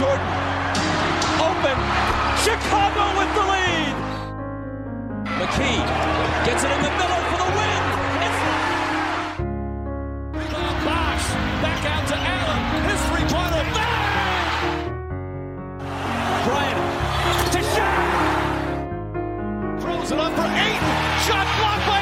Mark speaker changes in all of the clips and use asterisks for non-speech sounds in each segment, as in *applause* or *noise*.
Speaker 1: Jordan. Open. Chicago with the lead. McKee gets it in the middle for the win. It's Bosh back out to Allen. His three-pointer. Bryant to shot. Throws it up for eight. Shot blocked by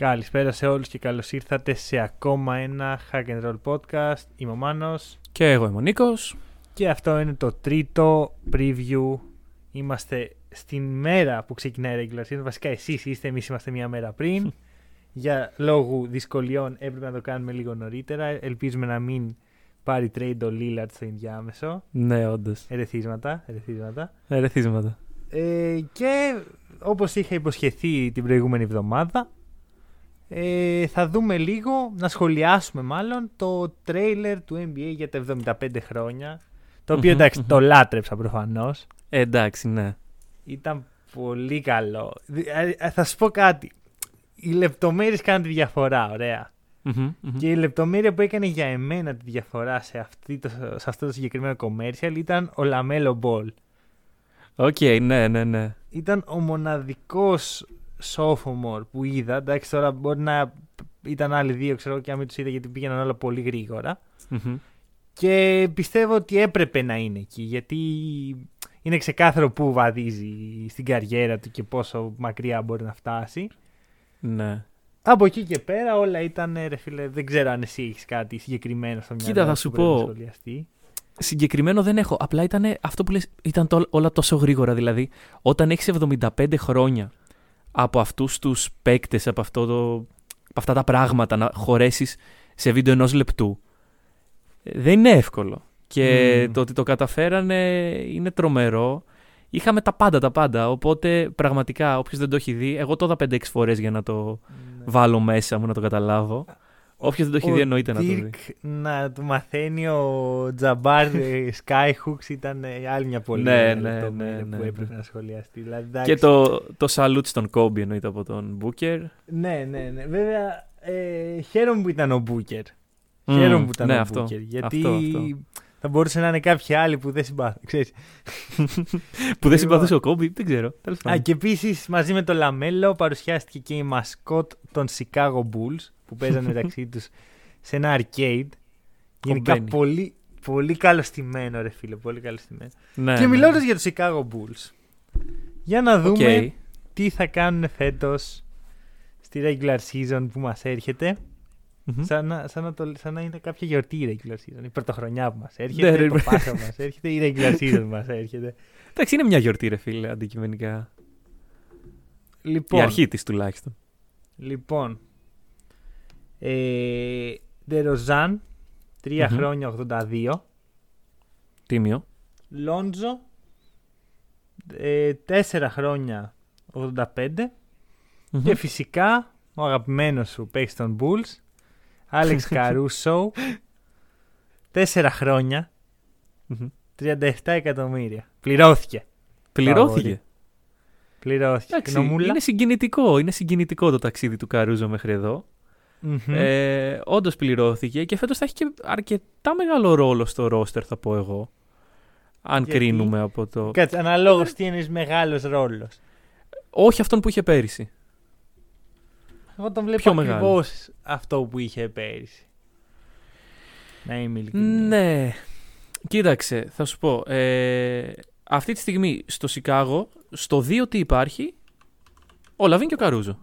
Speaker 2: Καλησπέρα σε όλους και καλώς ήρθατε σε ακόμα ένα Hack and Roll podcast. Είμαι ο Μάνος
Speaker 3: Και εγώ είμαι ο Νίκος.
Speaker 2: και αυτό είναι το τρίτο preview. Είμαστε στην μέρα που ξεκινάει η regular season. Βασικά εσείς είστε, εμείς είμαστε μια μέρα πριν. *laughs* Για λόγου δυσκολιών έπρεπε να το κάνουμε λίγο νωρίτερα. Ελπίζουμε να μην πάρει trade ο Lillard στο ενδιάμεσο.
Speaker 3: Ναι, όντως.
Speaker 2: Ερεθίσματα, ερεθίσματα.
Speaker 3: Ερεθίσματα.
Speaker 2: Ε, και όπως είχα υποσχεθεί την προηγούμενη εβδομάδα ε, θα δούμε λίγο, να σχολιάσουμε μάλλον το τρέιλερ του NBA για τα 75 χρόνια το οποίο
Speaker 3: Μμμ,
Speaker 2: εντάξει
Speaker 3: μμμ.
Speaker 2: το λάτρεψα προφανώς
Speaker 3: Ε, εντάξει, ναι.
Speaker 2: ήταν πολύ καλό Ε, ε, θα σου πω κάτι οι λεπτομέρειες κάνουν τη διαφορά ωραία
Speaker 3: Μμμ, μμμ.
Speaker 2: και η λεπτομέρεια που έκανε για εμένα τη διαφορά σε, αυτή το, σε αυτό το συγκεκριμένο commercial ήταν ο Λαμέλο Μπολ
Speaker 3: Οκ, ναι, ναι, ναι.
Speaker 2: ήταν ο μοναδικός sophomore που είδα. Εντάξει, τώρα μπορεί να ήταν άλλοι δύο, ξέρω και να μην τους είδα γιατί πήγαιναν όλα πολύ γρήγορα.
Speaker 3: Μμμ.
Speaker 2: Και πιστεύω ότι έπρεπε να είναι εκεί γιατί είναι ξεκάθαρο πού βαδίζει στην καριέρα του και πόσο μακριά μπορεί να φτάσει.
Speaker 3: Ναι.
Speaker 2: Από εκεί και πέρα όλα ήταν, ρε φίλε, δεν ξέρω αν εσύ έχεις κάτι συγκεκριμένο στο μυαλό
Speaker 3: Κοίτα, θα
Speaker 2: που
Speaker 3: σου
Speaker 2: πρέπει να
Speaker 3: πω.
Speaker 2: σχολιαστεί.
Speaker 3: Συγκεκριμένο δεν έχω. Απλά ήταν αυτό που λες, ήταν το, όλα τόσο γρήγορα. Δηλαδή, όταν έχεις 75 χρόνια από αυτούς τους παίκτες, από, αυτό το, από αυτά τα πράγματα να χωρέσεις σε βίντεο ενός λεπτού, ε, δεν είναι εύκολο. Και
Speaker 2: Μμμ.
Speaker 3: το ότι το καταφέρανε είναι τρομερό. Είχαμε τα πάντα, τα πάντα. Οπότε πραγματικά, όποιος δεν το έχει δει, εγώ το είδα 5-6 φορές για να το
Speaker 2: Ναι.
Speaker 3: βάλω μέσα μου, να το καταλάβω. Όποιος δεν το έχει
Speaker 2: Ο
Speaker 3: δει, εννοείται να το δει.
Speaker 2: Dirk να του μαθαίνει ο Τζαμπάρ ε, Skyhooks ήταν ε, άλλη μια πολύ
Speaker 3: Ναι,
Speaker 2: ωραία
Speaker 3: ναι,
Speaker 2: λεπτομέρεια
Speaker 3: ναι, ναι,
Speaker 2: που
Speaker 3: ναι.
Speaker 2: έπρεπε να σχολιαστεί. Δηλαδή,
Speaker 3: Και
Speaker 2: εντάξει,
Speaker 3: το, το salute στον Kobe εννοείται από τον Booker.
Speaker 2: Ναι, ναι, ναι. Βέβαια, ε, χαίρομαι που ήταν ο Μπούκερ.
Speaker 3: Μμμ,
Speaker 2: Χαίρομαι που ήταν
Speaker 3: ναι,
Speaker 2: ο
Speaker 3: αυτό.
Speaker 2: Μπούκερ. Γιατί
Speaker 3: Αυτό, αυτό.
Speaker 2: θα μπορούσε να είναι κάποιοι άλλοι που δεν συμπάθουν. Ξέρεις. *laughs*
Speaker 3: που δεν συμπαθούσε ο Kobe, δεν ξέρω. Τέλος
Speaker 2: Α,
Speaker 3: πάντων.
Speaker 2: και επίσης μαζί με το Λαμέλο παρουσιάστηκε και η μασκότ των Chicago Bulls που παίζανε μεταξύ τους σε ένα arcade. Γενικά
Speaker 3: Κομπαίνει.
Speaker 2: πολύ, πολύ καλοστημένο, ρε φίλε. Πολύ καλοστημένο.
Speaker 3: Ναι,
Speaker 2: και
Speaker 3: ναι.
Speaker 2: μιλώντας για τους Chicago Bulls, για να
Speaker 3: ΟΚ.
Speaker 2: δούμε τι θα κάνουν φέτος στη regular season που μας έρχεται.
Speaker 3: Μμμ.
Speaker 2: Σαν να, σαν, να το, σαν να είναι κάποια γιορτή η regular season. Η πρωτοχρονιά που μας έρχεται,
Speaker 3: Ναι, ρε,
Speaker 2: το
Speaker 3: ρε.
Speaker 2: Πάσχα που μας έρχεται, η regular season που μας έρχεται.
Speaker 3: Εντάξει, είναι μια γιορτή, ρε φίλε, αντικειμενικά.
Speaker 2: Λοιπόν,
Speaker 3: Η αρχή της τουλάχιστον.
Speaker 2: λοιπόν ε, DeRozan, 3
Speaker 3: Μμμ.
Speaker 2: χρόνια 82.
Speaker 3: Τίμιο.
Speaker 2: Λόντζο, ε, 4 χρόνια 85.
Speaker 3: Μμμ.
Speaker 2: Και φυσικά ο αγαπημένος σου παίκτη των Bulls, Άλεξ Καρούσο, 4 χρόνια,
Speaker 3: Μμμ.
Speaker 2: 37 εκατομμύρια. Πληρώθηκε.
Speaker 3: Πληρώθηκε.
Speaker 2: Πληρώθηκε.
Speaker 3: Εντάξει,
Speaker 2: Γνωμούλα.
Speaker 3: είναι συγκινητικό. Είναι συγκινητικό το ταξίδι του Καρούζο μέχρι εδώ.
Speaker 2: Μμμ.
Speaker 3: Ε, Όντως πληρώθηκε και φέτος θα έχει και αρκετά μεγάλο ρόλο στο ρόστερ, θα πω εγώ. Αν
Speaker 2: Γιατί;
Speaker 3: κρίνουμε από το.
Speaker 2: Κάτσε, αναλόγως τι είναι μεγάλος ρόλος.
Speaker 3: Όχι αυτόν που είχε πέρυσι.
Speaker 2: Εγώ τον βλέπω
Speaker 3: Πιο μεγάλο.
Speaker 2: ακριβώς αυτό που είχε πέρυσι. Να είμαι ειλικρινής.
Speaker 3: Ναι. Κοίταξε, θα σου πω. Ε, αυτή τη στιγμή στο Σικάγο, στο 2 τι υπάρχει, ο Λαβίν και ο Καρούζο.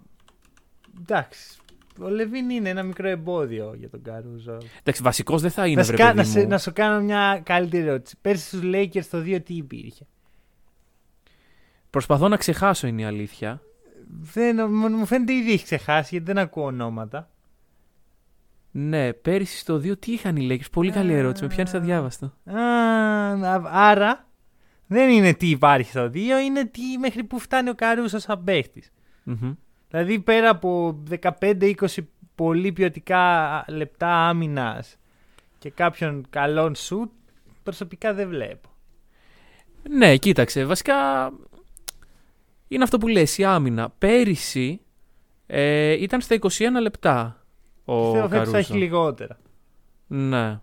Speaker 2: Εντάξει. Ο Λεβίν είναι ένα μικρό εμπόδιο για τον Καρούζο.
Speaker 3: Εντάξει, βασικός δεν θα είναι, βρε
Speaker 2: Βασικά,
Speaker 3: παιδί
Speaker 2: να, σε-
Speaker 3: μου.
Speaker 2: να σου κάνω μια καλύτερη ερώτηση. Πέρσι στους Lakers το 2 τι υπήρχε;
Speaker 3: Προσπαθώ να ξεχάσω είναι η αλήθεια.
Speaker 2: Δεν, μου μου φαίνεται ήδη έχει ξεχάσει γιατί δεν ακούω ονόματα.
Speaker 3: Ναι, πέρυσι στο 2 τι είχαν οι Lakers; Πολύ καλή ερώτηση. Με πιάνεις αδιάβαστο.
Speaker 2: Α, άρα δεν είναι τι υπάρχει στο 2, είναι τι μέχρι που φτάνει ο Καρούσο σαν παίχτης.
Speaker 3: Μμμ.
Speaker 2: Δηλαδή πέρα από 15-20 πολύ ποιοτικά λεπτά άμυνας και κάποιον καλών σουτ, προσωπικά δεν βλέπω.
Speaker 3: Ναι, κοίταξε. Βασικά είναι αυτό που λες, η άμυνα. Πέρυσι ε, ήταν στα 21 λεπτά ο
Speaker 2: Πιστεύω φέτος θα
Speaker 3: Καρούζο.
Speaker 2: έχει λιγότερα.
Speaker 3: Ναι.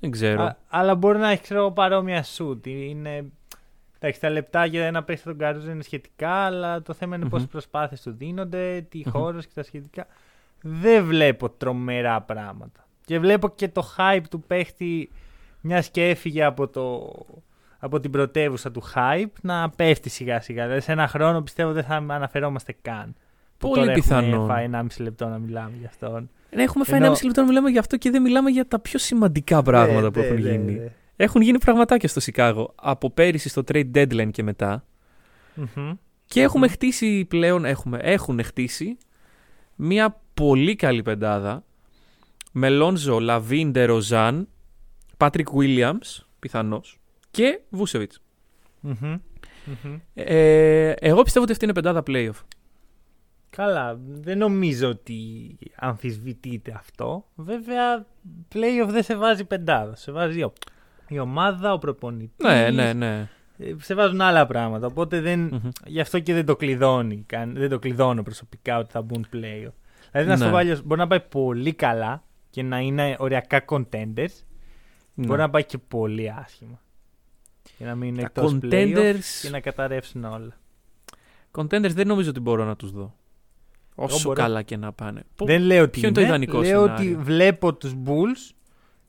Speaker 3: Δεν ξέρω.
Speaker 2: Α- αλλά μπορεί να έχει ξέρω, εγώ, παρόμοια σουτ. Είναι... Εντάξει, τα λεπτά για ένα παίχτη τον Καρούζο είναι σχετικά, αλλά το θέμα είναι
Speaker 3: Μμμ.
Speaker 2: πόσε προσπάθειες του δίνονται, τι
Speaker 3: Μμμ.
Speaker 2: χώρος και τα σχετικά. Δεν βλέπω τρομερά πράγματα. Και βλέπω και το hype του παίχτη, μιας και έφυγε από, το, από την πρωτεύουσα του hype, να πέφτει σιγά σιγά. Δηλαδή σε ένα χρόνο πιστεύω δεν θα αναφερόμαστε καν. Που
Speaker 3: Πολύ
Speaker 2: τώρα
Speaker 3: πιθανόν.
Speaker 2: Έχουμε φάει 1,5 λεπτό να μιλάμε γι' αυτόν.
Speaker 3: Ναι, έχουμε φάει
Speaker 2: ενώ-
Speaker 3: ένα μισή λεπτό να μιλάμε για αυτό και δεν μιλάμε για τα πιο σημαντικά πράγματα
Speaker 2: Ναι,
Speaker 3: που
Speaker 2: ναι,
Speaker 3: έχουν
Speaker 2: ναι,
Speaker 3: γίνει.
Speaker 2: ναι.
Speaker 3: Έχουν γίνει πραγματάκια στο Σικάγο από πέρυσι στο trade deadline και μετά.
Speaker 2: Μμμ.
Speaker 3: Και έχουμε
Speaker 2: Μμμ.
Speaker 3: χτίσει πλέον, έχουμε, έχουν χτίσει μια πολύ καλή πεντάδα με Lonzo, LaVine, DeRozan, Patrick Williams, πιθανώς, και Vucevic.
Speaker 2: Μμμ. Μμμ.
Speaker 3: Ε, εγώ πιστεύω ότι αυτή είναι πεντάδα playoff.
Speaker 2: Καλά, δεν νομίζω ότι αμφισβητείται αυτό. Βέβαια, playoff δεν σε βάζει πεντάδα. Σε βάζει ο- η ομάδα, ο προπονητής.
Speaker 3: Ναι, ναι, ναι.
Speaker 2: ε, Σε βάζουν άλλα πράγματα. Οπότε δεν,
Speaker 3: Μμμ.
Speaker 2: γι' αυτό και δεν το κλειδώνει. καν- Δεν το κλειδώνω προσωπικά ότι θα μπουν playoff. Δηλαδή, να
Speaker 3: Ναι.
Speaker 2: στο βάλει, μπορεί να πάει πολύ καλά και να είναι οριακά contenders.
Speaker 3: Ναι.
Speaker 2: Μπορεί να πάει και πολύ άσχημα. Και να μείνουν
Speaker 3: Τα
Speaker 2: εκτός playoff
Speaker 3: contenders-
Speaker 2: και να καταρρεύσουν όλα.
Speaker 3: Contenders δεν νομίζω ότι μπορώ να τους δω. Όσο
Speaker 2: μπορώ.
Speaker 3: καλά και να πάνε. Πο-
Speaker 2: Δεν λέω ότι
Speaker 3: ποιο είναι το ιδανικό
Speaker 2: λέω
Speaker 3: σενάριο;
Speaker 2: ότι βλέπω τους Bulls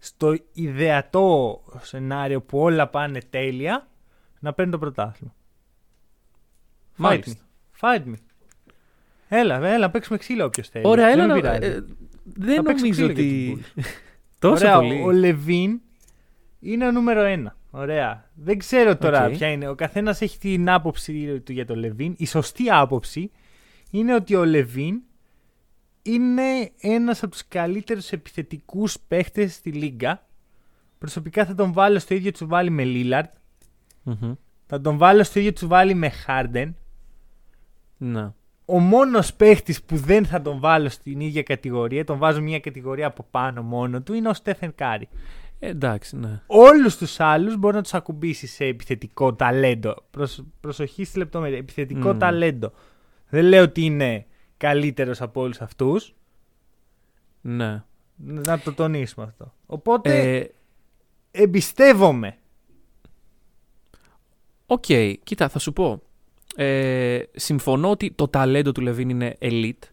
Speaker 2: στο ιδεατό σενάριο που όλα πάνε τέλεια να παίρνουν το πρωτάθλημα. Fight
Speaker 3: Μάλιστα.
Speaker 2: me. Fight me. Έλα, έλα, παίξουμε ξύλο όποιος θέλει.
Speaker 3: Ωραία,
Speaker 2: Δεν
Speaker 3: έλα
Speaker 2: με
Speaker 3: να...
Speaker 2: πειράζει.
Speaker 3: ε, δεν
Speaker 2: Θα παίξω
Speaker 3: νομίζω
Speaker 2: ξύλο για
Speaker 3: ότι...
Speaker 2: τους *laughs*
Speaker 3: Τόσο
Speaker 2: Ωραία,
Speaker 3: πολύ.
Speaker 2: ο LaVine είναι ο νούμερο ένα. Ωραία. Δεν ξέρω τώρα
Speaker 3: Οκ.
Speaker 2: ποια είναι. Ο καθένας έχει την άποψη του για το LaVine. Η σωστή άποψη είναι ότι ο LaVine είναι ένας από τους καλύτερους επιθετικούς παίχτες στη Λίγκα. Προσωπικά θα τον βάλω στο ίδιο τσουβάλι με Λίλαρτ.
Speaker 3: Μμμ.
Speaker 2: Θα τον βάλω στο ίδιο τσουβάλι με Χάρντεν.
Speaker 3: Να.
Speaker 2: Ο μόνος παίχτης που δεν θα τον βάλω στην ίδια κατηγορία, τον βάζω μια κατηγορία από πάνω μόνο του, είναι ο Stephen Curry.
Speaker 3: Ε, εντάξει, ναι.
Speaker 2: Όλους τους άλλους μπορεί να τους ακουμπήσεις σε επιθετικό ταλέντο. Προσ- προσοχή στη λεπτομέρεια. Επιθετικό
Speaker 3: Μμμ.
Speaker 2: ταλέντο. Δεν λέω ότι είναι καλύτερος από όλους αυτούς.
Speaker 3: Ναι.
Speaker 2: Να το τονίσουμε αυτό. Οπότε
Speaker 3: Ε,
Speaker 2: εμπιστεύομαι.
Speaker 3: Οκ, κοίτα, θα σου πω. Ε, συμφωνώ ότι το ταλέντο του LaVine είναι elite.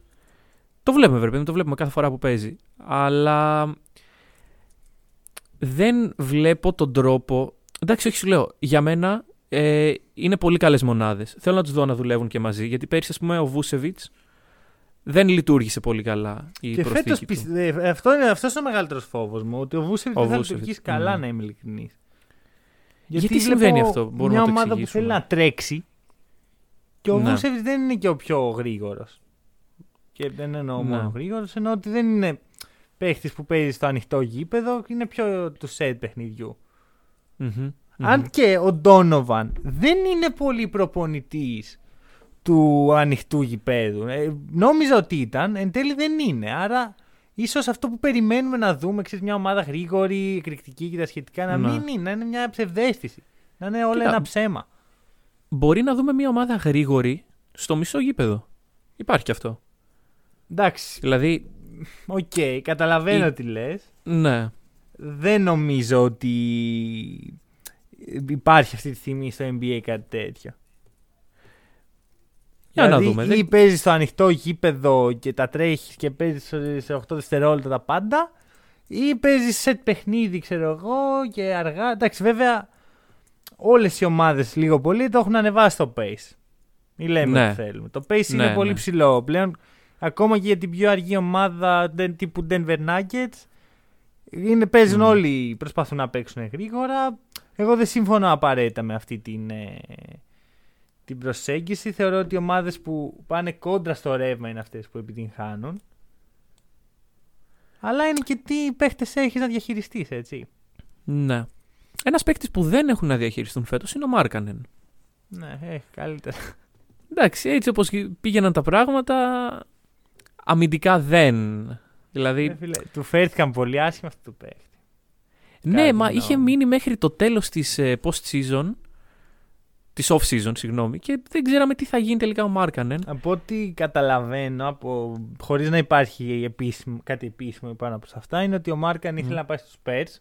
Speaker 3: Το βλέπουμε, βέβαια, το βλέπουμε κάθε φορά που παίζει. Αλλά δεν βλέπω τον τρόπο. Εντάξει, όχι, σου λέω. Για μένα ε, είναι πολύ καλές μονάδες. Θέλω να τους δω να δουλεύουν και μαζί. Γιατί πέρυσι, ας πούμε, ο Vucevic δεν λειτούργησε πολύ καλά η
Speaker 2: και
Speaker 3: προσθήκη
Speaker 2: φέτος
Speaker 3: του.
Speaker 2: πιστε... αυτό είναι αυτός είναι ο μεγαλύτερος φόβος μου. Ότι ο Vucevic
Speaker 3: Ο
Speaker 2: δεν θα
Speaker 3: Vucevic,
Speaker 2: λειτουργήσει καλά,
Speaker 3: μμμ.
Speaker 2: να είμαι ειλικρινής.
Speaker 3: Γιατί συμβαίνει αυτό, μπορούμε
Speaker 2: μια
Speaker 3: να το
Speaker 2: ομάδα που
Speaker 3: εξηγήσουμε;
Speaker 2: θέλει να τρέξει και ο
Speaker 3: Ναι.
Speaker 2: Βούσεβιτ δεν είναι και ο πιο γρήγορος. Και δεν εννοώ
Speaker 3: Ναι.
Speaker 2: μόνο γρήγορος, εννοώ ότι δεν είναι παίχτης που παίζει στο ανοιχτό γήπεδο, είναι πιο του σετ παιχνιδιού.
Speaker 3: Μμμ, μμμ.
Speaker 2: Αν και ο Ντόνοβαν δεν είναι πολύ προπονητής του ανοιχτού γηπέδου. Ε, νόμιζα ότι ήταν, εν τέλει δεν είναι. Άρα ίσως αυτό που περιμένουμε να δούμε, ξέρεις, μια ομάδα γρήγορη, εκρηκτική και τα σχετικά, να
Speaker 3: Ναι.
Speaker 2: μην είναι, να είναι μια ψευδέστηση. Να είναι όλα
Speaker 3: Κοίτα,
Speaker 2: ένα ψέμα.
Speaker 3: Μπορεί να δούμε μια ομάδα γρήγορη στο μισό γήπεδο. Υπάρχει και αυτό.
Speaker 2: Εντάξει,
Speaker 3: Δηλαδή,
Speaker 2: οκ, καταλαβαίνω
Speaker 3: Η-
Speaker 2: τι λες.
Speaker 3: ναι.
Speaker 2: Δεν νομίζω ότι υπάρχει αυτή τη στιγμή στο NBA κάτι τέτοιο.
Speaker 3: Για να
Speaker 2: δηλαδή,
Speaker 3: δούμε.
Speaker 2: Ή
Speaker 3: Δεν-
Speaker 2: παίζεις στο ανοιχτό γήπεδο και τα τρέχεις και παίζεις σε 8 δευτερόλεπτα τα πάντα, ή παίζεις σε παιχνίδι, ξέρω εγώ, και αργά. Εντάξει, βέβαια, όλες οι ομάδες λίγο πολύ το έχουν ανεβάσει το pace. Μην λέμε
Speaker 3: Ναι.
Speaker 2: ότι θέλουμε. Το pace
Speaker 3: Ναι,
Speaker 2: είναι πολύ
Speaker 3: ναι.
Speaker 2: ψηλό. Πλέον, ακόμα και για την πιο αργή ομάδα δεν- τύπου Denver Nuggets, είναι, παίζουν
Speaker 3: Μμμ.
Speaker 2: όλοι, προσπαθούν να παίξουν γρήγορα. Εγώ δεν συμφωνώ απαραίτητα με αυτή την, ε, την προσέγγιση. Θεωρώ ότι οι ομάδες που πάνε κόντρα στο ρεύμα είναι αυτές που επιτυγχάνουν. Αλλά είναι και τι παίχτες έχεις να διαχειριστείς, έτσι.
Speaker 3: Ναι. Ένας παίκτης που δεν έχουν να διαχειριστούν φέτος είναι ο Μάρκανεν.
Speaker 2: Ναι, έχει καλύτερα.
Speaker 3: Εντάξει, έτσι όπως πήγαιναν τα πράγματα, αμυντικά δεν. Δηλαδή,
Speaker 2: Ε, φίλε, του φέρθηκαν πολύ άσχημα αυτό του παίχτη.
Speaker 3: ναι,
Speaker 2: κάτι
Speaker 3: μα
Speaker 2: εννοώ.
Speaker 3: είχε μείνει μέχρι το τέλος της ε, post-season Της off-season, συγγνώμη. Και δεν ξέραμε τι θα γίνει τελικά ο Μάρκανεν.
Speaker 2: Από ό,τι καταλαβαίνω, από... χωρίς να υπάρχει επίσημο, κάτι επίσημο πάνω από αυτά, είναι ότι ο Markkanen ήθελε να πάει στους Spurs.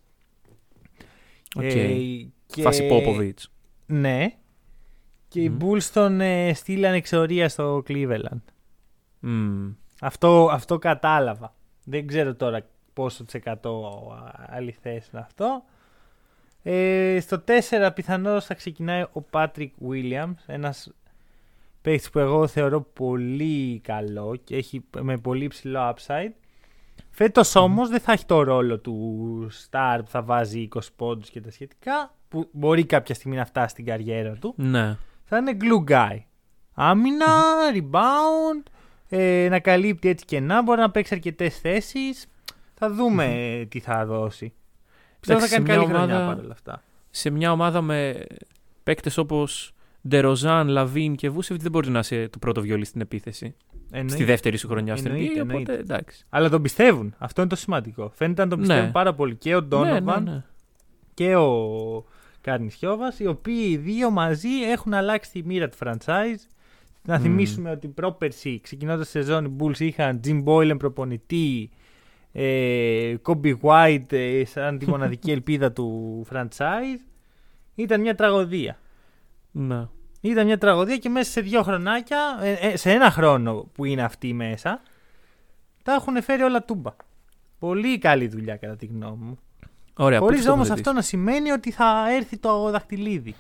Speaker 3: OK.
Speaker 2: Ε, και-
Speaker 3: Φάση Popovich.
Speaker 2: Ναι. Και οι Bulls τον ε, στείλαν εξορία στο Cleveland.
Speaker 3: Μμμ.
Speaker 2: Αυτό, αυτό κατάλαβα. Δεν ξέρω τώρα ποσό τοις εκατό αληθές είναι αυτό. Ε, στο 4 πιθανώς θα ξεκινάει ο Patrick Williams, ένας παίκτης που εγώ θεωρώ πολύ καλό και έχει με πολύ ψηλό upside. Φέτος όμως δεν θα έχει το ρόλο του star που θα βάζει 20 πόντους και τα σχετικά, που μπορεί κάποια στιγμή να φτάσει στην καριέρα του
Speaker 3: Ναι.
Speaker 2: θα είναι glue guy. Άμυνα, rebound, ε, να καλύπτει έτσι και να μπορεί να παίξει αρκετές θέσεις. Θα δούμε τι θα δώσει. Πιστεύω θα
Speaker 3: Εντάξει,
Speaker 2: κάνει
Speaker 3: σε
Speaker 2: καλή
Speaker 3: μια
Speaker 2: χρονιά
Speaker 3: ομάδα-
Speaker 2: παρόλα αυτά.
Speaker 3: Σε μια ομάδα με παίκτες όπως DeRozan, LaVine και Vucevic δεν μπορεί να είσαι το πρώτο βιολί στην επίθεση.
Speaker 2: Εννοείται.
Speaker 3: Στη δεύτερη σου χρονιά στην
Speaker 2: Εννοείται,
Speaker 3: NBA. Οπότε
Speaker 2: εννοείται.
Speaker 3: εντάξει.
Speaker 2: Αλλά τον πιστεύουν. Αυτό είναι το σημαντικό. Φαίνεται να τον
Speaker 3: Ναι.
Speaker 2: πιστεύουν πάρα πολύ και ο Donovan
Speaker 3: Ναι, ναι, ναι.
Speaker 2: και ο Karnisovas, οι οποίοι οι δύο μαζί έχουν αλλάξει τη μοίρα του franchise. Να
Speaker 3: Μμμ.
Speaker 2: θυμίσουμε ότι πρόπερση, ξεκινώντας τη σεζόν, οι Bulls είχαν Jim Boylen προπονητή, ε, Kobe White ε, σαν τη μοναδική *laughs* ελπίδα του franchise. Ήταν μια τραγωδία.
Speaker 3: Ναι.
Speaker 2: Ήταν μια τραγωδία και μέσα σε δύο χρονάκια, ε, ε, σε ένα χρόνο που είναι αυτοί μέσα, τα έχουν φέρει όλα τούμπα. Πολύ καλή δουλειά κατά τη γνώμη μου.
Speaker 3: Ωραία.
Speaker 2: Χωρίς
Speaker 3: πού θα
Speaker 2: όμως
Speaker 3: το
Speaker 2: αυτό να σημαίνει ότι θα έρθει το δαχτυλίδι.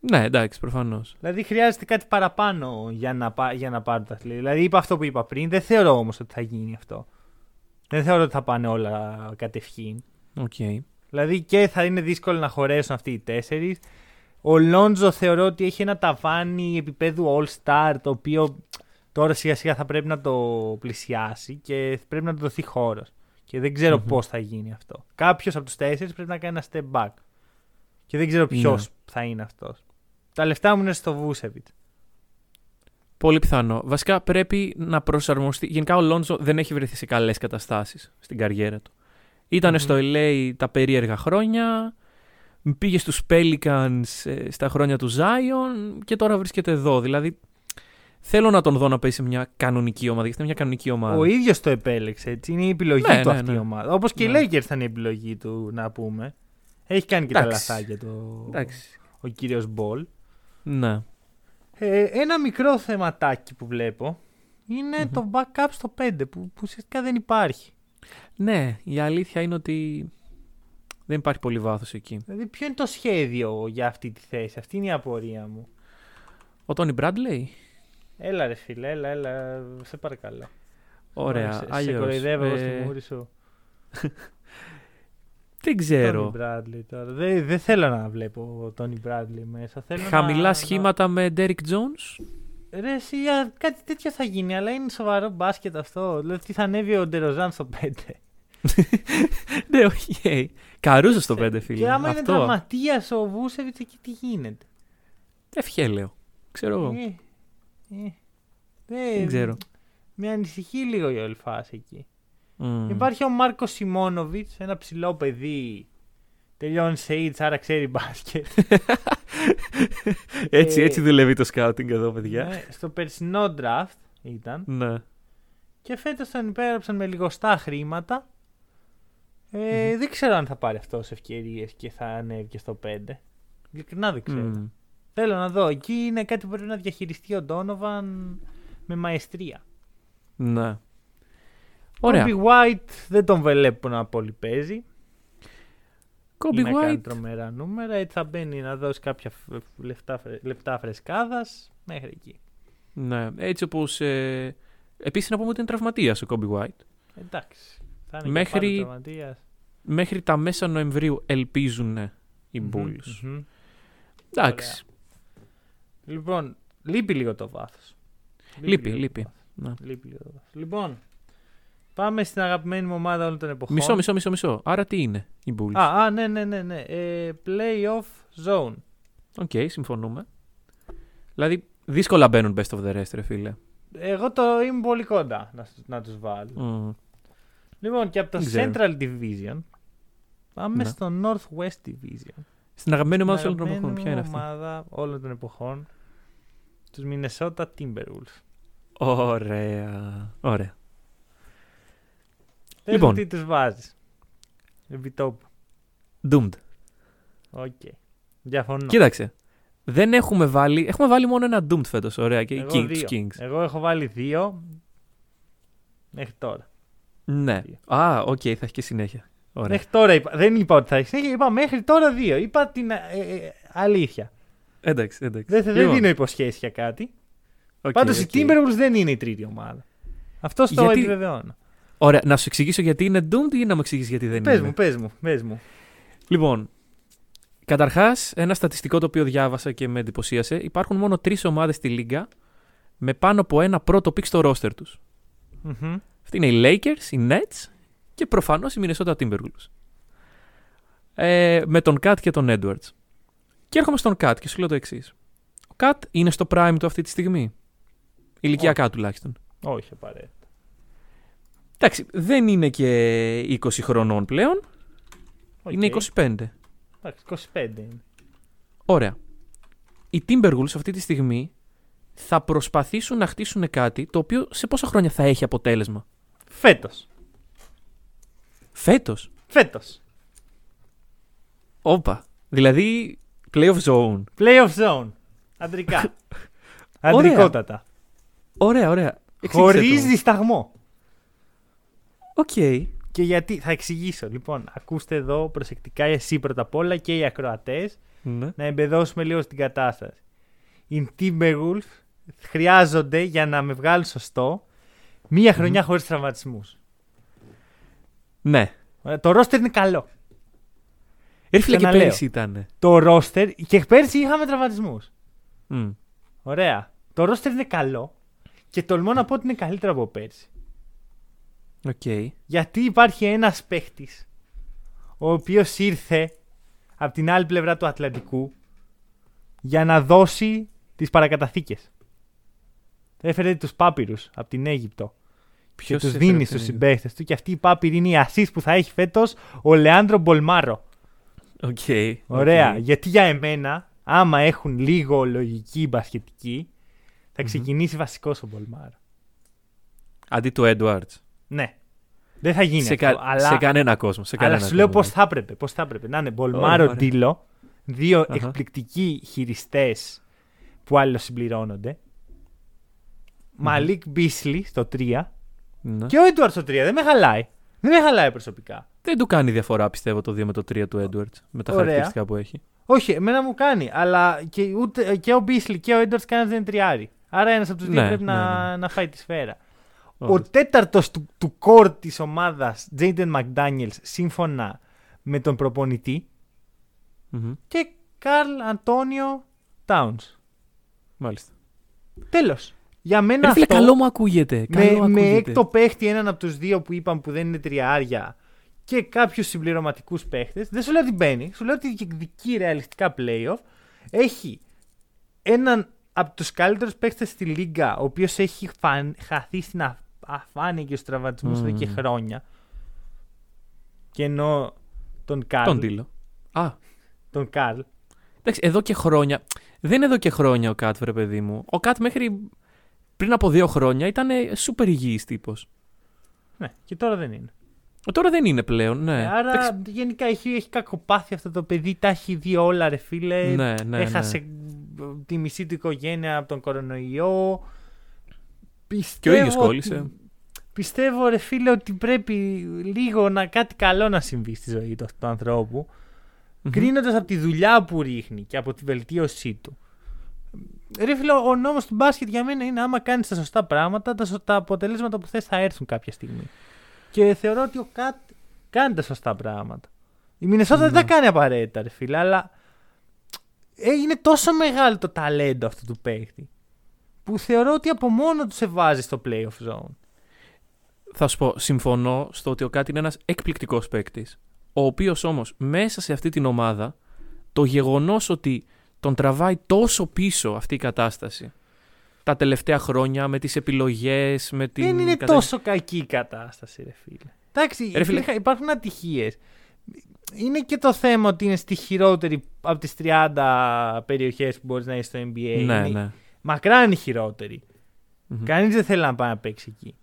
Speaker 3: Ναι, εντάξει, προφανώς.
Speaker 2: Δηλαδή χρειάζεται κάτι παραπάνω για να, πά- για να πάρει το δαχτυλίδι. Δηλαδή είπα αυτό που είπα πριν, δεν θεωρώ όμως ότι θα γίνει αυτό. Δεν θεωρώ ότι θα πάνε όλα κατευχήν.
Speaker 3: Okay.
Speaker 2: Δηλαδή και θα είναι δύσκολο να χωρέσουν αυτοί οι τέσσερις. Ο Λόντζο θεωρώ ότι έχει ένα ταβάνι επίπεδου All-Star το οποίο τώρα σιγά σιγά θα πρέπει να το πλησιάσει και πρέπει να του δοθεί χώρος. Και δεν ξέρω
Speaker 3: Μμμ.
Speaker 2: πώς θα γίνει αυτό. Κάποιος από τους τέσσερις πρέπει να κάνει ένα step back. Και δεν ξέρω ποιος
Speaker 3: Ναι.
Speaker 2: θα είναι αυτός. Τα λεφτά μου είναι στο Βούσεβιτ.
Speaker 3: Πολύ πιθανό. Βασικά πρέπει να προσαρμοστεί. Γενικά ο Lonzo δεν έχει βρεθεί σε καλές καταστάσεις στην καριέρα του. Ήτανε
Speaker 2: Μμμ.
Speaker 3: στο LA τα περίεργα χρόνια. Πήγε στους Pelicans ε, στα χρόνια του Zion και τώρα βρίσκεται εδώ. Δηλαδή θέλω να τον δω να παίζει σε μια κανονική ομάδα. Γιατί είναι μια κανονική ομάδα.
Speaker 2: Ο ίδιος το επέλεξε. Έτσι. Είναι η επιλογή
Speaker 3: Ναι,
Speaker 2: του
Speaker 3: ναι,
Speaker 2: αυτή
Speaker 3: ναι.
Speaker 2: η ομάδα. Όπως και
Speaker 3: Ναι.
Speaker 2: οι Lakers ήταν η επιλογή του, να πούμε. Έχει κάνει και τα
Speaker 3: Εντάξει.
Speaker 2: λαθάκια το...
Speaker 3: Εντάξει.
Speaker 2: ο κύριος Ball.
Speaker 3: Ναι.
Speaker 2: Ε, ένα μικρό θεματάκι που βλέπω είναι
Speaker 3: Μμμ.
Speaker 2: το backup στο 5 που, που ουσιαστικά δεν υπάρχει.
Speaker 3: Ναι, η αλήθεια είναι ότι δεν υπάρχει πολύ βάθος εκεί.
Speaker 2: Δηλαδή ποιο είναι το σχέδιο για αυτή τη θέση; Αυτή είναι η απορία μου.
Speaker 3: Ο Τόνι Μπράντλεϊ.
Speaker 2: Έλα ρε φίλε, έλα, έλα, σε παρακαλώ.
Speaker 3: Ωραία,
Speaker 2: Σε, σε
Speaker 3: αλλιώς.
Speaker 2: κοροϊδεύω εγώ
Speaker 3: Ε,
Speaker 2: στη μούρη σου. *laughs*
Speaker 3: Δεν ξέρω.
Speaker 2: Tony Bradley τώρα. Δεν, δεν θέλω να βλέπω Tony Bradley μέσα. Θέλω
Speaker 3: Χαμηλά
Speaker 2: να,
Speaker 3: σχήματα με Derrick Jones;
Speaker 2: Να... Ρε, εσύ, α, κάτι τέτοιο θα γίνει, αλλά είναι σοβαρό μπάσκετ αυτό. Δηλαδή τι θα ανέβει ο Ντεροζάν στο 5. *laughs*
Speaker 3: ναι, OK. Caruso στο 5, φίλε.
Speaker 2: Και άμα είναι
Speaker 3: Αυτό.
Speaker 2: τραυματίας ο Vucevic, εκεί τι γίνεται;
Speaker 3: Ευχέλαιο. Ξέρω εγώ.
Speaker 2: Ε, ε, δεν,
Speaker 3: Δεν ξέρω.
Speaker 2: Με ανησυχεί λίγο η όλη φάση εκεί.
Speaker 3: Μμ.
Speaker 2: Υπάρχει ο Μάρκος Σιμόνοβιτ, ένα ψηλό παιδί. Τελειώνει σε AIDS, άρα ξέρει μπάσκετ. *laughs*
Speaker 3: έτσι,
Speaker 2: Ε,
Speaker 3: έτσι δουλεύει το scouting εδώ, παιδιά.
Speaker 2: Ναι, στο περσινό draft ήταν.
Speaker 3: Ναι.
Speaker 2: Και φέτος τον υπέγραψαν με λιγοστά χρήματα. Ε, Δεν ξέρω αν θα πάρει αυτός ευκαιρίες και θα ανέβει και στο 5. Ειλικρινά δεν ξέρω.
Speaker 3: Μμ.
Speaker 2: Θέλω να δω. Εκεί είναι κάτι που πρέπει να διαχειριστεί ο Ντόνοβαν με μαεστρία.
Speaker 3: Ναι. Ωραία.
Speaker 2: Kobe White δεν τον βλέπω να πολύ παίζει.
Speaker 3: Kobe
Speaker 2: ή να κάνει
Speaker 3: White.
Speaker 2: τρομερά νούμερα. Έτσι θα μπαίνει να δώσει κάποια φ- λεφτά, φρε- λεπτά φρεσκάδας μέχρι εκεί.
Speaker 3: Ναι. Έτσι όπως. Ε... Επίσης να πούμε ότι είναι τραυματίας ο Kobe White.
Speaker 2: Εντάξει. Θα είναι
Speaker 3: Μέχρι-
Speaker 2: και πάλι τραυματίας.
Speaker 3: Μέχρι τα μέσα Νοεμβρίου ελπίζουν οι
Speaker 2: Μμμ,
Speaker 3: Bulls.
Speaker 2: μμμ.
Speaker 3: Εντάξει.
Speaker 2: Λοιπόν, λείπει λίγο το βάθος.
Speaker 3: Λείπει, λείπει. Ναι.
Speaker 2: Λείπει λίγο το βάθος. Λοιπόν, πάμε στην αγαπημένη μου ομάδα όλων των εποχών.
Speaker 3: Μισό, μισό, μισό, μισό. Άρα τι είναι οι Bulls;
Speaker 2: Α, α, ναι, ναι, ναι. ναι. Ε, playoff zone.
Speaker 3: OK, συμφωνούμε. Δηλαδή, δύσκολα μπαίνουν best of the rest, ρε φίλε.
Speaker 2: Εγώ το είμαι πολύ κοντά να, να τους βάλω.
Speaker 3: Μμ.
Speaker 2: Λοιπόν, και από το
Speaker 3: Δεν ξέρω.
Speaker 2: Central Division πάμε
Speaker 3: Ναι.
Speaker 2: στο Northwest Division.
Speaker 3: Στην αγαπημένη ομάδα όλων των
Speaker 2: Αγαπημένη
Speaker 3: εποχών. Ποια είναι
Speaker 2: μου
Speaker 3: αυτή.
Speaker 2: ομάδα όλων των εποχών. Τους Minnesota Timberwolves.
Speaker 3: Ωραία. Ωραία.
Speaker 2: Πες
Speaker 3: Λοιπόν.
Speaker 2: μου τι τους βάζεις. Επί τόπου.
Speaker 3: Doomed.
Speaker 2: OK. Διαφωνώ.
Speaker 3: Κοίταξε. Δεν έχουμε βάλει. Έχουμε βάλει μόνο ένα Doomed φέτος. Ωραία. Και
Speaker 2: Εγώ
Speaker 3: King,
Speaker 2: δύο.
Speaker 3: τους Kings.
Speaker 2: Εγώ έχω βάλει δύο μέχρι τώρα.
Speaker 3: Ναι.
Speaker 2: Δύο.
Speaker 3: Α, οκ, θα έχει και συνέχεια. Ωραία.
Speaker 2: Μέχρι τώρα είπα. Δεν είπα ότι θα έχει συνέχεια, είπα μέχρι τώρα δύο. Είπα την ε, ε, αλήθεια.
Speaker 3: Εντάξει, εντάξει.
Speaker 2: Δεν, δεν
Speaker 3: Λοιπόν,
Speaker 2: δίνω υποσχέσεις για κάτι.
Speaker 3: οκ,
Speaker 2: Πάντως
Speaker 3: οκ.
Speaker 2: οι Timberwolves δεν είναι η τρίτη ομάδα. Αυτό το
Speaker 3: Γιατί-
Speaker 2: επιβεβαιώνω.
Speaker 3: Ωραία, να σου εξηγήσω γιατί είναι Doomed ή να μου εξηγήσεις γιατί δεν
Speaker 2: Πες
Speaker 3: είναι.
Speaker 2: μου, πες μου, πες μου.
Speaker 3: Λοιπόν, καταρχάς, ένα στατιστικό το οποίο διάβασα και με εντυπωσίασε. Υπάρχουν μόνο τρεις ομάδες στη Λίγκα με πάνω από ένα πρώτο pick στο ρόστερ τους.
Speaker 2: Μμμ.
Speaker 3: Αυτή είναι οι Lakers, οι Nets και προφανώς οι Minnesota Timberwolves. Ε, με τον KAT και τον Edwards. Και έρχομαι στον KAT και σου λέω το εξής. Ο KAT είναι στο prime του αυτή τη στιγμή. Ηλικιακά τουλάχιστον.
Speaker 2: Όχι απαραίτητα.
Speaker 3: Εντάξει, δεν είναι και 20 χρονών πλέον.
Speaker 2: Οκ.
Speaker 3: Είναι 25.
Speaker 2: Εντάξει, 25 είναι.
Speaker 3: Ωραία. Οι Timberwolves αυτή τη στιγμή θα προσπαθήσουν να χτίσουν κάτι το οποίο σε πόσα χρόνια θα έχει αποτέλεσμα;
Speaker 2: Φέτος.
Speaker 3: Φέτος;
Speaker 2: Φέτος.
Speaker 3: Όπα. Δηλαδή, playoff zone.
Speaker 2: Playoff zone. Αντρικά. *laughs*
Speaker 3: Ωραία.
Speaker 2: Αντρικότατα.
Speaker 3: Ωραία, ωραία. Εξήγησέ
Speaker 2: Χωρί
Speaker 3: το μου.
Speaker 2: δισταγμό.
Speaker 3: Οκ.
Speaker 2: Και γιατί, θα εξηγήσω. Λοιπόν, ακούστε εδώ προσεκτικά εσύ πρώτα απ' όλα και οι ακροατές
Speaker 3: Ναι.
Speaker 2: να εμπεδώσουμε λίγο στην κατάσταση. Οι Timberwolves χρειάζονται για να με βγάλουν σωστό μία χρονιά χωρίς τραυματισμούς.
Speaker 3: Ναι.
Speaker 2: Το roster είναι καλό.
Speaker 3: Ρε φίλε και
Speaker 2: Ξαναλέω.
Speaker 3: πέρυσι ήταν.
Speaker 2: Το roster και πέρσι είχαμε τραυματισμούς.
Speaker 3: Μμ.
Speaker 2: Ωραία. Το roster είναι καλό και τολμώ να πω ότι είναι καλύτερο από πέρσι.
Speaker 3: Οκ.
Speaker 2: Γιατί υπάρχει ένας παίχτης ο οποίος ήρθε από την άλλη πλευρά του Ατλαντικού για να δώσει τις παρακαταθήκες. Έφερε τους πάπυρους από την Αίγυπτο και
Speaker 3: Ποιος
Speaker 2: τους
Speaker 3: έφερε
Speaker 2: δίνει
Speaker 3: από την
Speaker 2: στους
Speaker 3: Αίγυπτο;
Speaker 2: συμπαίχτες του και αυτοί οι πάπυροι είναι η assist που θα έχει φέτος ο Λεάντρο Μπολμάρο.
Speaker 3: Οκ.
Speaker 2: Ωραία.
Speaker 3: οκ.
Speaker 2: Γιατί για εμένα, άμα έχουν λίγο λογική μπασκετική, θα ξεκινήσει βασικός ο Μπολμάρο.
Speaker 3: Αντί του Edwards.
Speaker 2: Ναι. Δεν θα γίνει
Speaker 3: Σε,
Speaker 2: αυτό,
Speaker 3: κα-
Speaker 2: αλλά...
Speaker 3: σε κανένα κόσμο. Σε
Speaker 2: Αλλά
Speaker 3: κανένα
Speaker 2: σου λέω
Speaker 3: κόσμο.
Speaker 2: πώς θα έπρεπε. Πώς θα έπρεπε. Να είναι Μπολμάρο
Speaker 3: Ωραία.
Speaker 2: Ντίλο, δύο
Speaker 3: Αχα.
Speaker 2: εκπληκτικοί χειριστές που αλληλοσυμπληρώνονται. Μαλίκ Μπίσλι στο 3
Speaker 3: Ναι.
Speaker 2: και ο Έντουαρντς στο 3. Δεν με χαλάει. Δεν με χαλάει προσωπικά.
Speaker 3: Δεν του κάνει διαφορά πιστεύω το 2 με το 3 του Edwards. Με τα
Speaker 2: Ωραία.
Speaker 3: χαρακτηριστικά που έχει.
Speaker 2: Όχι, εμένα μου κάνει. Αλλά και, ούτε, και ο Μπίσλι και ο Έντουαρντς κανένας δεν είναι τριάρι. Άρα ένας από τους δύο
Speaker 3: Ναι,
Speaker 2: πρέπει
Speaker 3: ναι,
Speaker 2: να,
Speaker 3: ναι.
Speaker 2: να φάει τη σφαίρα. Ο
Speaker 3: Όντως.
Speaker 2: τέταρτος του, του κορ της ομάδας, Τζέιντεν Μακδάνιελ, σύμφωνα με τον προπονητή,
Speaker 3: Μμμ.
Speaker 2: και Καρλ Αντώνιο Τάουνς.
Speaker 3: Μάλιστα.
Speaker 2: Τέλος. Για μένα
Speaker 3: Ρε φίλε,
Speaker 2: αυτό,
Speaker 3: καλό μου ακούγεται.
Speaker 2: με,
Speaker 3: καλό
Speaker 2: με
Speaker 3: ακούγεται.
Speaker 2: έκτο παίχτη έναν από τους δύο που είπαμε που δεν είναι τριάρια και κάποιους συμπληρωματικούς παίχτες, δεν σου λέω ότι μπαίνει, σου λέω ότι διεκδικεί ρεαλιστικά playoff. Έχει έναν από τους καλύτερους παίχτες στη λίγα, ο οποίος έχει φαν- χαθεί στην α- αφάνεια και στου τραυματισμού εδώ και
Speaker 3: Μμμ.
Speaker 2: χρόνια. Και ενώ τον Καρλ.
Speaker 3: Τον Τίλο. Α,
Speaker 2: Τον Καρλ.
Speaker 3: εντάξει, εδώ και χρόνια. Δεν είναι εδώ και χρόνια ο Κάτ, βρε παιδί μου. Ο Κάτ μέχρι πριν από δύο χρόνια ήταν σούπερ υγιής τύπος.
Speaker 2: Ναι, και τώρα δεν είναι.
Speaker 3: Τώρα δεν είναι πλέον, ναι.
Speaker 2: Ε, Άρα
Speaker 3: Εντάξει,
Speaker 2: γενικά έχει, έχει κακοπάθει αυτό το παιδί, τα έχει δει όλα ρε φίλε.
Speaker 3: ναι, ναι,
Speaker 2: Έχασε
Speaker 3: ναι.
Speaker 2: τη μισή του οικογένεια από τον κορονοϊό.
Speaker 3: Και ο
Speaker 2: Πιστεύω
Speaker 3: ίδιος
Speaker 2: ότι-
Speaker 3: κόλλησε.
Speaker 2: Πιστεύω ρε φίλε ότι πρέπει λίγο να κάτι καλό να συμβεί στη ζωή του, του ανθρώπου.
Speaker 3: Μμμ.
Speaker 2: Κρίνοντας από τη δουλειά που ρίχνει και από τη βελτίωσή του. Ρε φίλε, ο νόμος του μπάσκετ για μένα είναι άμα κάνεις τα σωστά πράγματα, τα, σω- τα αποτελέσματα που θες θα έρθουν κάποια στιγμή. Και θεωρώ ότι ο Κατ κάνει τα σωστά πράγματα. Η Μινεσότα δεν
Speaker 3: Ναι.
Speaker 2: τα κάνει απαραίτητα, ρε φίλε, αλλά ε, είναι τόσο μεγάλο το ταλέντο αυτού του παίχτη που θεωρώ ότι από μόνο τους σε βάζει στο playoff zone.
Speaker 3: Θα σου πω, συμφωνώ στο ότι ο Κάτ είναι ένας εκπληκτικός παίκτης. Ο οποίος όμως μέσα σε αυτή την ομάδα το γεγονός ότι τον τραβάει τόσο πίσω αυτή η κατάσταση τα τελευταία χρόνια με τις επιλογές, με την...
Speaker 2: Δεν είναι
Speaker 3: κατα-
Speaker 2: τόσο κακή η κατάσταση, ρε φίλε. Εντάξει,
Speaker 3: Ρε φίλε.
Speaker 2: υπήρχα- υπάρχουν ατυχίες. Είναι και το θέμα ότι είναι στη χειρότερη από τις 30 περιοχές που μπορείς να είσαι στο NBA.
Speaker 3: ναι,
Speaker 2: Είναι
Speaker 3: ναι.
Speaker 2: Μακράν η χειρότερη.
Speaker 3: Μμμ.
Speaker 2: Κανείς δεν θέλει να πάει να παίξει εκεί.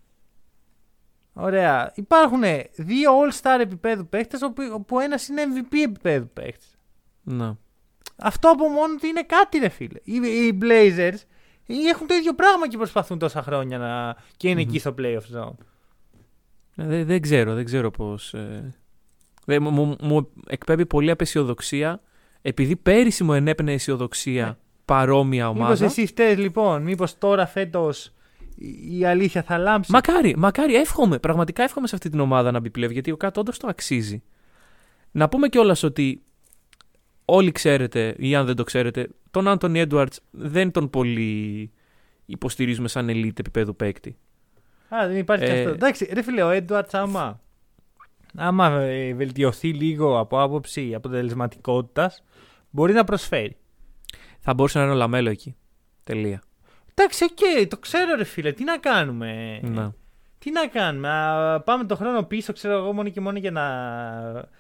Speaker 2: Ωραία. Υπάρχουν δύο all-star επίπεδου παίχτε, όπου, όπου ένας είναι MVP επίπεδου παίχτη.
Speaker 3: Ναι.
Speaker 2: Αυτό από μόνο του είναι κάτι, ρε φίλε. Οι, οι Blazers έχουν το ίδιο πράγμα και προσπαθούν τόσα χρόνια να... και ειναι εκεί στο playoff zone.
Speaker 3: Ε, Δεν, δεν ξέρω, δεν ξέρω πώς... Ε... δεν- μου, μου, μου εκπέμπει πολύ απεσιοδοξία επειδή πέρυσι μου ενέπαινε αισιοδοξία παρόμοια ομάδα.
Speaker 2: Μήπω εσύ φταίεις λοιπόν, μήπως τώρα φέτος η, η αλήθεια θα λάμψει.
Speaker 3: Μακάρι, μακάρι, εύχομαι. Πραγματικά εύχομαι σε αυτή την ομάδα να μπει πλέον γιατί ο Κάτ όντως το αξίζει. Να πούμε κιόλας ότι όλοι ξέρετε, ή αν δεν το ξέρετε, τον Άντωνι Έντουαρντς δεν τον πολύ υποστηρίζουμε σαν elite επίπεδου παίκτη.
Speaker 2: Α, δεν υπάρχει και
Speaker 3: Ε,
Speaker 2: αυτό. Εντάξει, ρε φίλε, ο Έντουαρντς, άμα, άμα ε, βελτιωθεί λίγο από άποψη αποτελεσματικότητας, μπορεί να προσφέρει.
Speaker 3: Θα μπορούσε να είναι ο Λαμέλο εκεί. Τελεία.
Speaker 2: Εντάξει, οκ, το ξέρω, ρε φίλε, τι να κάνουμε;
Speaker 3: Να.
Speaker 2: Τι να κάνουμε, α, πάμε το χρόνο πίσω, ξέρω εγώ, μόνο και μόνο για να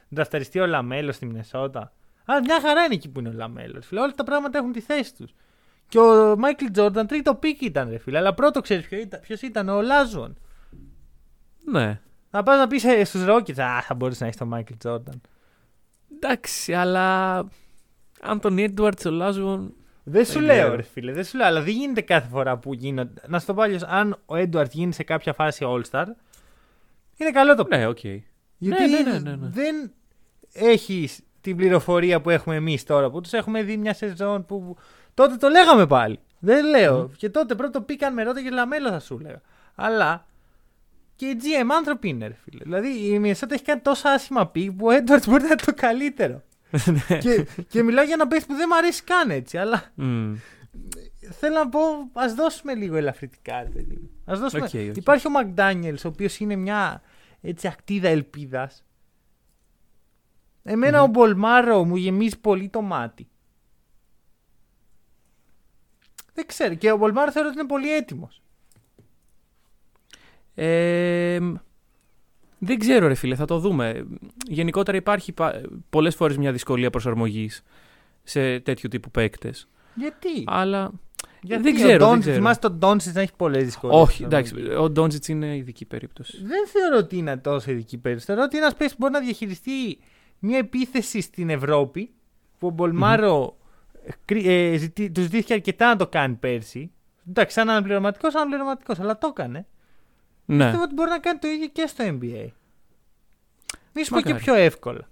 Speaker 2: ντραφταριστεί ο Λαμέλο στη Μινεσότα. Α, μια χαρά είναι εκεί που είναι ο Λαμέλο. Φίλε, όλα τα πράγματα έχουν τη θέση τους. Και ο Μάικλ Τζόρνταν τρίτο pick ήταν, ρε φίλε. Αλλά πρώτο ξέρεις ποιο ήταν, ποιος ήταν, ο Ολάζουον.
Speaker 3: Ναι.
Speaker 2: Να πας να πεις στους Rockets, Α, θα μπορούσε να έχει τον Μάικλ Τζόρνταν.
Speaker 3: Εντάξει, αλλά. Αν τον Έντουαρντς ο Ολάζουον.
Speaker 2: Δεν σου
Speaker 3: Δεν
Speaker 2: λέω,
Speaker 3: ξέρω.
Speaker 2: ρε φίλε, δεν σου λέω, αλλά δεν γίνεται κάθε φορά που γίνονται. Να σου το πω αλλιώς, αν ο Έντουαρντς γίνει σε κάποια φάση All-Star, είναι καλό το
Speaker 3: Ναι, οκ.
Speaker 2: Γιατί
Speaker 3: ναι, ναι, ναι, ναι.
Speaker 2: δεν έχεις την πληροφορία που έχουμε εμείς τώρα, που τους έχουμε δει μια σεζόν που. Τότε το λέγαμε πάλι. Δεν λέω. Και τότε πρώτο pick αν με ρώταγες Λαμέλο θα σου 'λεγα. Αλλά και οι GM άνθρωποι είναι, ρε φίλε. Δηλαδή η Μινεσότα έχει κάνει τόσα άσχημα pick που ο Έντουαρντς μπορεί να είναι το καλύτερο.
Speaker 3: Ναι.
Speaker 2: και, και μιλάω για ένα παίχτη που δεν μου αρέσει καν έτσι. Αλλά
Speaker 3: Μμ.
Speaker 2: θέλω να πω, ας δώσουμε λίγο ελαφρυτικά, ρε παιδί μου. Ας δώσουμε...
Speaker 3: OK, OK.
Speaker 2: Υπάρχει ο Μακντάνιελς, ο οποίος είναι μια έτσι ακτίδα ελπίδας. Εμένα ο Μπολμάρο μου γεμίζει πολύ το μάτι. Δεν ξέρω. Και ο Μπολμάρο θεωρώ ότι είναι πολύ έτοιμος.
Speaker 3: Ε, δεν ξέρω ρε φίλε, θα το δούμε. Γενικότερα υπάρχει πα- πολλές φορές μια δυσκολία προσαρμογής σε τέτοιου τύπου παίκτες.
Speaker 2: Γιατί;
Speaker 3: Αλλά
Speaker 2: Γιατί
Speaker 3: δεν
Speaker 2: ο
Speaker 3: ξέρω, δεν
Speaker 2: Ντόντσιτ-
Speaker 3: ξέρω.
Speaker 2: Θυμάσαι τον Ντόντσιτς να έχει πολλές δυσκολίες.
Speaker 3: όχι, εντάξει, ο Ντόντσιτς είναι ειδική περίπτωση.
Speaker 2: Δεν θεωρώ ότι είναι τόσο ειδική περίπτωση. Θεωρώ ότι ένας παίκτης μπορεί να διαχειριστεί μια επίθεση στην Ευρώπη που ο Μπολμάρο ε, ζητή- του ζητήθηκε αρκετά να το κάνει πέρσι. Εντάξει, σαν αναπληρωματικός, αναπληρωματικός, αλλά το έκανε.
Speaker 3: Ναι,
Speaker 2: Πιστεύω ότι μπορεί να κάνει το ίδιο και στο NBA. Μη σου πω και
Speaker 3: Μακάρι.
Speaker 2: πιο εύκολα.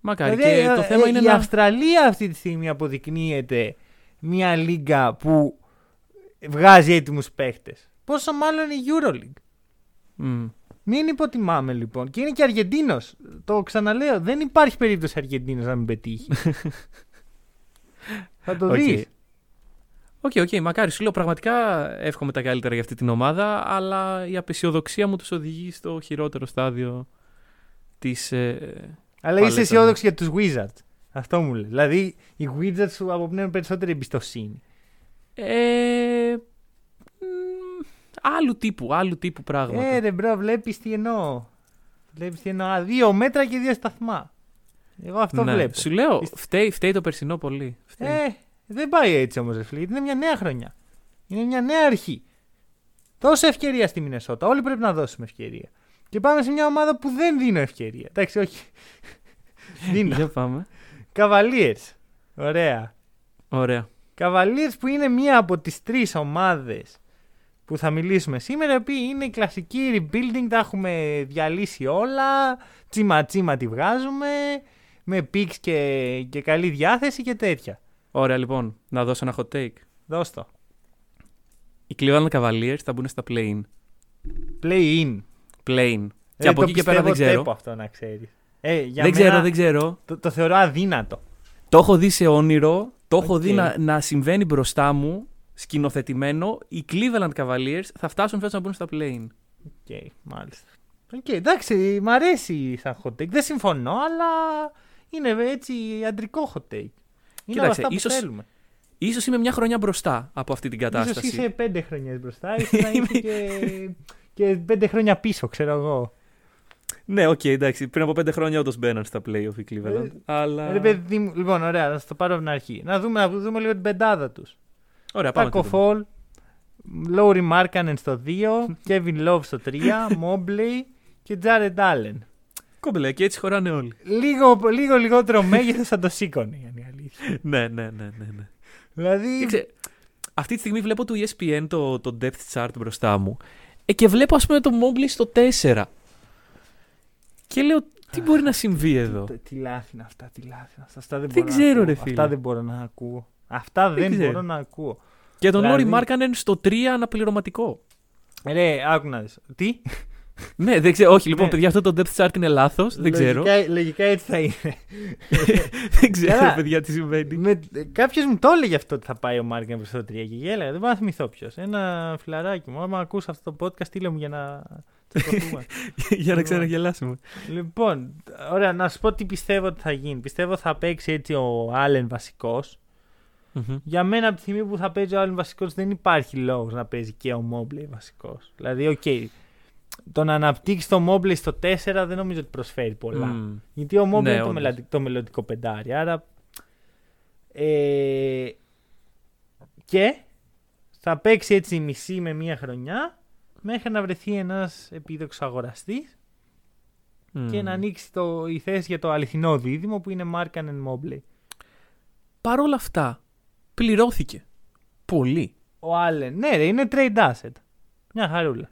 Speaker 3: μακάρι.
Speaker 2: Δηλαδή,
Speaker 3: και
Speaker 2: ε,
Speaker 3: το θέμα
Speaker 2: ε,
Speaker 3: είναι
Speaker 2: η
Speaker 3: να...
Speaker 2: Αυστραλία αυτή τη στιγμή αποδεικνύεται μια λίγκα που βγάζει έτοιμους παίχτες. Πόσο μάλλον η Euroleague.
Speaker 3: Μμ.
Speaker 2: Μην υποτιμάμε λοιπόν. Και είναι και Αργεντίνος. Το ξαναλέω. Δεν υπάρχει περίπτωση Αργεντίνος να μην πετύχει. *laughs* Θα το
Speaker 3: ΟΚ.
Speaker 2: δεις.
Speaker 3: ΟΚ, ΟΚ, μακάρι. Σου λέω πραγματικά εύχομαι τα καλύτερα για αυτή την ομάδα, αλλά η απαισιοδοξία μου τους οδηγεί στο χειρότερο στάδιο της... Ε...
Speaker 2: Αλλά
Speaker 3: Πάλε
Speaker 2: είσαι
Speaker 3: το,
Speaker 2: αισιόδοξος για τους Wizards. Αυτό μου λέει. Δηλαδή οι Wizards σου αποπνέουν περισσότερη εμπιστοσύνη.
Speaker 3: Ε, μ, άλλου τύπου, άλλου τύπου πράγματα.
Speaker 2: Ε, ρε bro, βλέπεις τι εννοώ. Βλέπεις τι εννοώ. Α, δύο μέτρα και δύο σταθμά. Εγώ αυτό
Speaker 3: Ναι.
Speaker 2: βλέπω.
Speaker 3: Σου λέω,
Speaker 2: Είστε-
Speaker 3: φταίει, φταίει το περσινό πολύ. Φταίει.
Speaker 2: Ε, δεν πάει έτσι όμως, ρε φίλε. γιατί Είναι μια νέα χρονιά. Είναι μια νέα αρχή. Δώσε ευκαιρία στη Μινεσότα. Όλοι πρέπει να δώσουμε ευκαιρία. Και πάμε σε μια ομάδα που δεν δίνω ευκαιρία. Εντάξει, όχι. *laughs* δίνω.
Speaker 3: Για πάμε.
Speaker 2: Cavaliers. Ωραία.
Speaker 3: Ωραία.
Speaker 2: Cavaliers που είναι μία από τις τρεις ομάδες που θα μιλήσουμε σήμερα, οι οποίοι είναι η κλασική rebuilding, τα έχουμε διαλύσει όλα, τσίμα τσίμα τη βγάζουμε, με picks και, και καλή διάθεση και τέτοια.
Speaker 3: Ωραία, λοιπόν, να δώσω ένα hot take.
Speaker 2: Δώσ' το.
Speaker 3: Οι Cleveland Cavaliers θα μπουν στα play-in.
Speaker 2: Play in.
Speaker 3: Play-in. Και
Speaker 2: Ε,
Speaker 3: από
Speaker 2: το
Speaker 3: εκεί και πέρα δεν
Speaker 2: πιστεύω
Speaker 3: ξέρω.
Speaker 2: τέπο αυτό να ξέρεις. Ε, για
Speaker 3: Δεν
Speaker 2: μένα
Speaker 3: ξέρω, δεν ξέρω.
Speaker 2: Το, το θεωρώ αδύνατο.
Speaker 3: Το έχω δει σε όνειρο, το έχω
Speaker 2: ΟΚ.
Speaker 3: δει να, να συμβαίνει μπροστά μου, σκηνοθετημένο. Οι Cleveland Cavaliers θα φτάσουν φέτος να μπουν στα play-in.
Speaker 2: ΟΚ, μάλιστα. ΟΚ, εντάξει, μ' αρέσει σαν hot take. Δεν συμφωνώ, αλλά είναι έτσι αντρικό hot take. Είναι
Speaker 3: Κοίταξε,
Speaker 2: από αυτά
Speaker 3: ίσως-
Speaker 2: που θέλουμε.
Speaker 3: Ίσως είμαι μια χρονιά μπροστά από αυτή την
Speaker 2: Ίσως
Speaker 3: κατάσταση.
Speaker 2: είσαι πέντε χρόνια μπροστά, ίσως να *laughs* είσαι και, και πέντε χρόνια πίσω, ξέρω εγώ.
Speaker 3: Ναι, ΟΚ, εντάξει. Πριν από πέντε χρόνια όντως μπαίναν στα playoff οι Cleveland.
Speaker 2: Ε,
Speaker 3: αλλά.
Speaker 2: Ρε παιδί μου, λοιπόν, ωραία, να το πάρω από την αρχή. Να δούμε, να δούμε λίγο την πεντάδα τους.
Speaker 3: Ωραία, πάμε.
Speaker 2: Τάκο
Speaker 3: να το δούμε.
Speaker 2: Φόλ, Λάουρι Μάρκανεν στο 2, *laughs* Kevin Love στο 3, Mobley και Jared Allen.
Speaker 3: Κόμπελε, και έτσι χωράνε όλοι.
Speaker 2: Λίγο, λίγο λιγότερο μέγεθος θα το σήκωνε, είναι η αλήθεια.
Speaker 3: ναι, ναι, ναι, ναι. ναι.
Speaker 2: Δηλαδή.
Speaker 3: Κοίταξε, αυτή τη στιγμή βλέπω το E ESPN το, το depth chart μπροστά μου ε, και βλέπω ας πούμε το Mobley στο 4. Και λέω, τι μπορεί να συμβεί εδώ;
Speaker 2: Τι, τι λάθη είναι αυτά, τι λάθη είναι αυτά. αυτά δεν,
Speaker 3: Δεν
Speaker 2: μπορώ
Speaker 3: ξέρω,
Speaker 2: να ακούω.
Speaker 3: ρε φίλε.
Speaker 2: Αυτά δεν μπορώ να ακούω. Αυτά δεν,
Speaker 3: ξέρω.
Speaker 2: μπορώ να ακούω.
Speaker 3: Και τον
Speaker 2: Δηλαδή-
Speaker 3: Λόρι Μάρκανεν στο 3 αναπληρωματικό.
Speaker 2: Ρε, άκου να δεις. Τι;
Speaker 3: Ναι, δεν ξέρω. Όχι, λοιπόν,
Speaker 2: Ναι.
Speaker 3: παιδιά, αυτό το depth chart είναι λάθος. Δεν ξέρω.
Speaker 2: Λογικά, λογικά έτσι θα είναι. *laughs*
Speaker 3: δεν ξέρω,
Speaker 2: Καλά.
Speaker 3: παιδιά, τι συμβαίνει.
Speaker 2: Με, κάποιος μου το έλεγε αυτό ότι θα πάει ο Μάρκεν προς το 3 και γέλαγα. Δεν μπορώ να θυμηθώ ποιος. Ένα φιλαράκι μου. Άμα ακούς αυτό το podcast, στείλε μου για να τσακωθούμε. *laughs*
Speaker 3: Για να ξαναγελάσουμε.
Speaker 2: λοιπόν, ωραία, να σου πω τι πιστεύω ότι θα γίνει. Πιστεύω θα παίξει έτσι ο Άλεν βασικός.
Speaker 3: Μμμ.
Speaker 2: Για μένα από τη στιγμή που θα παίζει ο Άλεν βασικός δεν υπάρχει λόγος να παίζει και ο Μόμπλεϊ βασικός. Δηλαδή, ΟΚ, το να αναπτύξεις το Μόμπλεϊ στο 4 δεν νομίζω ότι προσφέρει πολλά.
Speaker 3: Μμ.
Speaker 2: Γιατί ο Μόμπλεϊ
Speaker 3: Ναι,
Speaker 2: είναι το,
Speaker 3: όντως.
Speaker 2: μελλοντι- το μελλοντικό πεντάρι. Άρα. Ε, και θα παίξει έτσι μισή με μία χρονιά μέχρι να βρεθεί ένας επίδοξος αγοραστής
Speaker 3: Μμ.
Speaker 2: και να ανοίξει το, η θέση για το αληθινό δίδυμο που είναι Μάρκανεν Μόμπλεϊ.
Speaker 3: Παρ' όλα αυτά, πληρώθηκε. Πολύ.
Speaker 2: Ο Άλεν, ναι, ρε, είναι trade asset. Μια χαρούλα.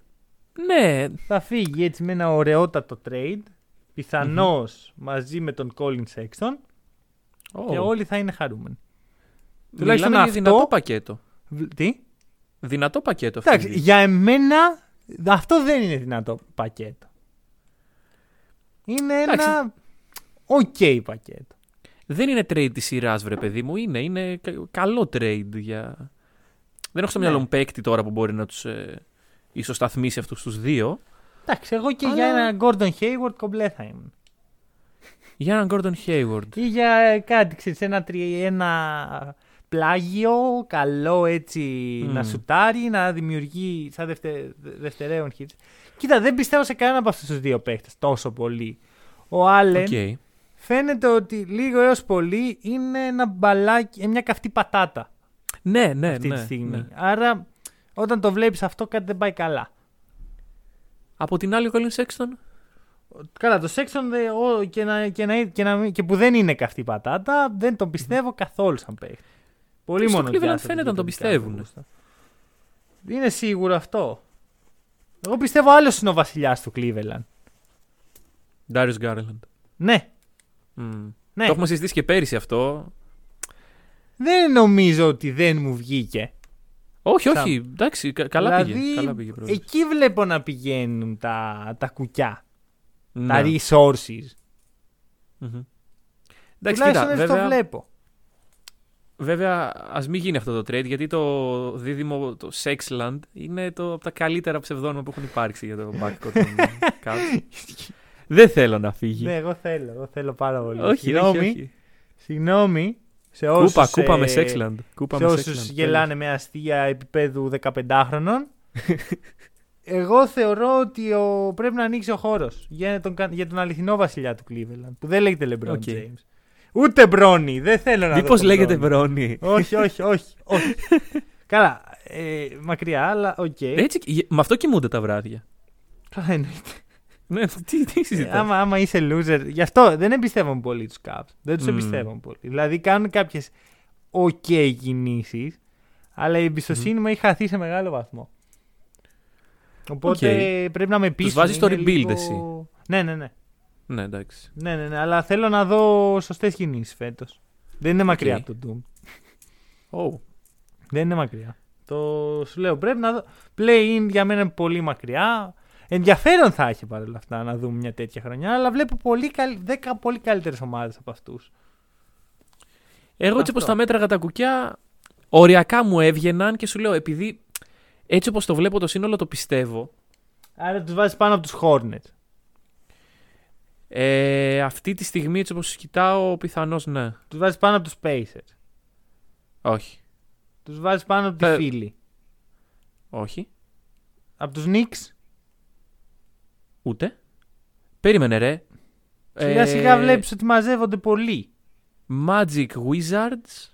Speaker 3: Ναι,
Speaker 2: Θα φύγει έτσι με ένα ωραιότατο trade, πιθανώς μαζί με τον Colin Sexton και όλοι θα είναι χαρούμενοι. τουλάχιστον
Speaker 3: Μιλάμε για
Speaker 2: αυτό-
Speaker 3: δυνατό πακέτο.
Speaker 2: Β- Τι;
Speaker 3: Δυνατό πακέτο αυτό.
Speaker 2: Εντάξει, για εμένα αυτό δεν είναι δυνατό πακέτο. Είναι
Speaker 3: Εντάξει.
Speaker 2: ένα ΟΚ πακέτο.
Speaker 3: Δεν είναι trade της σειράς, βρε παιδί μου. Είναι, είναι κα- καλό trade για. Δεν έχω στο
Speaker 2: Ναι.
Speaker 3: μυαλό μου παίκτη τώρα που μπορεί να τους ε, ισοσταθμίσει αυτούς τους δύο.
Speaker 2: Εντάξει, εγώ και
Speaker 3: Αλλά-
Speaker 2: για έναν Gordon Hayward κομπλέ θα ήμουν.
Speaker 3: Για έναν Gordon Hayward.
Speaker 2: Ή για κάτι, ξέρεις, ένα, τρι- ένα πλάγιο, καλό έτσι
Speaker 3: Μμμ.
Speaker 2: να σουτάρει, να δημιουργεί σαν δευτε, δευτερεύον hits. Κοίτα, δεν πιστεύω σε κανένα από αυτούς τους δύο παίχτες τόσο πολύ. Ο Άλεν
Speaker 3: ΟΚ.
Speaker 2: φαίνεται ότι λίγο έως πολύ είναι ένα μπαλάκι, ε, μια καυτή πατάτα
Speaker 3: Ναι, ναι,
Speaker 2: αυτή
Speaker 3: ναι,
Speaker 2: τη στιγμή.
Speaker 3: ναι.
Speaker 2: Άρα όταν το βλέπεις αυτό κάτι δεν πάει καλά.
Speaker 3: Από την άλλη, ο Colin Sexton;
Speaker 2: Καλά, το Sexton δε- ο- και, να, και, να, και, να, και που δεν είναι καυτή πατάτα, δεν τον πιστεύω καθόλου σαν παίχτη. Πολύ
Speaker 3: Και στο
Speaker 2: μόνο
Speaker 3: Cleveland
Speaker 2: διάστατος
Speaker 3: φαίνεται να
Speaker 2: για
Speaker 3: τον
Speaker 2: δικά
Speaker 3: πιστεύουν.
Speaker 2: μου γούστα. Είναι σίγουρο αυτό. Εγώ πιστεύω άλλος είναι ο βασιλιάς του Cleveland.
Speaker 3: Darius Garland.
Speaker 2: Ναι,
Speaker 3: Μμ.
Speaker 2: ναι.
Speaker 3: Το έχουμε συζητήσει και πέρυσι αυτό.
Speaker 2: Δεν νομίζω ότι δεν μου βγήκε.
Speaker 3: Όχι,
Speaker 2: Σα-
Speaker 3: όχι. Εντάξει, κα- καλά
Speaker 2: δηλαδή,
Speaker 3: πήγε. Καλά πήγε η πρόβληση.
Speaker 2: εκεί βλέπω να πηγαίνουν τα, τα κουκιά,
Speaker 3: Ναι.
Speaker 2: τα resources.
Speaker 3: Μμμ. Εντάξει,
Speaker 2: Τουλάχιστον
Speaker 3: κοίτα,
Speaker 2: έτσι το
Speaker 3: βέβαια,
Speaker 2: βλέπω.
Speaker 3: βέβαια ας μην γίνει αυτό το trade γιατί το δίδυμο το Sexland είναι το από τα καλύτερα ψευδόνυμα που έχουν υπάρξει για το backcourt των *laughs* Cavs. Δεν θέλω να φύγει.
Speaker 2: ναι, εγώ θέλω, εγώ θέλω πάρα πολύ.
Speaker 3: όχι, όχι,
Speaker 2: Συγγνώμη,
Speaker 3: όχι.
Speaker 2: συγγνώμη σε όσους,
Speaker 3: Κούπα, κούπα με
Speaker 2: ε,
Speaker 3: Sexland. Κούπα
Speaker 2: σε
Speaker 3: με
Speaker 2: όσους
Speaker 3: Sexland.
Speaker 2: γελάνε με αστεία επίπεδου 15χρονων. *laughs* Εγώ θεωρώ ότι ο, πρέπει να ανοίξει ο χώρος για, τον, κα- για τον αληθινό βασιλιά του Cleveland. Που δεν λέγεται LeBron
Speaker 3: ΟΚ.
Speaker 2: James. Ούτε Bronny. Δεν θέλω να δω
Speaker 3: Μήπως
Speaker 2: τον
Speaker 3: λέγεται
Speaker 2: Bronny.
Speaker 3: Bronny.
Speaker 2: όχι, όχι, όχι. *laughs* όχι. Καλά. Ε, μακριά, αλλά ΟΚ.
Speaker 3: Έτσι, γε- με αυτό κοιμούνται τα βράδια.
Speaker 2: Καλά εννοείται.
Speaker 3: Ναι, τι, τι
Speaker 2: Ε,
Speaker 3: συζητάς.
Speaker 2: άμα, άμα είσαι loser. Γι' αυτό δεν εμπιστεύομαι πολύ τους Cavs. Δεν τους
Speaker 3: Μμμ.
Speaker 2: εμπιστεύομαι πολύ. Δηλαδή κάνουν κάποιες ok κινήσεις, αλλά η εμπιστοσύνη μου έχει χαθεί σε μεγάλο βαθμό. Οπότε πρέπει να με πείσουν.
Speaker 3: βάζεις στο
Speaker 2: είναι
Speaker 3: rebuild
Speaker 2: λίγο-
Speaker 3: εσύ.
Speaker 2: Ναι, ναι, ναι.
Speaker 3: Ναι, εντάξει.
Speaker 2: ναι, ναι, ναι. Αλλά θέλω να δω σωστές κινήσεις φέτος. Δεν είναι μακριά
Speaker 3: ΟΚ.
Speaker 2: από το doom.
Speaker 3: Oh.
Speaker 2: Δεν είναι μακριά. Το σου λέω πρέπει να δω. Play-in για μένα είναι πολύ μακριά. Ενδιαφέρον θα έχει παρόλα αυτά να δούμε μια τέτοια χρονιά, αλλά βλέπω πολύ καλ... 10 πολύ καλύτερες ομάδες από αυτούς.
Speaker 3: Εγώ έτσι
Speaker 2: Αυτό.
Speaker 3: όπως τα μέτραγα τα κουκιά, οριακά μου έβγαιναν και σου λέω, επειδή έτσι όπως το βλέπω το σύνολο το πιστεύω,
Speaker 2: Άρα τους βάζεις πάνω από τους Hornets.
Speaker 3: ε, αυτή τη στιγμή έτσι όπως τους κοιτάω, πιθανώς ναι.
Speaker 2: Τους βάζεις πάνω από τους Pacers.
Speaker 3: Όχι.
Speaker 2: Τους βάζεις πάνω από τη
Speaker 3: Ε,
Speaker 2: Φίλη.
Speaker 3: Όχι.
Speaker 2: Από τους Knicks.
Speaker 3: Ούτε. Περίμενε, ρε.
Speaker 2: Σιγά
Speaker 3: Ε,
Speaker 2: σιγά βλέπεις ότι μαζεύονται πολλοί.
Speaker 3: Magic Wizards,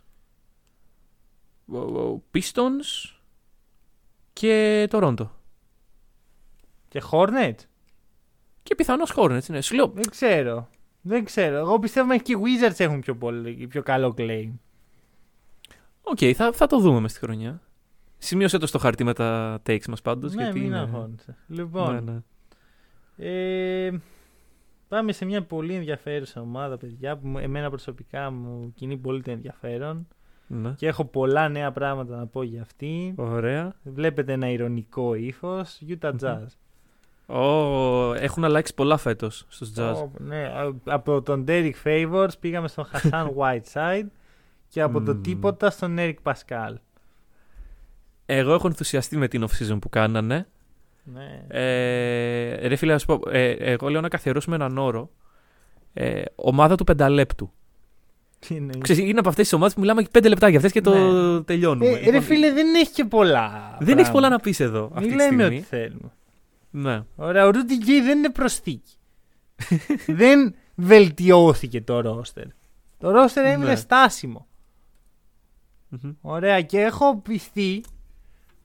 Speaker 3: ο- ο Pistons και Toronto.
Speaker 2: Και Hornet.
Speaker 3: Και πιθανώς Hornets, ναι. Σου λέω,
Speaker 2: Δεν ξέρω. Δεν ξέρω. Εγώ πιστεύω μέχρι και οι Wizards έχουν πιο, πολύ, πιο καλό claim.
Speaker 3: οκ, θα, θα το δούμε μες στη χρονιά. Σημείωσε το στο χαρτί με τα takes μας πάντως.
Speaker 2: ναι,
Speaker 3: γιατί
Speaker 2: μην
Speaker 3: είναι...
Speaker 2: αγχώνεσαι. Λοιπόν,
Speaker 3: Ναι, ναι.
Speaker 2: Ε, πάμε σε μια πολύ ενδιαφέρουσα ομάδα, παιδιά, που μου- εμένα προσωπικά μου κινεί πολύ το ενδιαφέρον
Speaker 3: ναι.
Speaker 2: και έχω πολλά νέα πράγματα να πω για αυτή.
Speaker 3: Ωραία.
Speaker 2: Βλέπετε ένα ηρωνικό ύφος. Utah Jazz.
Speaker 3: Ω, έχουν αλλάξει πολλά φέτος στους Jazz.
Speaker 2: Ω, ναι, α- από τον Derek Favors πήγαμε στον Hassan *laughs* Whiteside και από το
Speaker 3: Μμμ.
Speaker 2: τίποτα στον Eric Pascal.
Speaker 3: Εγώ έχω ενθουσιαστεί με την off-season που κάνανε.
Speaker 2: Ναι.
Speaker 3: Ε, ρε φίλε, να σου πω, ε, εγώ λέω να καθιερώσουμε έναν όρο. Ε, ομάδα του πενταλέπτου.
Speaker 2: Τι είναι.
Speaker 3: Ξέρεις, είναι από αυτές τις ομάδες που μιλάμε πέντε λεπτά για αυτές και το
Speaker 2: Ναι.
Speaker 3: τελειώνουμε.
Speaker 2: Ε, ρε
Speaker 3: Λοιπόν,
Speaker 2: φίλε, δεν έχει και πολλά.
Speaker 3: δεν
Speaker 2: πράγματα.
Speaker 3: έχει πολλά να πεις εδώ. Αυτή
Speaker 2: Μην
Speaker 3: τη
Speaker 2: λέμε
Speaker 3: στιγμή.
Speaker 2: ό,τι θέλουμε.
Speaker 3: Ναι.
Speaker 2: Ωραία, ο Ρούντι Γκέι δεν είναι προσθήκη. *laughs* δεν βελτιώθηκε το ρόστερ. Το ρόστερ έμεινε
Speaker 3: Ναι.
Speaker 2: στάσιμο.
Speaker 3: Μμμ.
Speaker 2: Ωραία, και έχω πιστεί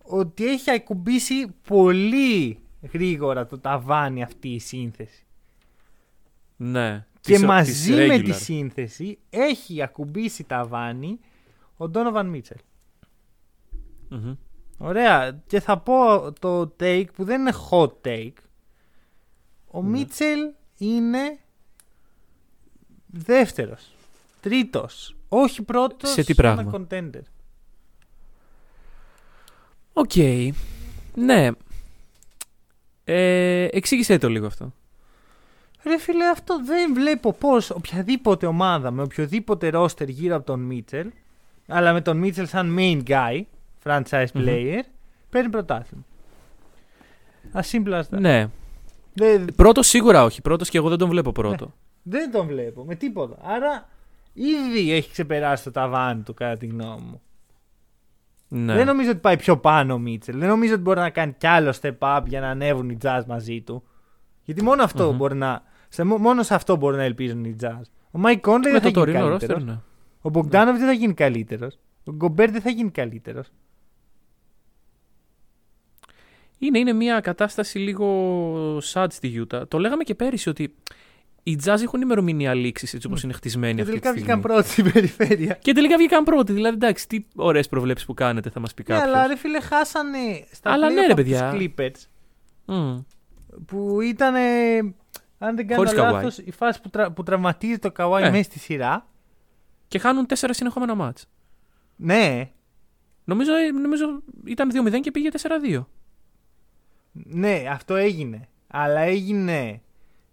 Speaker 2: ότι έχει ακουμπήσει πολύ γρήγορα το ταβάνι αυτή η σύνθεση.
Speaker 3: ναι.
Speaker 2: Και
Speaker 3: Της-
Speaker 2: μαζί
Speaker 3: της
Speaker 2: με
Speaker 3: regular.
Speaker 2: τη σύνθεση έχει ακουμπήσει ταβάνι ο Ντόνοβαν Μίτσελ.
Speaker 3: Μμμ.
Speaker 2: Ωραία. Και θα πω το take που δεν είναι hot take. Ο
Speaker 3: Ναι.
Speaker 2: Μίτσελ είναι δεύτερος. Τρίτος. Όχι πρώτος
Speaker 3: Σε τι
Speaker 2: ένα
Speaker 3: πράγμα;
Speaker 2: contender.
Speaker 3: ΟΚ. Ναι. Ε, εξήγησέ το λίγο αυτό.
Speaker 2: Ρε φίλε, αυτό δεν βλέπω πώς οποιαδήποτε ομάδα με οποιοδήποτε roster γύρω από τον Μίτσελ, αλλά με τον Μίτσελ σαν main guy, franchise
Speaker 3: Μμμ.
Speaker 2: player, παίρνει πρωτάθλημα. As simple as that.
Speaker 3: Ναι.
Speaker 2: Δεν,
Speaker 3: Πρώτο σίγουρα όχι. Πρώτος και εγώ δεν τον βλέπω πρώτο.
Speaker 2: δεν τον βλέπω με τίποτα. Άρα ήδη έχει ξεπεράσει το ταβάνι του κατά τη γνώμη μου.
Speaker 3: Ναι.
Speaker 2: Δεν νομίζω ότι πάει πιο πάνω ο Μίτσελ. Δεν νομίζω ότι μπορεί να κάνει κι άλλο step up για να ανέβουν οι Jazz μαζί του. Γιατί μόνο αυτό
Speaker 3: Μμμ.
Speaker 2: μπορεί να. Σε, μόνο σε αυτό μπορεί να ελπίζουν οι Jazz. Ο Μάικ Κόνλι
Speaker 3: με
Speaker 2: δεν θα
Speaker 3: το
Speaker 2: γίνει
Speaker 3: τωρινό
Speaker 2: καλύτερος.
Speaker 3: ρόστερ, ναι.
Speaker 2: Ο Μπογκντάνοβιτς δεν θα γίνει καλύτερος. Ο Γκομπέρ δεν θα γίνει καλύτερος.
Speaker 3: Είναι, είναι μια κατάσταση λίγο sad στη Utah. Το λέγαμε και πέρυσι ότι οι Jazz έχουν ημερομηνία λήξης έτσι όπως είναι χτισμένοι
Speaker 2: Και
Speaker 3: αυτή τη
Speaker 2: τελικά
Speaker 3: στιγμή.
Speaker 2: βγήκαν πρώτοι στην περιφέρεια.
Speaker 3: Και τελικά βγήκαν πρώτοι. Δηλαδή, εντάξει, τι ωραίες προβλέψεις που κάνετε, θα μας πει
Speaker 2: Ναι,
Speaker 3: κάποιος.
Speaker 2: αλλά ρε φίλε, χάσανε στα
Speaker 3: Αλλά
Speaker 2: playoff
Speaker 3: ναι, ρε,
Speaker 2: από
Speaker 3: παιδιά.
Speaker 2: τους Clippers
Speaker 3: Μμ.
Speaker 2: που ήταν. Αν δεν κάνω
Speaker 3: Χωρίς Kawhi.
Speaker 2: λάθος, η φάση που, τρα, που τραυματίζει το Καουάι
Speaker 3: Ναι.
Speaker 2: μέσα στη σειρά.
Speaker 3: Και χάνουν τέσσερα συνεχόμενα μάτς.
Speaker 2: Ναι,
Speaker 3: Νομίζω, ε, νομίζω ήταν 2-0 και πήγε 4-2.
Speaker 2: ναι, αυτό έγινε. Αλλά έγινε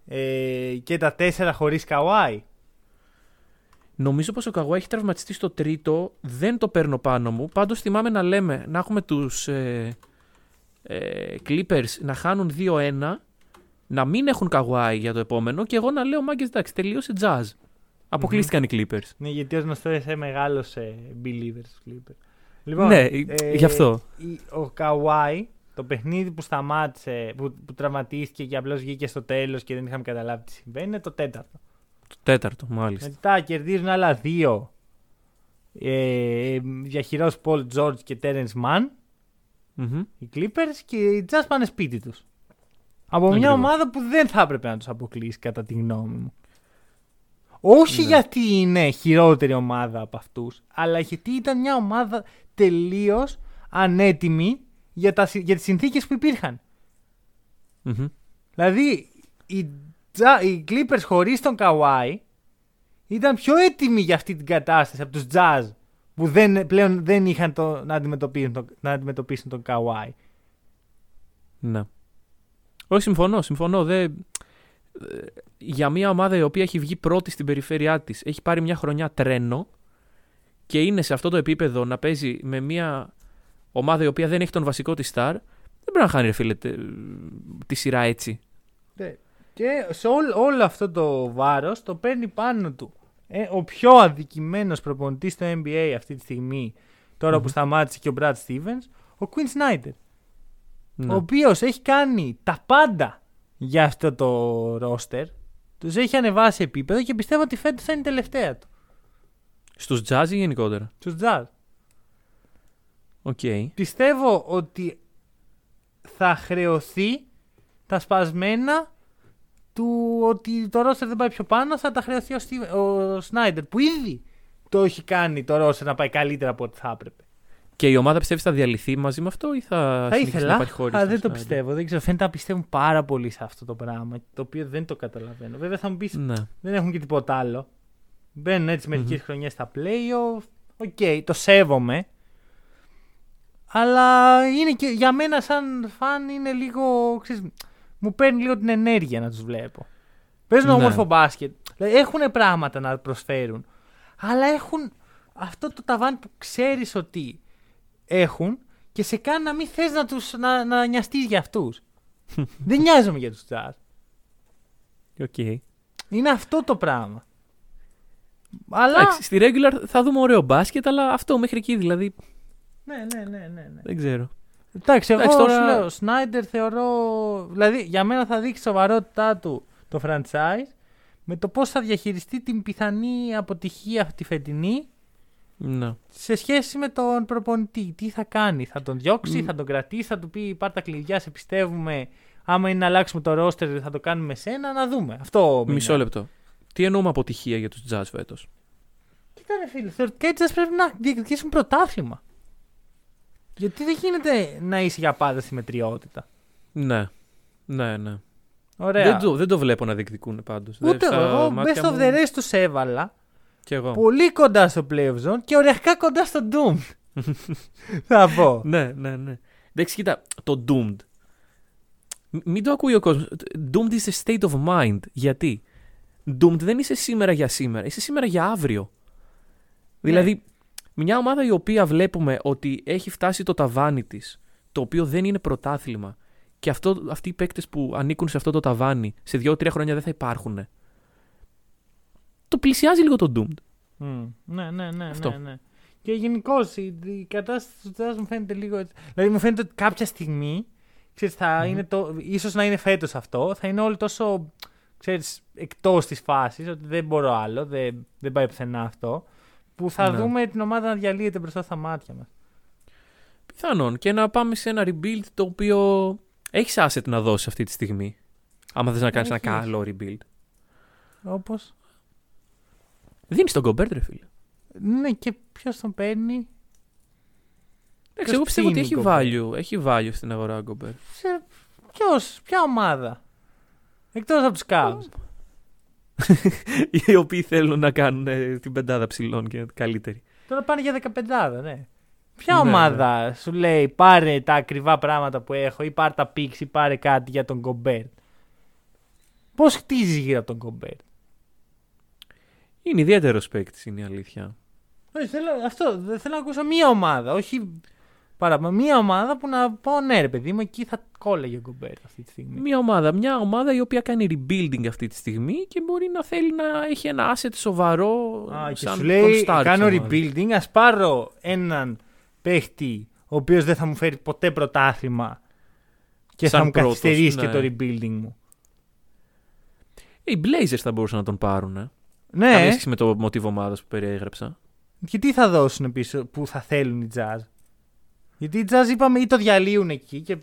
Speaker 2: ε, και τα τέσσερα χωρίς Καουάι.
Speaker 3: Νομίζω πως ο Καγουά έχει τραυματιστεί στο τρίτο. Δεν το παίρνω πάνω μου. Πάντως θυμάμαι να λέμε να έχουμε τους ε, ε, Clippers να χάνουν 2-1. Να μην έχουν Καγουάι για το επόμενο. Και εγώ να λέω μάγκες εντάξει τελείωσε jazz. Αποκλείστηκαν οι Clippers.
Speaker 2: Ναι, γιατί ω γνωστό είσαι μεγάλος ε, believer στους Clippers. Λοιπόν,
Speaker 3: ναι, γι' αυτό.
Speaker 2: η- Ο Καουάι, το παιχνίδι που σταμάτησε, που, που τραυματίστηκε και απλώς βγήκε στο τέλος και δεν είχαμε καταλάβει τι συμβαίνει, είναι το τέταρτο.
Speaker 3: Το τέταρτο, μάλιστα.
Speaker 2: Μετά κερδίζουν άλλα δύο. Ε, διαχειρός Paul George και Terence Mann,
Speaker 3: Μμμ.
Speaker 2: οι Clippers και οι Jazz πάνε σπίτι τους. Από μια
Speaker 3: Ακριβώς.
Speaker 2: ομάδα που δεν θα έπρεπε να τους αποκλείσει κατά τη γνώμη μου. Όχι
Speaker 3: Ναι.
Speaker 2: γιατί είναι χειρότερη ομάδα από αυτούς, αλλά γιατί ήταν μια ομάδα τελείως ανέτοιμη για, τα, συ- για τις συνθήκες που υπήρχαν.
Speaker 3: Μμμ.
Speaker 2: Δηλαδή, οι, Τζα- οι Clippers χωρίς τον Kawhi ήταν πιο έτοιμοι για αυτή την κατάσταση από τους Jazz που δεν, πλέον δεν είχαν το, να, αντιμετωπίσουν τον, να αντιμετωπίσουν τον Kawhi.
Speaker 3: Ναι. Όχι, συμφωνώ, συμφωνώ. Δεν... ε, Για μια ομάδα η οποία έχει βγει πρώτη στην περιφέρειά της, έχει πάρει μια χρονιά τρένο και είναι σε αυτό το επίπεδο να παίζει με μια ομάδα η οποία δεν έχει τον βασικό της star, δεν πρέπει να χάνει, ρε φίλε, τε- τη σειρά έτσι.
Speaker 2: Ναι. Και σε όλο, όλο αυτό το βάρος το παίρνει πάνω του. Ε, ο πιο αδικημένος προπονητής στο NBA αυτή τη στιγμή, τώρα που σταμάτησε και ο Brad Stevens, ο Quinn Snyder.
Speaker 3: Ναι.
Speaker 2: Ο οποίος έχει κάνει τα πάντα για αυτό το ρόστερ. Τους έχει ανεβάσει επίπεδο και πιστεύω ότι φέτος θα είναι η τελευταία του.
Speaker 3: Στους Jazz ή γενικότερα;
Speaker 2: Στους Jazz.
Speaker 3: Οκ.
Speaker 2: Πιστεύω ότι θα χρεωθεί τα σπασμένα του ότι το ρόστερ δεν πάει πιο πάνω, θα τα χρεωθεί ο, Στίβ- ο Σνάιντερ που ήδη το έχει κάνει το ρόστερ να πάει καλύτερα από ό,τι θα έπρεπε.
Speaker 3: Και η ομάδα πιστεύεις θα διαλυθεί μαζί με αυτό ή θα,
Speaker 2: Θα
Speaker 3: συνεχίσει
Speaker 2: ήθελα,
Speaker 3: να υπάρχει χώρο.
Speaker 2: αλλά δεν το πιστεύω. Δεν ξέρω, φαίνεται να πιστεύουν πάρα πολύ σε αυτό το πράγμα, το οποίο δεν το καταλαβαίνω. Βέβαια θα μου πεις
Speaker 3: Ναι.
Speaker 2: δεν έχουν και τίποτα άλλο. Μπαίνουν έτσι μερικές χρονιές στα playoff. Οκ, το σέβομαι. Αλλά είναι και για μένα σαν φαν είναι λίγο, ξέρεις, μου παίρνει λίγο την ενέργεια να τους βλέπω. Παίζουν
Speaker 3: Ναι.
Speaker 2: όμορφο μπάσκετ. Δηλαδή έχουν πράγματα να προσφέρουν. Αλλά έχουν αυτό το ταβάνι που ξέρεις ότι έχουν και σε κάνει να μην θες να, τους, να, να νοιαστείς για αυτούς. *laughs* Δεν νοιάζομαι για τους Jazz.
Speaker 3: Οκ.
Speaker 2: Είναι αυτό το πράγμα. Αλλά.
Speaker 3: Εντάξει, στη regular θα δούμε ωραίο μπάσκετ, αλλά αυτό μέχρι εκεί δηλαδή
Speaker 2: Ναι, ναι, ναι, ναι. ναι.
Speaker 3: δεν ξέρω.
Speaker 2: Εντάξει, εγώ
Speaker 3: Εντάξει, τώρα-
Speaker 2: σου λέω, ο Σνάιντερ θεωρώ. Δηλαδή, για μένα θα δείξει σοβαρότητά του το franchise με το πώς θα διαχειριστεί την πιθανή αποτυχία αυτή τη φετινή
Speaker 3: Ναι.
Speaker 2: σε σχέση με τον προπονητή. Τι θα κάνει, θα τον διώξει,
Speaker 3: Μ.
Speaker 2: θα τον κρατήσει, θα του πει πάρ τα κλειδιά, σε πιστεύουμε. Άμα είναι να αλλάξουμε το ρόστερ, θα το κάνουμε με σένα, να δούμε. Αυτό.
Speaker 3: Μισό
Speaker 2: μήνα.
Speaker 3: λεπτό. Τι εννοούμε αποτυχία για τους jazz φέτος;
Speaker 2: Κοίτα ρε φίλε, θεωρητικά οι Jazz πρέπει να διεκδικήσουν πρωτάθλημα. Γιατί δεν γίνεται να είσαι για πάντα στη μετριότητα.
Speaker 3: Ναι. Ναι, ναι.
Speaker 2: Ωραία.
Speaker 3: Δεν το, δεν το βλέπω να διεκδικούν πάντως.
Speaker 2: Ούτε εγώ best of the rest τους έβαλα.
Speaker 3: Κι εγώ.
Speaker 2: Πολύ κοντά στο playoff zone και οριακά κοντά στο Doom. *laughs* Θα πω.
Speaker 3: Ναι, ναι, ναι. Εντάξει, κοίτα, το Doomed. Μ- Μην το ακούει ο κόσμος. Doomed is a state of mind. Γιατί; Doomed δεν είσαι σήμερα για σήμερα, είσαι σήμερα για αύριο. Δηλαδή, μια ομάδα η οποία βλέπουμε ότι έχει φτάσει το ταβάνι της, το οποίο δεν είναι πρωτάθλημα, και αυτό, αυτοί οι παίκτες που ανήκουν σε αυτό το ταβάνι σε δύο-τρία χρόνια δεν θα υπάρχουν. Το πλησιάζει λίγο το Doomed.
Speaker 2: Μμ, Ναι, ναι, ναι,
Speaker 3: Αυτό.
Speaker 2: ναι, ναι. Και γενικώς η, η κατάσταση του Jazz μου φαίνεται λίγο έτσι. Δηλαδή μου φαίνεται ότι κάποια στιγμή, ξέρεις, θα είναι το, ίσως να είναι φέτος αυτό, θα είναι όλοι τόσο, ξέρεις, εκτός της φάσης, ότι δεν μπορώ άλλο, δεν, δεν πάει πουθενά αυτό, που θα
Speaker 3: Ναι.
Speaker 2: δούμε την ομάδα να διαλύεται μπροστά στα μάτια μας.
Speaker 3: Πιθανόν. Και να πάμε σε ένα rebuild το οποίο έχεις asset να δώσεις αυτή τη στιγμή. Άμα θες να κάνεις ένα
Speaker 2: Έχεις.
Speaker 3: καλό rebuild.
Speaker 2: Όπως,
Speaker 3: Δίνεις τον Gobert, ρε φίλε.
Speaker 2: ναι και ποιος τον παίρνει,
Speaker 3: Εντάξει,
Speaker 2: Ποιος
Speaker 3: εγώ πιστεύω ότι
Speaker 2: ψήνει
Speaker 3: έχει
Speaker 2: Gobert?
Speaker 3: value. Έχει value στην αγορά ο Gobert.
Speaker 2: σε, ποιος, ποια ομάδα, εκτός από τους Cavs. *laughs*
Speaker 3: Οι οποίοι θέλουν να κάνουν ε, την πεντάδα ψηλών και καλύτερη.
Speaker 2: Τώρα πάνε για 15, ναι. Ποια
Speaker 3: Ναι,
Speaker 2: ομάδα σου λέει πάρε τα ακριβά πράγματα που έχω ή πάρε τα picks ή πάρε κάτι για τον Gobert; Πώς χτίζεις γύρω από τον Gobert;
Speaker 3: Είναι ιδιαίτερος παίκτης, είναι η αλήθεια.
Speaker 2: Όχι, θέλω, αυτό, δεν θέλω να ακούσω μία ομάδα, όχι παραπάνω. Μία ομάδα που να πω ναι ρε παιδί μου, εκεί θα κόλλαγε ο Gobert αυτή τη στιγμή.
Speaker 3: Μια ομάδα, μια ομάδα η οποία κάνει rebuilding αυτή τη στιγμή και μπορεί να θέλει να έχει ένα asset σοβαρό.
Speaker 2: Α, και
Speaker 3: σαν
Speaker 2: σου
Speaker 3: τον
Speaker 2: λέει
Speaker 3: Starks
Speaker 2: κάνω
Speaker 3: ομάδα.
Speaker 2: rebuilding, ας πάρω έναν παίχτη ο οποίος δεν θα μου φέρει ποτέ πρωτάθλημα και
Speaker 3: Σαν
Speaker 2: θα μου
Speaker 3: πρώτος,
Speaker 2: καθυστερήσει
Speaker 3: ναι.
Speaker 2: και το rebuilding μου.
Speaker 3: Ε, Οι Blazers θα μπορούσαν να τον πάρουν. Ε.
Speaker 2: Ναι,
Speaker 3: Καμία σχέση με το μοτίβο ομάδας που περιέγραψα.
Speaker 2: Και τι θα δώσουν πίσω που θα θέλουν οι jazz; Γιατί οι jazz είπαμε ή το διαλύουν εκεί και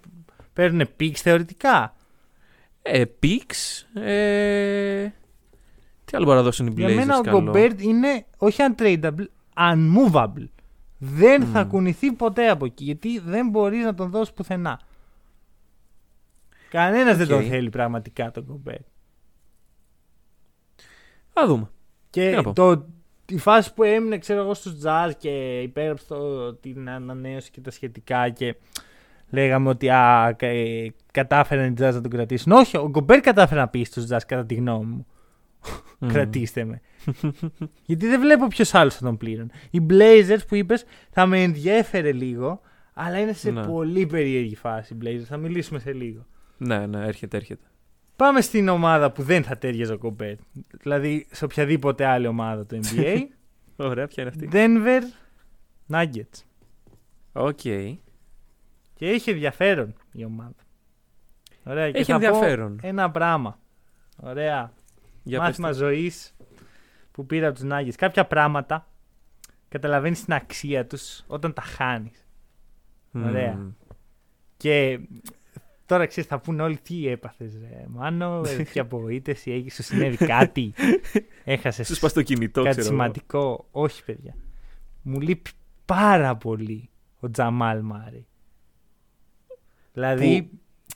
Speaker 2: παίρνουν picks θεωρητικά.
Speaker 3: Ε, picks. Ε... Τι άλλο μπορεί να δώσουν οι Blazers
Speaker 2: Για μένα ο
Speaker 3: καλό.
Speaker 2: Gobert είναι όχι untradeable, unmovable. Δεν θα
Speaker 3: Μμμ.
Speaker 2: κουνηθεί ποτέ από εκεί γιατί δεν μπορείς να τον δώσεις πουθενά. Κανένας δεν
Speaker 3: Οκ.
Speaker 2: τον θέλει πραγματικά τον Gobert.
Speaker 3: Θα δούμε. Τι να
Speaker 2: Και
Speaker 3: πω.
Speaker 2: το, η φάση που έμεινε ξέρω εγώ στους Jazz και υπέγραψε το- την ανανέωση και τα σχετικά και λέγαμε ότι α, κα- ε, κατάφεραν οι Jazz να τον κρατήσουν. Όχι, ο Γκομπέρ κατάφερε να πει στους Jazz κατά τη γνώμη μου.
Speaker 3: Μμμ.
Speaker 2: Κρατήστε με. Γιατί δεν βλέπω ποιος άλλος θα τον πλήρωνε. Οι Blazers που είπες θα με ενδιέφερε λίγο, αλλά είναι σε
Speaker 3: Ναι.
Speaker 2: πολύ περίεργη φάση οι Blazers. Θα μιλήσουμε σε λίγο.
Speaker 3: Ναι, ναι, έρχεται, έρχεται.
Speaker 2: Πάμε στην ομάδα που δεν θα ταίριαζε ο Γκομπέρ. Δηλαδή σε οποιαδήποτε άλλη ομάδα του NBA. *laughs*
Speaker 3: Ωραία, ποια είναι αυτή;
Speaker 2: Denver Nuggets.
Speaker 3: Οκ.
Speaker 2: Και έχει ενδιαφέρον η ομάδα. Ωραία, και
Speaker 3: Έχει
Speaker 2: θα πω
Speaker 3: ενδιαφέρον.
Speaker 2: ένα πράγμα. Ωραία.
Speaker 3: Για
Speaker 2: Μάθημα
Speaker 3: πες το.
Speaker 2: ζωής που πήρα από τους Νάγκε. Κάποια πράγματα καταλαβαίνεις την αξία τους όταν τα χάνεις. ωραία.
Speaker 3: Μμμ.
Speaker 2: Και τώρα ξέρεις, θα πούνε όλοι τι έπαθες. Μάνο, ε, *laughs* τι απογοήτευση, έχεις, σου συνέβη κάτι. Έχασες
Speaker 3: Σου σπάς το κινητό,
Speaker 2: κάτι
Speaker 3: ξέρω εγώ.
Speaker 2: σημαντικό. Όχι, παιδιά. Μου λείπει πάρα πολύ ο Τζαμάλ Μάρι. Δηλαδή,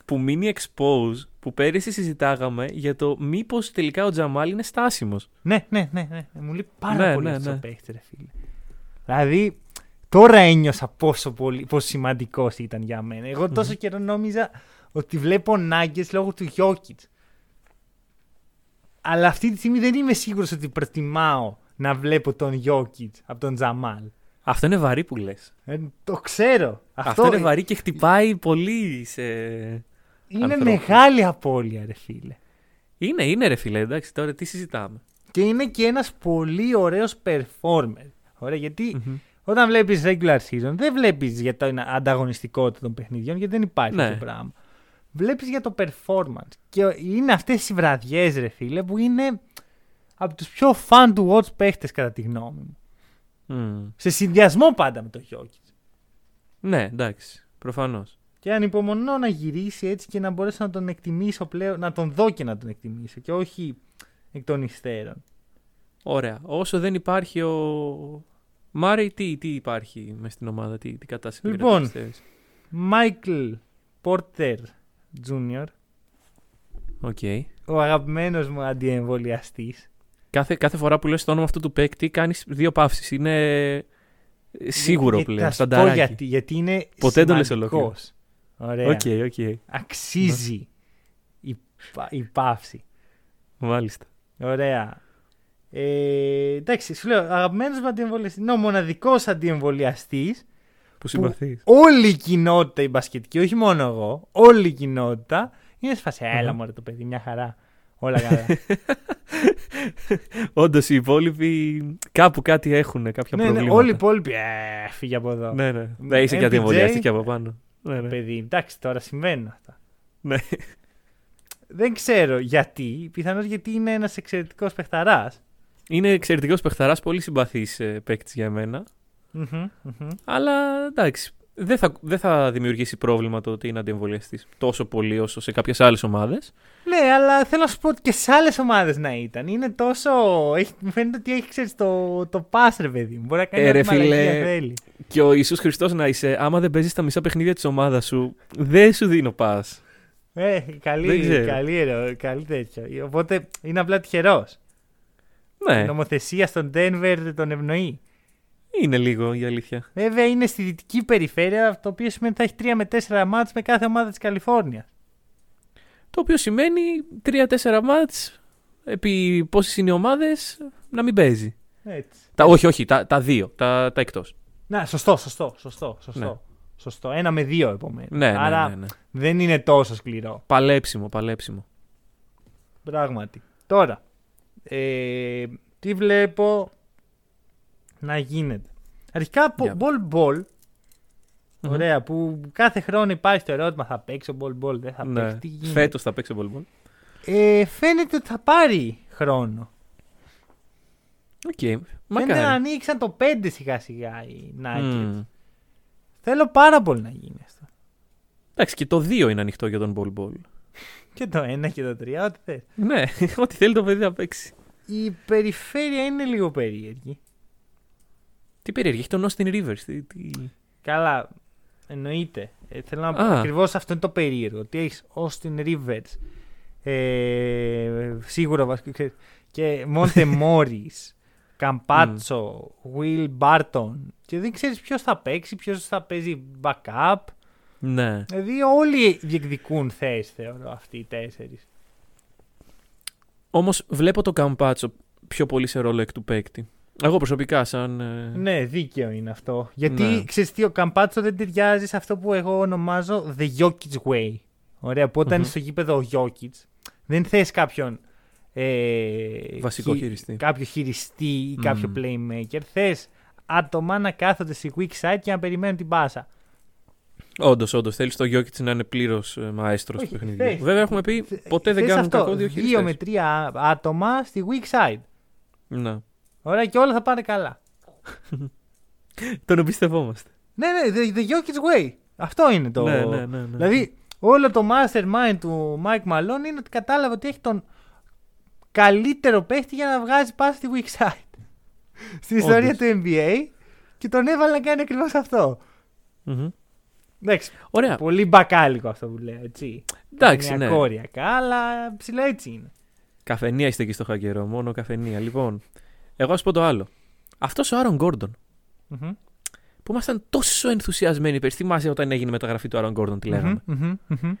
Speaker 3: Που μείνει expose, που πέρυσι συζητάγαμε για το μήπως τελικά ο Τζαμάλ είναι στάσιμος.
Speaker 2: ναι, ναι, ναι, ναι, μου λείπει πάρα
Speaker 3: Ναι,
Speaker 2: πολύ
Speaker 3: ναι,
Speaker 2: αυτό
Speaker 3: ναι.
Speaker 2: ο παίχτη, ρε φίλε. Δηλαδή, τώρα ένιωσα πόσο, πολύ, πόσο σημαντικός ήταν για μένα. Εγώ τόσο καιρό νόμιζα ότι βλέπω νάγκε λόγω του Γιώκητς. Αλλά αυτή τη στιγμή δεν είμαι σίγουρος ότι προτιμάω να βλέπω τον Γιώκητς από τον Τζαμάλ.
Speaker 3: Αυτό είναι βαρύ που λες.
Speaker 2: Ε, το ξέρω.
Speaker 3: Αυτό,
Speaker 2: Αυτό,
Speaker 3: είναι βαρύ και χτυπάει πολύ σε.
Speaker 2: είναι
Speaker 3: ανθρώπους.
Speaker 2: μεγάλη απώλεια, ρε φίλε.
Speaker 3: Είναι, είναι ρε φίλε, εντάξει, τώρα τι συζητάμε.
Speaker 2: Και είναι και ένας πολύ ωραίος performer. Ωραία, γιατί
Speaker 3: Μμμ.
Speaker 2: όταν βλέπεις regular season, δεν βλέπεις για την ανταγωνιστικότητα των παιχνιδιών, γιατί δεν υπάρχει
Speaker 3: Ναι.
Speaker 2: αυτό το πράγμα. Βλέπεις για το performance. Και είναι αυτές οι βραδιές, ρε φίλε, που είναι από τους πιο fun to watch παίχτες, κατά τη γνώμη μου.
Speaker 3: Μμ.
Speaker 2: Σε συνδυασμό πάντα με το Jokic.
Speaker 3: Ναι, εντάξει, προφανώς.
Speaker 2: Και ανυπομονώ να γυρίσει έτσι και να μπορέσω να τον εκτιμήσω πλέον, να τον δω και να τον εκτιμήσω και όχι εκ των υστέρων.
Speaker 3: Ωραία. Όσο δεν υπάρχει ο. Μάρι, τι, τι υπάρχει μες στην ομάδα, τι, τι κατάσταση
Speaker 2: Λοιπόν.
Speaker 3: επικρατεί, πιστεύεις;
Speaker 2: Μάικλ Πόρτερ Jr.,
Speaker 3: Οκ.
Speaker 2: ο αγαπημένος μου αντιεμβολιαστής.
Speaker 3: Κάθε, κάθε φορά που λες το όνομα αυτού του παίκτη κάνεις δύο παύσεις. Είναι σίγουρο
Speaker 2: Γιατί-
Speaker 3: πλέον,
Speaker 2: θα σου πω
Speaker 3: στανταράκι.
Speaker 2: γιατί, γιατί είναι
Speaker 3: Ποτέ δεν το λες
Speaker 2: σημαντικός.
Speaker 3: ολόκληρο.
Speaker 2: Ωραία.
Speaker 3: Οκ, οκ.
Speaker 2: Αξίζει η, πα- η παύση.
Speaker 3: Μάλιστα.
Speaker 2: Ωραία. Ε, εντάξει, σου λέω, αγαπημένος μου αντιεμβολιαστής. Είναι ο μοναδικός αντιεμβολιαστής
Speaker 3: Που συμπαθείς.
Speaker 2: όλη η κοινότητα η μπασκετική, όχι μόνο εγώ, όλη η κοινότητα είναι σε φάση. Έλα,
Speaker 3: Μμμ.
Speaker 2: μωρέ το παιδί, μια χαρά. Όλα καλά. *laughs*
Speaker 3: Όντως οι υπόλοιποι κάπου κάτι έχουν, κάποια
Speaker 2: ναι, ναι,
Speaker 3: προβλήματα.
Speaker 2: όλοι οι υπόλοιποι. Ε, φύγε από εδώ.
Speaker 3: Ναι, ναι. Δεν είσαι
Speaker 2: MPJ.
Speaker 3: κάτι εμβολιαστή από πάνω. Ναι, ναι.
Speaker 2: Παιδί, εντάξει, τώρα συμβαίνουν αυτά.
Speaker 3: Ναι.
Speaker 2: Δεν ξέρω γιατί. Πιθανώς γιατί είναι ένας εξαιρετικός παιχταράς.
Speaker 3: Είναι εξαιρετικός παιχταράς, πολύ συμπαθή παίκτης για μένα. Αλλά εντάξει, δεν θα, δεν θα δημιουργήσει πρόβλημα το ότι είναι αντιεμβολιαστής τόσο πολύ όσο σε κάποιες άλλες ομάδες.
Speaker 2: Ναι, αλλά θέλω να σου πω ότι και σε άλλες ομάδες να ήταν. Είναι τόσο. Έχει, μου φαίνεται ότι έχει ξέρεις, το, το pass, ρε παιδί μου. Μπορεί να κάνει
Speaker 3: Ε, ρε
Speaker 2: ό,τι μαλακία
Speaker 3: φίλε,
Speaker 2: θέλει.
Speaker 3: Και ο Ιησούς Χριστός να είσαι, άμα δεν παίζεις τα μισά παιχνίδια της ομάδας σου, δεν σου δίνω πα.
Speaker 2: Ε,
Speaker 3: Δεν
Speaker 2: καλή,
Speaker 3: ξέρω.
Speaker 2: καλή, ρε, καλή τέτοια. Οπότε είναι απλά τυχερός.
Speaker 3: Ναι,
Speaker 2: Η νομοθεσία στον Denver τον ευνοεί.
Speaker 3: Είναι λίγο η αλήθεια.
Speaker 2: Βέβαια είναι στη δυτική περιφέρεια, το οποίο σημαίνει ότι θα έχει 3 με 4 μάτς με κάθε ομάδα της Καλιφόρνιας.
Speaker 3: Το οποίο σημαίνει 3-4 μάτς επί πόσες είναι οι ομάδες να μην παίζει.
Speaker 2: Έτσι.
Speaker 3: Τα, όχι, όχι, τα, τα δύο, τα, τα εκτός.
Speaker 2: Να, σωστό, σωστό, σωστό. σωστό.
Speaker 3: Ναι.
Speaker 2: Σωστό. Ένα με δύο επομένως.
Speaker 3: Ναι, ναι,
Speaker 2: Άρα
Speaker 3: ναι, ναι.
Speaker 2: δεν είναι τόσο σκληρό.
Speaker 3: Παλέψιμο, παλέψιμο.
Speaker 2: Πράγματι. Τώρα, ε, τι βλέπω; Να γίνεται. Αρχικά,
Speaker 3: Για.
Speaker 2: Bol Bol,
Speaker 3: Μμμ.
Speaker 2: ωραία, που κάθε χρόνο υπάρχει το ερώτημα θα παίξω Bol Bol, δεν θα
Speaker 3: Ναι.
Speaker 2: παίξει, τι γίνεται.
Speaker 3: Φέτος θα παίξει Bol Bol.
Speaker 2: Ε, φαίνεται ότι θα πάρει χρόνο.
Speaker 3: Οκ,
Speaker 2: Φαίνεται να
Speaker 3: μακάρι.
Speaker 2: ανοίξαν το 5 σιγά σιγά οι Nuggets.
Speaker 3: Μμμ.
Speaker 2: Θέλω πάρα πολύ να γίνει αυτό.
Speaker 3: Εντάξει, και το 2 είναι ανοιχτό για τον μπολμπολ.
Speaker 2: Και το 1 και το 3, ό,τι θες.
Speaker 3: Ναι, *laughs* ό,τι θέλει το παιδί να παίξει.
Speaker 2: Η περιφέρεια είναι λίγο περίεργη.
Speaker 3: Τι περίεργη, έχει τον Austin Rivers. Τι, τι...
Speaker 2: Καλά, εννοείται. Ε, θέλω να πω
Speaker 3: Α.
Speaker 2: ακριβώς αυτό είναι το περίεργο. Ότι έχεις Austin Rivers, ε, σίγουρα βασικό, ξέρεις, και Μόντε Μόρι, Καμπάτσο, Will Barton. Και δεν ξέρεις ποιος θα παίξει, ποιος θα παίζει backup.
Speaker 3: Ναι.
Speaker 2: Δηλαδή όλοι διεκδικούν θέσει, θεωρώ, αυτοί οι τέσσερις.
Speaker 3: Όμως βλέπω το Καμπάτσο πιο πολύ σε ρόλο εκ του παίκτη. Εγώ προσωπικά, σαν. ε,
Speaker 2: Ναι, δίκαιο είναι αυτό. Γιατί
Speaker 3: Ναι.
Speaker 2: ξέρεις τι, ο Καμπάτσο δεν ταιριάζει σε αυτό που εγώ ονομάζω The Jokic Way. Ωραία, που όταν
Speaker 3: Μμμ.
Speaker 2: είναι στο γήπεδο ο Jokic, δεν θες κάποιον. Ε,
Speaker 3: Βασικό
Speaker 2: χει-
Speaker 3: χειριστή.
Speaker 2: Κάποιο χειριστή ή κάποιο
Speaker 3: Μμμ.
Speaker 2: playmaker. Θες άτομα να κάθονται στη weak side και να περιμένουν την πάσα.
Speaker 3: Όντως, όντως. Θέλεις το Γιώκητ να είναι πλήρως μαέστρος του
Speaker 2: Όχι,
Speaker 3: παιχνιδιού.
Speaker 2: θες-
Speaker 3: Βέβαια, έχουμε πει ποτέ δεν
Speaker 2: Θες
Speaker 3: κάνουν
Speaker 2: αυτό,
Speaker 3: κακό δύο
Speaker 2: Δύο
Speaker 3: χειριστές.
Speaker 2: με τρία άτομα στη weak side.
Speaker 3: Ναι.
Speaker 2: Ωραία, και όλα θα πάνε καλά.
Speaker 3: Τον εμπιστευόμαστε.
Speaker 2: Ναι, ναι, the, the Jokic way. Αυτό είναι το.
Speaker 3: Ναι, ναι, ναι, ναι.
Speaker 2: Δηλαδή, όλο το mastermind του Mike Malone είναι ότι κατάλαβε ότι έχει τον καλύτερο παίχτη για να βγάζει πάση στη weak side. *laughs* Στην ιστορία
Speaker 3: Όντως.
Speaker 2: του NBA και τον έβαλε να κάνει ακριβώς αυτό.
Speaker 3: Μμμ.
Speaker 2: Εντάξει,
Speaker 3: Ωραία.
Speaker 2: πολύ μπακάλικο αυτό που λέω, έτσι.
Speaker 3: Εντάξει,
Speaker 2: Μια
Speaker 3: ναι.
Speaker 2: κόριακα, αλλά ψηλά έτσι είναι.
Speaker 3: Καφενεία είστε εκεί στο χακερό. Μόνο καφενεία. Λοιπόν, εγώ ας πω το άλλο. Αυτός ο Άρον Γκόρντον
Speaker 2: Μμμ.
Speaker 3: που ήμασταν τόσο ενθουσιασμένοι πέρσι. Θυμάσαι όταν έγινε η μεταγραφή του Άρον Γκόρντον, τι λέγαμε;
Speaker 2: Μμμ, μμμ, μμμ.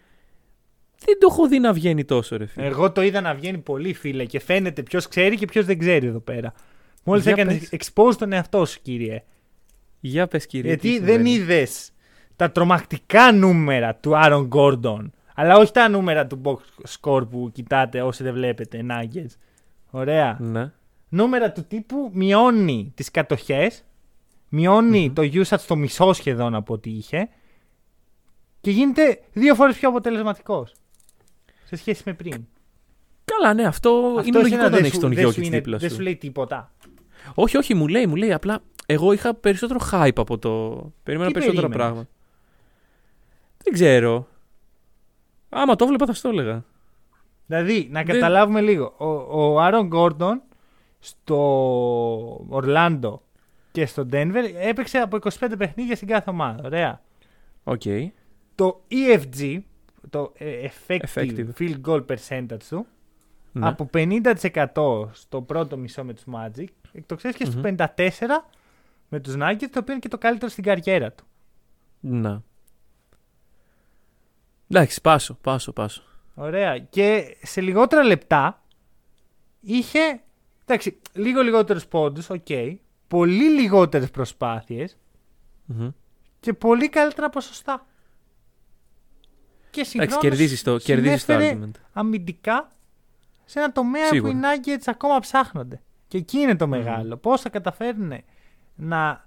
Speaker 3: Δεν το έχω δει να βγαίνει τόσο, ρε φίλε.
Speaker 2: Εγώ το είδα να βγαίνει πολύ, φίλε, και φαίνεται ποιος ξέρει και ποιος δεν ξέρει εδώ πέρα. Μόλις
Speaker 3: Για
Speaker 2: έκανε
Speaker 3: πες.
Speaker 2: expose τον εαυτό σου, κύριε.
Speaker 3: Για πες, κύριε.
Speaker 2: Γιατί
Speaker 3: τι
Speaker 2: δεν
Speaker 3: συμβαίνει.
Speaker 2: είδες τα τρομακτικά νούμερα του Άρον Γκόρντον. Αλλά όχι τα νούμερα του box score που κοιτάτε όσοι δεν βλέπετε, Nuggets. Ωραία.
Speaker 3: Ναι.
Speaker 2: Νούμερα του τύπου μειώνει τις κατοχές, μειώνει το usage στο μισό σχεδόν από ό,τι είχε και γίνεται δύο φορές πιο αποτελεσματικός σε σχέση με πριν.
Speaker 3: Καλά, ναι, αυτό, είναι
Speaker 2: Αυτό
Speaker 3: λογικό
Speaker 2: εσένα
Speaker 3: να
Speaker 2: δεν
Speaker 3: έχει
Speaker 2: σου-
Speaker 3: τον
Speaker 2: δεν σου
Speaker 3: Γιώκητ
Speaker 2: είναι-
Speaker 3: δίπλα
Speaker 2: Δεν
Speaker 3: σου.
Speaker 2: σου λέει τίποτα.
Speaker 3: Όχι, όχι, μου λέει, μου λέει. Απλά εγώ είχα περισσότερο hype από το. Περίμενα
Speaker 2: Τι
Speaker 3: περισσότερα
Speaker 2: περίμενες;
Speaker 3: πράγματα. Δεν ξέρω. Άμα το βλέπα θα στο έλεγα.
Speaker 2: Δηλαδή, να
Speaker 3: Δεν-
Speaker 2: καταλάβουμε λίγο. Ο, ο Άρον Γκόρντον στο Ορλάντο και στο Denver έπαιξε από 25 παιχνίδια στην κάθε ομάδα. Ωραία.
Speaker 3: Οκ.
Speaker 2: Το EFG, το ε, effective,
Speaker 3: Effective.
Speaker 2: field goal percentage του,
Speaker 3: Ναι.
Speaker 2: από 50% στο πρώτο μισό με τους Magic, εκτοξεύτηκε στο
Speaker 3: Μμμ.
Speaker 2: 54% με τους Nuggets, το οποίο είναι και το καλύτερο στην καριέρα του.
Speaker 3: Να. Εντάξει, πάσω, πάσω, πάσω.
Speaker 2: Ωραία. Και σε λιγότερα λεπτά είχε. Εντάξει, λίγο λιγότερους πόντους, οκ. Πολύ λιγότερες προσπάθειες
Speaker 3: Μμμ.
Speaker 2: και πολύ καλύτερα ποσοστά. Και
Speaker 3: Εντάξει,
Speaker 2: συγχρόνως
Speaker 3: κερδίζεις το, κερδίζεις το
Speaker 2: συνέφερε
Speaker 3: argument.
Speaker 2: αμυντικά σε ένα τομέα
Speaker 3: Σίγουρα.
Speaker 2: που οι Nuggets ακόμα ψάχνονται. Και εκεί είναι το μεγάλο. Πώς θα καταφέρουν να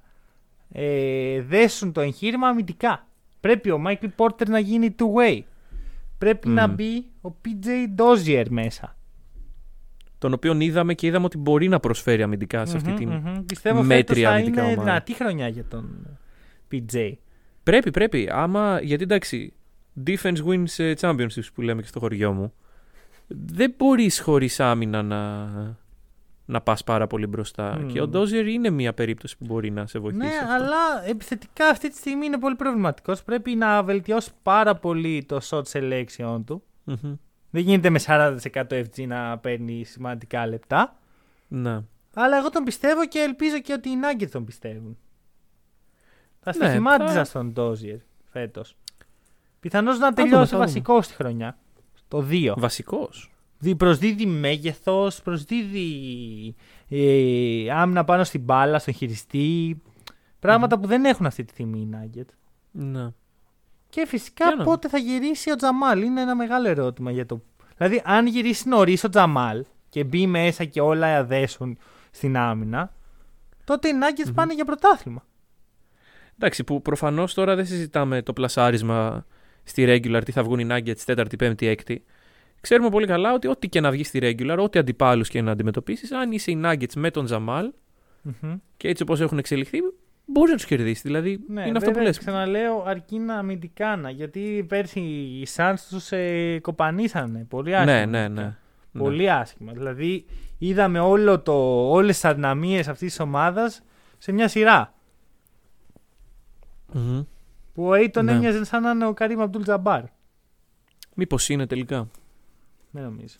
Speaker 2: ε, δέσουν το εγχείρημα αμυντικά. Πρέπει ο Μάικλ Πόρτερ να γίνει two-way. Πρέπει να
Speaker 3: Μμμ.
Speaker 2: μπει ο PJ Dozier μέσα.
Speaker 3: Τον οποίο είδαμε και είδαμε ότι μπορεί να προσφέρει αμυντικά σε αυτή
Speaker 2: Μμμ,
Speaker 3: την.
Speaker 2: μμμ. Πιστεύω
Speaker 3: μέτρια
Speaker 2: φέτος θα
Speaker 3: αμυντικά
Speaker 2: είναι
Speaker 3: ομάδα.
Speaker 2: δυνατή χρονιά για τον PJ.
Speaker 3: Πρέπει, πρέπει. Άμα. Γιατί εντάξει, defense wins ε, championships που λέμε και στο χωριό μου. Δεν μπορείς χωρίς άμυνα να, να πας πάρα πολύ μπροστά.
Speaker 2: Μμ.
Speaker 3: Και ο Ντόζερ είναι μια περίπτωση που μπορεί να σε βοηθήσει.
Speaker 2: Ναι,
Speaker 3: αυτό.
Speaker 2: αλλά επιθετικά αυτή τη στιγμή είναι πολύ προβληματικός. Πρέπει να βελτιώσει πάρα πολύ το shot selection του.
Speaker 3: Μμμ.
Speaker 2: Δεν γίνεται με 40% FG να παίρνεις σημαντικά λεπτά.
Speaker 3: Ναι.
Speaker 2: Αλλά εγώ τον πιστεύω και ελπίζω και ότι οι Nuggets τον πιστεύουν. Θα
Speaker 3: Ναι,
Speaker 2: στοιχημάτιζα
Speaker 3: θα-
Speaker 2: στον Dozier φέτος. Πιθανώς να
Speaker 3: δούμε,
Speaker 2: τελειώσει
Speaker 3: θα δούμε.
Speaker 2: βασικός στη χρονιά. Το 2.
Speaker 3: Βασικός.
Speaker 2: Δι- Προσδίδει μέγεθος, προσδίδει ε, άμυνα πάνω στην μπάλα, στον χειριστή. Πράγματα που δεν έχουν αυτή τη στιγμή οι Nuggets.
Speaker 3: Ναι.
Speaker 2: Και φυσικά
Speaker 3: Για να
Speaker 2: πότε θα γυρίσει ο Τζαμάλ. Είναι ένα μεγάλο ερώτημα για το. Δηλαδή, αν γυρίσει νωρίς ο Τζαμάλ και μπει μέσα και όλα δέσουν στην άμυνα, τότε οι Nuggets πάνε για πρωτάθλημα.
Speaker 3: Εντάξει, που προφανώς τώρα δεν συζητάμε το πλασάρισμα στη regular, τι θα βγουν οι Nuggets τέταρτη, πέμπτη, έκτη. Ξέρουμε πολύ καλά ότι ό,τι και να βγει στη regular, ό,τι αντιπάλους και να αντιμετωπίσεις, αν είσαι οι Nuggets με τον Τζαμάλ
Speaker 2: Μμμ.
Speaker 3: και έτσι όπως έχουν εξελιχθεί, μπορεί να τους κερδίσει. Δηλαδή
Speaker 2: Ναι,
Speaker 3: είναι αυτό που
Speaker 2: βέβαια,
Speaker 3: λες.
Speaker 2: Ξαναλέω, αρκεί να αμυντικά να. Γιατί πέρσι οι Suns τους ε, κοπανίσανε. Πολύ άσχημα.
Speaker 3: Ναι, ναι, ναι.
Speaker 2: Πολύ άσχημα. Δηλαδή, είδαμε όλο το, όλες τις αδυναμίες αυτής της ομάδας σε μια σειρά.
Speaker 3: Μμμ.
Speaker 2: Που ο Aiton
Speaker 3: Ναι.
Speaker 2: έμοιαζε σαν να είναι ο Καρύμ Αμπτούλ Τζαμπάρ.
Speaker 3: Μήπως είναι τελικά.
Speaker 2: Δεν νομίζω.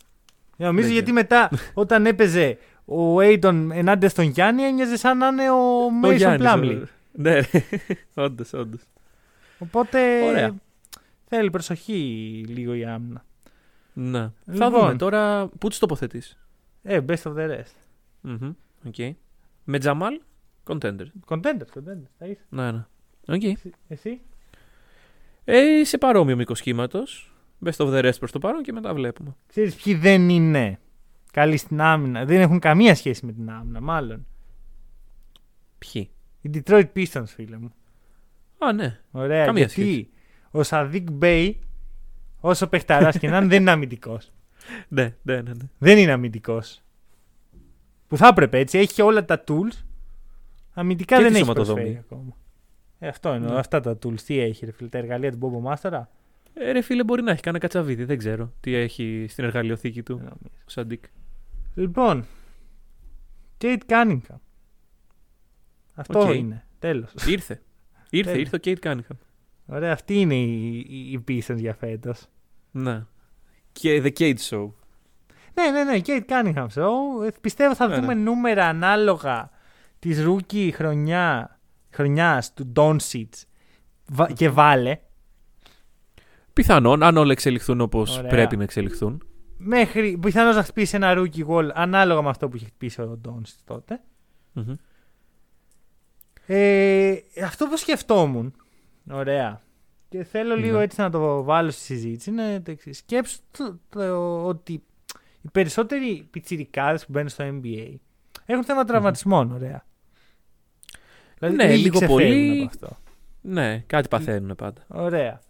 Speaker 2: Δεν νομίζω
Speaker 3: Δεν
Speaker 2: γιατί μετά *laughs* όταν έπαιζε ο Ayton ενάντια στον Γιάννη έμοιαζε σαν να είναι ο
Speaker 3: Ο
Speaker 2: Mason
Speaker 3: Γιάννης,
Speaker 2: Plumlee.
Speaker 3: ο- Ναι, *laughs* όντως, όντως.
Speaker 2: Οπότε
Speaker 3: Ωραία.
Speaker 2: θέλει προσοχή λίγο η άμυνα.
Speaker 3: Ναι. Θα
Speaker 2: Λοιπόν.
Speaker 3: δούμε τώρα πού τους τοποθετείς.
Speaker 2: Ε, best of the rest.
Speaker 3: Okay. Με Τζαμάλ, contender.
Speaker 2: Contender, contender. Θα είσαι.
Speaker 3: Ναι, ναι. Οκ.
Speaker 2: Εσύ- Εσύ;
Speaker 3: Ε, σε παρόμοιο μήκος κύματος. Best of the rest προς το παρόν και μετά βλέπουμε.
Speaker 2: Ξέρεις ποιοι δεν είναι; Καλοί στην άμυνα. Δεν έχουν καμία σχέση με την άμυνα, μάλλον.
Speaker 3: Ποιοι;
Speaker 2: Οι Detroit Pistons, φίλε μου.
Speaker 3: Α, ναι.
Speaker 2: Ωραία.
Speaker 3: Καμία
Speaker 2: γιατί
Speaker 3: σχέση.
Speaker 2: ο Σαδίκ Μπέι, όσο παιχταράς και να είναι, δεν είναι αμυντικός. *laughs*
Speaker 3: Ναι, ναι, ναι. ναι.
Speaker 2: Δεν είναι αμυντικός. Που θα έπρεπε έτσι. Έχει όλα τα tools. Αμυντικά
Speaker 3: Και
Speaker 2: δεν
Speaker 3: τη
Speaker 2: έχει
Speaker 3: σωματοδομή.
Speaker 2: προσφέρει ακόμα. Ε, αυτό εννοώ.
Speaker 3: Ναι.
Speaker 2: Αυτά τα tools. Τι έχει, ρε φίλε, τα εργαλεία του Μπομπ ο Μάστορα.
Speaker 3: Ε, ρε φίλε, μπορεί να έχει κανένα κατσαβίδι. Δεν ξέρω τι έχει στην εργαλειοθήκη του
Speaker 2: Νομίζω.
Speaker 3: ο Saddiq.
Speaker 2: Λοιπόν. Cade Cunningham. Αυτό
Speaker 3: Οκ.
Speaker 2: είναι. Τέλος.
Speaker 3: Ήρθε. Ήρθε,
Speaker 2: Τέλεια.
Speaker 3: ήρθε ο Cade Cunningham.
Speaker 2: Ωραία, αυτή είναι η, η, η Pistons για φέτος.
Speaker 3: Ναι. Και The Cade Show.
Speaker 2: Ναι, ναι, ναι, Cade Cunningham Show. Ε, Πιστεύω θα
Speaker 3: Ναι,
Speaker 2: δούμε
Speaker 3: ναι.
Speaker 2: νούμερα ανάλογα της rookie χρονιά, χρονιάς του Doncic Βα- και βάλε
Speaker 3: Πιθανόν, αν όλα εξελιχθούν όπως
Speaker 2: Ωραία.
Speaker 3: πρέπει να εξελιχθούν.
Speaker 2: μέχρι πιθανώς να χτυπήσει ένα rookie wall ανάλογα με αυτό που είχε χτυπήσει ο Doncic τότε.
Speaker 3: Μμμ.
Speaker 2: Ε, αυτό που σκεφτόμουν, ωραία, και θέλω λίγο
Speaker 3: Ναι.
Speaker 2: έτσι να το βάλω στη συζήτηση, είναι το εξής. Σκέψου το, το- ότι οι περισσότεροι πιτσιρικάδες που μπαίνουν στο NBA έχουν θέμα τραυματισμών, ωραία. Δηλαδή,
Speaker 3: Ναι,
Speaker 2: λίγοι
Speaker 3: λίγο
Speaker 2: ξεφεύγουν
Speaker 3: πολύ.
Speaker 2: από αυτό.
Speaker 3: Ναι, κάτι παθαίνουν πάντα.
Speaker 2: Ωραία.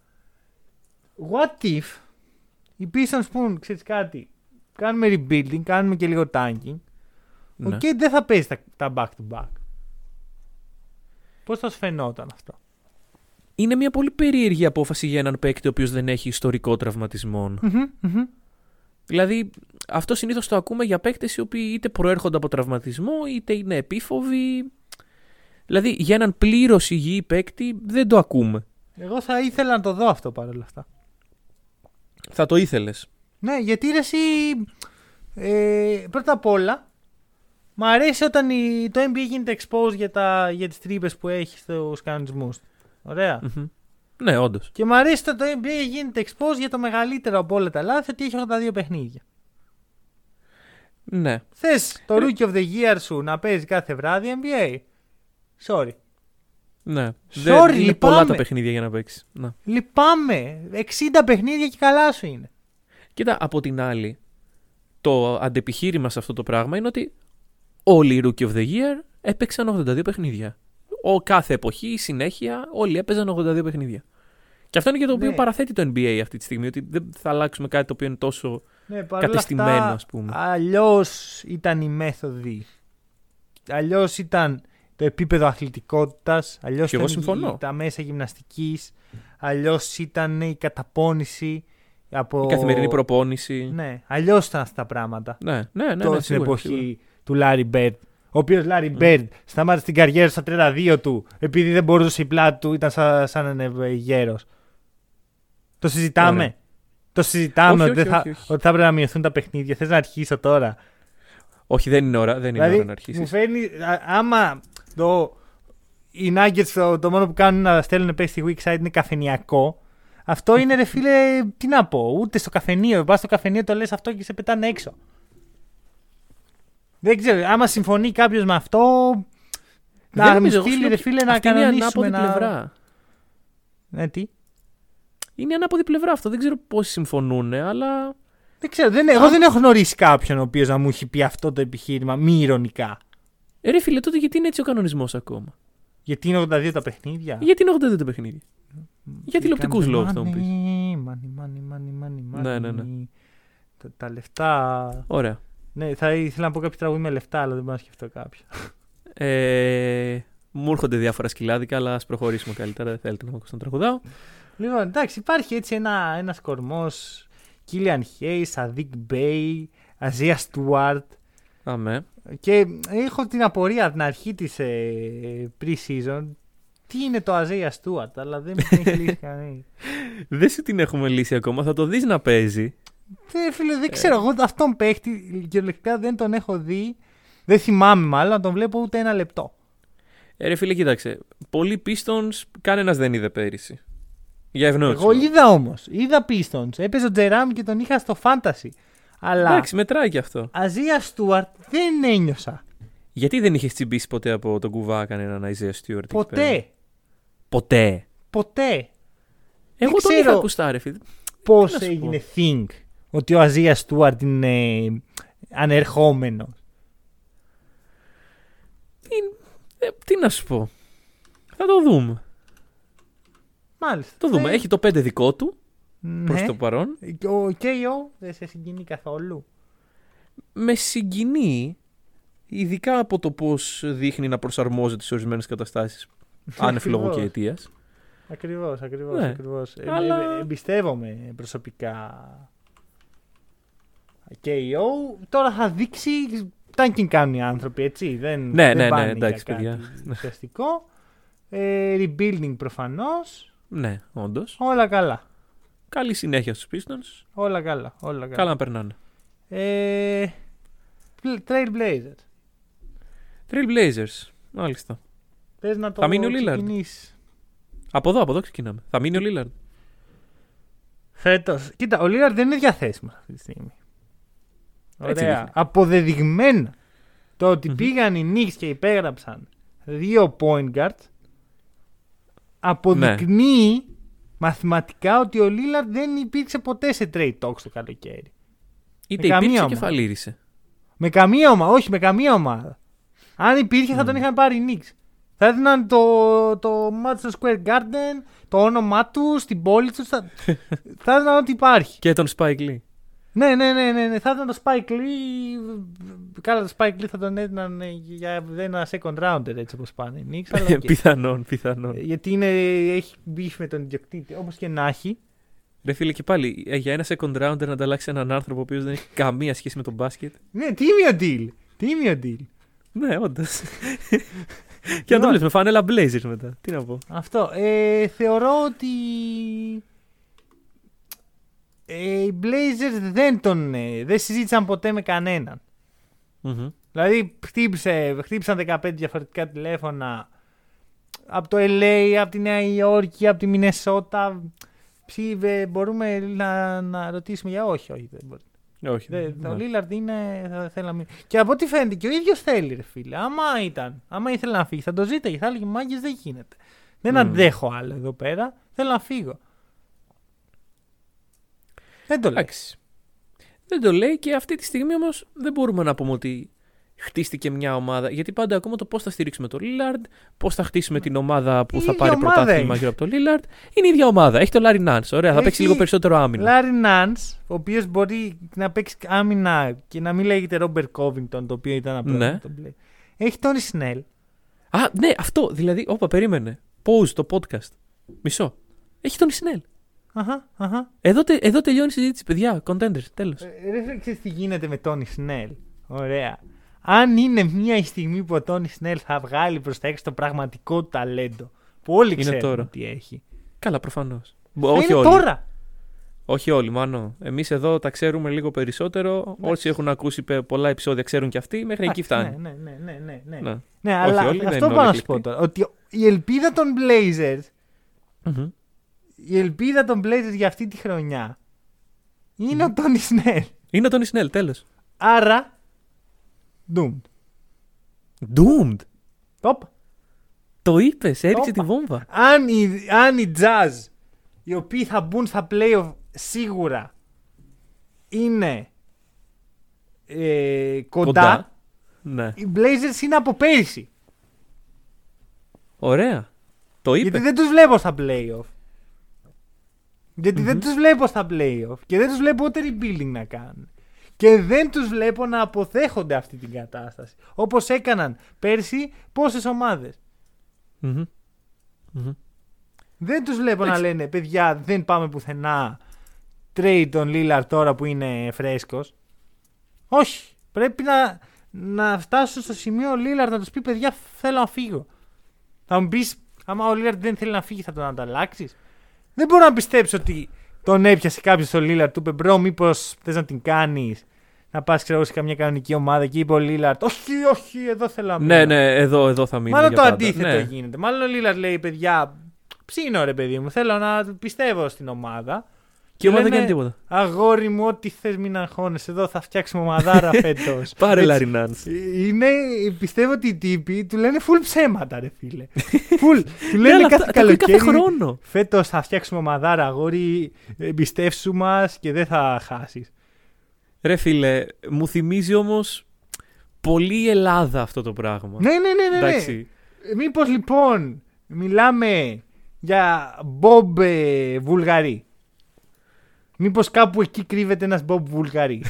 Speaker 2: What if οι Pistons πούν, ξέρεις κάτι, κάνουμε rebuilding, κάνουμε και λίγο tanking,
Speaker 3: Ναι.
Speaker 2: ο Kate δεν θα παίζει τα, τα back-to-back. Πώς θα σου φαινόταν αυτό;
Speaker 3: Είναι μια πολύ περίεργη απόφαση για έναν παίκτη ο οποίος δεν έχει ιστορικό τραυματισμών.
Speaker 2: Μμμ, μμμ.
Speaker 3: Δηλαδή, αυτό συνήθως το ακούμε για παίκτες οι οποίοι είτε προέρχονται από τραυματισμό είτε είναι επίφοβοι. Δηλαδή, για έναν πλήρως υγιή παίκτη δεν το ακούμε.
Speaker 2: Εγώ θα ήθελα να το δω αυτό παρόλα αυτά.
Speaker 3: Θα το ήθελες.
Speaker 2: Ναι, γιατί ρε εσύ, ε, πρώτα απ' όλα, μ' αρέσει όταν η, το NBA γίνεται expose για, τα, για τις τρύπες που έχει στους κανονισμούς. Ωραία.
Speaker 3: Ναι, όντως.
Speaker 2: Και μου αρέσει ότι το NBA γίνεται expose για το μεγαλύτερο από όλα τα λάθη ότι έχει 82 παιχνίδια.
Speaker 3: Ναι.
Speaker 2: Θες το Rookie of the Year σου να παίζει κάθε βράδυ NBA. Sorry.
Speaker 3: Ναι.
Speaker 2: Sorry,
Speaker 3: Δεν είναι
Speaker 2: λυπάμαι.
Speaker 3: πολλά τα παιχνίδια για να παίξεις. Ναι.
Speaker 2: Λυπάμαι. 60 παιχνίδια και καλά σου είναι.
Speaker 3: Κοίτα, από την άλλη, το αντεπιχείρημα σε αυτό το πράγμα είναι ότι όλοι οι Rookie of the Year έπαιξαν 82 παιχνίδια. Ο κάθε εποχή, συνέχεια, όλοι έπαιζαν 82 παιχνίδια. Και αυτό είναι και το οποίο
Speaker 2: Ναι.
Speaker 3: παραθέτει το NBA αυτή τη στιγμή, ότι δεν θα αλλάξουμε κάτι το οποίο είναι τόσο
Speaker 2: Ναι, παρόλα
Speaker 3: κατεστημένο,
Speaker 2: αυτά,
Speaker 3: ας πούμε.
Speaker 2: Αλλιώς ήταν η μέθοδη. Αλλιώς ήταν το επίπεδο αθλητικότητας. Αλλιώς
Speaker 3: Και εγώ συμφωνώ.
Speaker 2: τα μέσα γυμναστικής. Αλλιώς ήταν η καταπώνηση. Από...
Speaker 3: η καθημερινή προπόνηση.
Speaker 2: Ναι, αλλιώς ήταν αυτά τα πράγματα.
Speaker 3: Ναι, ναι, ναι, ναι,
Speaker 2: το, στην
Speaker 3: σίγουρα,
Speaker 2: εποχή
Speaker 3: σίγουρα.
Speaker 2: του Larry Bird. Ο οποίος Larry Bird σταμάτησε την καριέρα στα 32 του επειδή δεν μπορούσε η πλάτη του, ήταν σαν, σαν ένα γέρο. Το συζητάμε.
Speaker 3: Ωραία.
Speaker 2: Το συζητάμε
Speaker 3: Όχι,
Speaker 2: ότι, δεν
Speaker 3: όχι,
Speaker 2: θα,
Speaker 3: όχι, όχι.
Speaker 2: ότι θα έπρεπε να μειωθούν τα παιχνίδια. Θες να αρχίσω τώρα;
Speaker 3: Όχι, δεν είναι ώρα, δεν είναι
Speaker 2: δηλαδή,
Speaker 3: ώρα να αρχίσεις.
Speaker 2: μου φέρνει, α- άμα το, οι Nuggets το, το μόνο που κάνουν είναι να στέλνουν πέσει στη weak side είναι καφενειακό. Αυτό είναι ρε φίλε, τι να πω, ούτε στο καφενείο. Πας στο καφενείο το λες αυτό και σε πετάνε έξω. Δεν ξέρω, άμα συμφωνεί κάποιος με αυτό.
Speaker 3: Δεν
Speaker 2: Να μου
Speaker 3: νομίζω, εγώ
Speaker 2: στείλει
Speaker 3: σου
Speaker 2: ρε
Speaker 3: λέω,
Speaker 2: φίλε να
Speaker 3: αυτή είναι η
Speaker 2: κανονίσουμε
Speaker 3: ανάποδη
Speaker 2: να...
Speaker 3: πλευρά.
Speaker 2: Ναι, τι;
Speaker 3: Είναι η ανάποδη πλευρά αυτό. Δεν ξέρω πόσοι συμφωνούν, αλλά.
Speaker 2: Δεν ξέρω, δεν, εγώ δεν έχω γνωρίσει κάποιον ο οποίος να μου έχει πει αυτό το επιχείρημα μη ηρωνικά.
Speaker 3: Ε, ρε φίλε, τότε γιατί είναι έτσι ο κανονισμός ακόμα;
Speaker 2: Γιατί είναι 82 τα παιχνίδια;
Speaker 3: Γιατί είναι 82 το παιχνίδι. Για τηλεοπτικούς λόγους θα μου πεις.
Speaker 2: Μάνι, μάνι, μάνι, μάνι,
Speaker 3: Ναι, ναι, ναι.
Speaker 2: Τα, τα λεφτά.
Speaker 3: Ωραία.
Speaker 2: Ναι, θα ήθελα να πω κάποιο τραγούδι με λεφτά, αλλά δεν μπορώ να σκεφτώ κάποιο.
Speaker 3: Ε, μου έρχονται διάφορα σκυλάδικα, αλλά ας προχωρήσουμε καλύτερα. Δεν θέλετε να με ακούσετε να τραγουδάω.
Speaker 2: Λοιπόν, εντάξει, υπάρχει έτσι ένα ένας κορμός Killian Hayes, Saddiq Bey, Isaiah Stewart.
Speaker 3: Αμέ.
Speaker 2: Και έχω την απορία από την αρχή της ε, pre-season. Τι είναι το Isaiah Stewart, αλλά δεν με έχει λύσει *laughs* κανεί.
Speaker 3: Δεν σου την έχουμε λύσει ακόμα. Θα το δεις να παίζει.
Speaker 2: Δεν, φίλε, δεν ξέρω. Εγώ αυτόν παίχτη κυριολεκτικά δεν τον έχω δει. Δεν θυμάμαι μάλλον να τον βλέπω ούτε ένα λεπτό.
Speaker 3: Ε, ρε φίλε, κοίταξε. Πολλοί Pistons κανένας δεν είδε πέρυσι. Για ευνόητους
Speaker 2: Εγώ
Speaker 3: λόγους.
Speaker 2: είδα όμως. Είδα Pistons. Έπαιζε ο Τζεράμ και τον είχα στο fantasy. Αλλά
Speaker 3: Εντάξει, μετράει και αυτό.
Speaker 2: Αζία Στουαρτ δεν ένιωσα.
Speaker 3: Γιατί δεν είχες τσιμπήσει ποτέ από τον κουβά κανέναν Isaiah Stewart. εκεί πέρα;
Speaker 2: Ποτέ.
Speaker 3: Ποτέ.
Speaker 2: Ποτέ.
Speaker 3: Εγώ τον
Speaker 2: ξέρω.
Speaker 3: είχα ακουστά, ρε φίλε.
Speaker 2: Πώς
Speaker 3: να σου
Speaker 2: έγινε think ότι ο Αζία Στουαρτ είναι ανερχόμενος.
Speaker 3: Τι, ε, τι να σου πω. Θα το δούμε.
Speaker 2: Μάλιστα.
Speaker 3: Το δούμε.
Speaker 2: Ε,
Speaker 3: Έχει το 5 δικό του προς
Speaker 2: ναι.
Speaker 3: το παρόν.
Speaker 2: Ο KO δεν σε συγκινεί καθόλου;
Speaker 3: Με συγκινεί, ειδικά από το πώς δείχνει να προσαρμόζεται σε ορισμένες καταστάσεις *laughs* άνευ λόγου και
Speaker 2: Ακριβώς.
Speaker 3: αιτίας.
Speaker 2: Ακριβώς, ακριβώς.
Speaker 3: Ναι.
Speaker 2: Ακριβώς. Ε,
Speaker 3: Αλλά-
Speaker 2: ε, εμπιστεύομαι προσωπικά. KO τώρα θα δείξει. Τάνκιν κάνουν οι άνθρωποι, έτσι. Δεν,
Speaker 3: Ναι,
Speaker 2: δεν
Speaker 3: ναι, ναι,
Speaker 2: πάνε
Speaker 3: εντάξει,
Speaker 2: για
Speaker 3: παιδιά.
Speaker 2: κάτι ουσιαστικό. Ε, rebuilding προφανώς.
Speaker 3: Ναι, όντως.
Speaker 2: Όλα καλά.
Speaker 3: Καλή συνέχεια στους Pistons.
Speaker 2: Όλα καλά. Όλα καλά.
Speaker 3: Καλά να περνάνε.
Speaker 2: Ε, Trailblazers.
Speaker 3: Trailblazers. Μάλιστα.
Speaker 2: Θες να το
Speaker 3: Θα μείνει ο Lillard.
Speaker 2: ξεκινήσεις.
Speaker 3: Από εδώ, από εδώ ξεκινάμε. Θα μείνει ο Lillard.
Speaker 2: Φέτος. Κοίτα, ο Lillard δεν είναι διαθέσιμος αυτή τη στιγμή.
Speaker 3: Έτσι
Speaker 2: Ωραία.
Speaker 3: δείχνει.
Speaker 2: Αποδεδειγμένα το ότι
Speaker 3: Μμμ.
Speaker 2: πήγαν οι Knicks και υπέγραψαν δύο point guards αποδεικνύει μαθηματικά ότι ο Lillard δεν υπήρξε ποτέ σε trade talks το καλοκαίρι.
Speaker 3: Είτε
Speaker 2: Με καμία
Speaker 3: υπήρξε
Speaker 2: ομάδα.
Speaker 3: κεφαλήρισε.
Speaker 2: Με καμία ομάδα, όχι με καμία ομάδα. Αν υπήρχε θα τον είχαν πάρει οι Knicks. Θα έδιναν το, το Madison Square Garden, το όνομά τους, στην πόλη τους. Θα, *laughs* θα έδιναν ό,τι υπάρχει.
Speaker 3: Και τον Spike Lee.
Speaker 2: Ναι, ναι, ναι, ναι, ναι. Θα έδιναν το Spike Lee. Καλά, το Spike Lee θα τον έδιναν ε, για ένα second rounder έτσι όπως πάνε οι Knicks. Αλλά οκ.
Speaker 3: πιθανόν, πιθανόν.
Speaker 2: Ε, Γιατί είναι, έχει beef με τον ιδιοκτήτη. Όπως και να έχει.
Speaker 3: Ρε φίλε, και πάλι ε, για ένα second rounder να ανταλλάξει έναν άνθρωπο ο οποίος δεν έχει καμία σχέση με τον μπάσκετ.
Speaker 2: Ναι, τίμιο deal. Τίμιο deal.
Speaker 3: Ναι, όντως. και να το
Speaker 2: Λοιπόν.
Speaker 3: βλέπει με φανέλα Blazers μετά. Τι να πω.
Speaker 2: Αυτό. Ε, θεωρώ ότι ε, οι Blazers δεν τον ε, δεν συζήτησαν ποτέ με κανέναν.
Speaker 3: Μμμ.
Speaker 2: Δηλαδή χτύπησε, χτύπησαν 15 διαφορετικά τηλέφωνα από το LA, από τη Νέα Υόρκη, από τη Μινεσότα. Ψι, ε, μπορούμε να, να ρωτήσουμε για όχι, όχι. Δεν μπορεί.
Speaker 3: Όχι.
Speaker 2: Δεν-
Speaker 3: ναι.
Speaker 2: Ο Λίλαρντ είναι. Θα, θέλει να μείνει. Και από ό,τι φαίνεται και ο ίδιος θέλει, ρε φίλε. Άμα ήταν, άμα ήθελε να φύγει, θα το ζήταγε. Θα έλεγε Μάγκες δεν γίνεται. Δεν
Speaker 3: Μμμ.
Speaker 2: αντέχω άλλο εδώ πέρα. Θέλω να φύγω. Δεν το λέει.
Speaker 3: Εντάξει. Δεν το λέει και αυτή τη στιγμή όμως δεν μπορούμε να πούμε ότι χτίστηκε μια ομάδα. Γιατί πάντα ακόμα το πώς θα στηρίξουμε τον Lillard, πώς θα χτίσουμε την ομάδα που
Speaker 2: Η
Speaker 3: θα
Speaker 2: ίδια
Speaker 3: πάρει
Speaker 2: ομάδα
Speaker 3: πρωτάθλημα
Speaker 2: είναι.
Speaker 3: γύρω από τον Lillard. Είναι η ίδια ομάδα. Έχει τον Larry Nance. Ωραία, θα
Speaker 2: Έχει
Speaker 3: παίξει λίγο περισσότερο άμυνα.
Speaker 2: Λάρι Νάντ, ο οποίος μπορεί να παίξει άμυνα και να μην λέγεται Ρόμπερ Κόβινγκτον, το οποίο ήταν απλό.
Speaker 3: Ναι.
Speaker 2: να τον πλέει. Έχει Τόνι Σνέλ.
Speaker 3: Α, ναι, αυτό. Δηλαδή, όπα, περίμενε. Pause το podcast. Μισό. Έχει τον Snell.
Speaker 2: Αχα, αχα.
Speaker 3: Εδώ, τε- εδώ τελειώνει η συζήτηση, παιδιά. Contenders, τέλος.
Speaker 2: Ε, Ρε φίλε, ξέρεις τι γίνεται με Τόνι Σνέλ. Ωραία. Αν είναι μια στιγμή που ο Τόνι Σνέλ θα βγάλει προς τα έξω το πραγματικό του ταλέντο, που όλοι
Speaker 3: Είναι
Speaker 2: ξέρουν
Speaker 3: τώρα.
Speaker 2: ότι έχει.
Speaker 3: Καλά, προφανώς.
Speaker 2: θα
Speaker 3: Όχι
Speaker 2: είναι
Speaker 3: όλοι.
Speaker 2: τώρα.
Speaker 3: Όχι όλοι, μάνο. Εμείς εδώ τα ξέρουμε λίγο περισσότερο. Όσοι έχουν ακούσει πε- πολλά επεισόδια ξέρουν και αυτοί. Μέχρι εκεί
Speaker 2: Εντάξει,
Speaker 3: φτάνει.
Speaker 2: Ναι, ναι, ναι, ναι, ναι.
Speaker 3: Ναι.
Speaker 2: Ναι,
Speaker 3: Όχι
Speaker 2: αλλά
Speaker 3: όλοι, δεν
Speaker 2: αυτό
Speaker 3: είναι
Speaker 2: πάω να
Speaker 3: όλοι
Speaker 2: σου πω
Speaker 3: εκλεκτοί.
Speaker 2: τώρα. Ότι η ελπίδα των Blazers,
Speaker 3: Μμμ.
Speaker 2: Η ελπίδα των Blazers για αυτή τη χρονιά είναι ο Τόνι Σνέλ.
Speaker 3: Είναι ο Τόνι Snell, τέλος.
Speaker 2: Άρα, doomed.
Speaker 3: Doomed.
Speaker 2: Οπ.
Speaker 3: Το είπες, έριξε
Speaker 2: Όπα.
Speaker 3: τη βόμβα.
Speaker 2: Αν οι, αν οι Jazz, οι οποίοι θα μπουν στα playoff σίγουρα, είναι ε, κοντά,
Speaker 3: Ναι.
Speaker 2: οι Blazers είναι από πέρυσι.
Speaker 3: Ωραία. Το είπες.
Speaker 2: Γιατί δεν τους βλέπω στα playoff. Γιατι δεν τους βλέπω στα playoff και δεν τους βλέπω ούτε rebuilding να κάνουν. Και δεν τους βλέπω να αποθέχονται αυτή την κατάσταση. Όπως έκαναν πέρσι πόσες ομάδες.
Speaker 3: Μμμ. Μμμ.
Speaker 2: Δεν τους βλέπω να
Speaker 3: Εντάξει.
Speaker 2: λένε παιδιά δεν πάμε πουθενά trade τον Lillard τώρα που είναι φρέσκος. Όχι. Πρέπει να, να φτάσουν στο σημείο ο Lillard να τους πει παιδιά θέλω να φύγω. Θα μου πεις άμα ο Lillard δεν θέλει να φύγει θα τον ανταλλάξεις. Δεν μπορώ να πιστέψω ότι τον έπιασε κάποιος στο Lillard του είπε bro μήπως θες να την κάνεις να πας ξέρω εγώ, σε καμιά κανονική ομάδα και είπε ο Lillard όχι όχι εδώ θέλω να
Speaker 3: Ναι,
Speaker 2: μείνω».
Speaker 3: ναι, εδώ, εδώ θα μείνει.
Speaker 2: Μάλλον
Speaker 3: για
Speaker 2: το
Speaker 3: πάντα.
Speaker 2: αντίθετο
Speaker 3: Ναι.
Speaker 2: γίνεται. Μάλλον ο Λίλαρ λέει, παιδιά, ψήνω ρε παιδί μου. Θέλω να πιστεύω στην ομάδα.
Speaker 3: Και η ομάδα δεν
Speaker 2: λένε,
Speaker 3: κάνει τίποτα.
Speaker 2: Αγόρι μου, ό,τι θες, μην αγχώνεσαι. Εδώ θα φτιάξουμε ομαδάρα *laughs* φέτος.
Speaker 3: Πάρε Larry Nance.
Speaker 2: Είναι, πιστεύω ότι οι τύποι του λένε full ψέματα, ρε φίλε. Full. *laughs* του λένε
Speaker 3: αλλά
Speaker 2: κάθε
Speaker 3: αυτά- τα ακούει κάθε
Speaker 2: καλοκαίρι.
Speaker 3: χρόνο.
Speaker 2: Φέτος θα φτιάξουμε ομαδάρα, αγόρι. Εμπιστεύσου μας και δεν θα χάσεις.
Speaker 3: Ρε φίλε, μου θυμίζει όμως πολύ Ελλάδα αυτό το πράγμα.
Speaker 2: Ναι, ναι, ναι, ναι. ναι.
Speaker 3: Εντάξει.
Speaker 2: Μήπως λοιπόν μιλάμε για Μπομπ ε, Βουλγαρή. Μήπως κάπου εκεί κρύβεται ένας Μπομπ Βουλγαρή.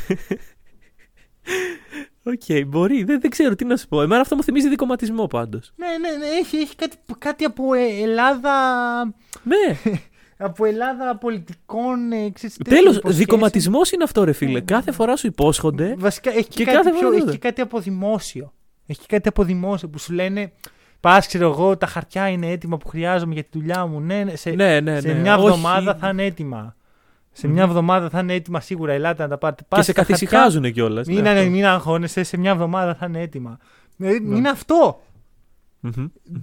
Speaker 3: Οκ, μπορεί. Δεν, δεν ξέρω τι να σου πω. Εμένα αυτό μου θυμίζει δικομματισμό πάντως.
Speaker 2: ναι, ναι, ναι, έχει, έχει κάτι, κάτι από ε, Ελλάδα...
Speaker 3: Ναι. *laughs*
Speaker 2: Από Ελλάδα πολιτικών... Ε, ξέρεις, τέτοιων
Speaker 3: Τέλος,
Speaker 2: υποσχέσεων.
Speaker 3: δικομματισμός είναι αυτό, ρε φίλε.
Speaker 2: Ναι, ναι,
Speaker 3: κάθε
Speaker 2: ναι.
Speaker 3: φορά σου υπόσχονται.
Speaker 2: Βασικά έχει και,
Speaker 3: Και
Speaker 2: κάτι,
Speaker 3: κάθε
Speaker 2: πιο,
Speaker 3: φορά
Speaker 2: έχει
Speaker 3: το-
Speaker 2: και κάτι από δημόσιο. Έχει και κάτι από δημόσιο που σου λένε Πας, ξέρω εγώ, τα χαρτιά είναι έτοιμα που χρειάζομαι για τη δουλειά μου. Ναι, ναι, σε,
Speaker 3: Ναι, ναι,
Speaker 2: σε
Speaker 3: ναι.
Speaker 2: μια
Speaker 3: Όχι.
Speaker 2: εβδομάδα θα είναι έτοιμα. Σε μια
Speaker 3: Μμμ.
Speaker 2: εβδομάδα θα είναι έτοιμα σίγουρα. Ελάτε να τα πάρετε.
Speaker 3: Και
Speaker 2: Πας
Speaker 3: σε
Speaker 2: στα χαρτιά,
Speaker 3: καθησυχάζουν κιόλας.
Speaker 2: Μην, ναι, μην αγχώνεσαι, σε μια εβδομάδα θα είναι έτοιμα. Δηλαδή,
Speaker 3: Ναι.
Speaker 2: Είναι αυτό.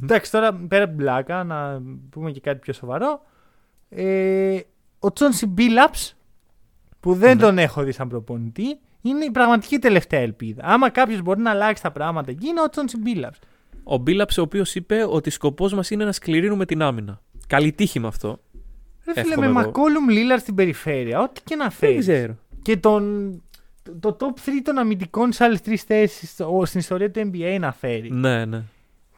Speaker 2: Εντάξει, τώρα πέρα από την πλάκα, να πούμε και κάτι πιο σοβαρό. Ε, ο Τσόνσι Μπίλαψ, που δεν
Speaker 3: Ναι.
Speaker 2: τον έχω δει σαν προπονητή, είναι η πραγματική τελευταία ελπίδα. Άμα κάποιος μπορεί να αλλάξει τα πράγματα εκεί, είναι ο Τσόνσι Μπίλαψ.
Speaker 3: Ο Μπίλαψ, ο οποίος είπε ότι σκοπός μας είναι να σκληρύνουμε την άμυνα. Καλή τύχη με αυτό.
Speaker 2: Ρε φίλε,
Speaker 3: Εύχομαι
Speaker 2: με
Speaker 3: εγώ.
Speaker 2: Μακόλουμ Λίλαρ στην περιφέρεια, ό,τι και να
Speaker 3: Δεν
Speaker 2: φέρει.
Speaker 3: ξέρω.
Speaker 2: Και τον, το, το top 3 των αμυντικών σε άλλες τρεις θέσεις στην ιστορία του NBA να φέρει.
Speaker 3: Ναι, ναι.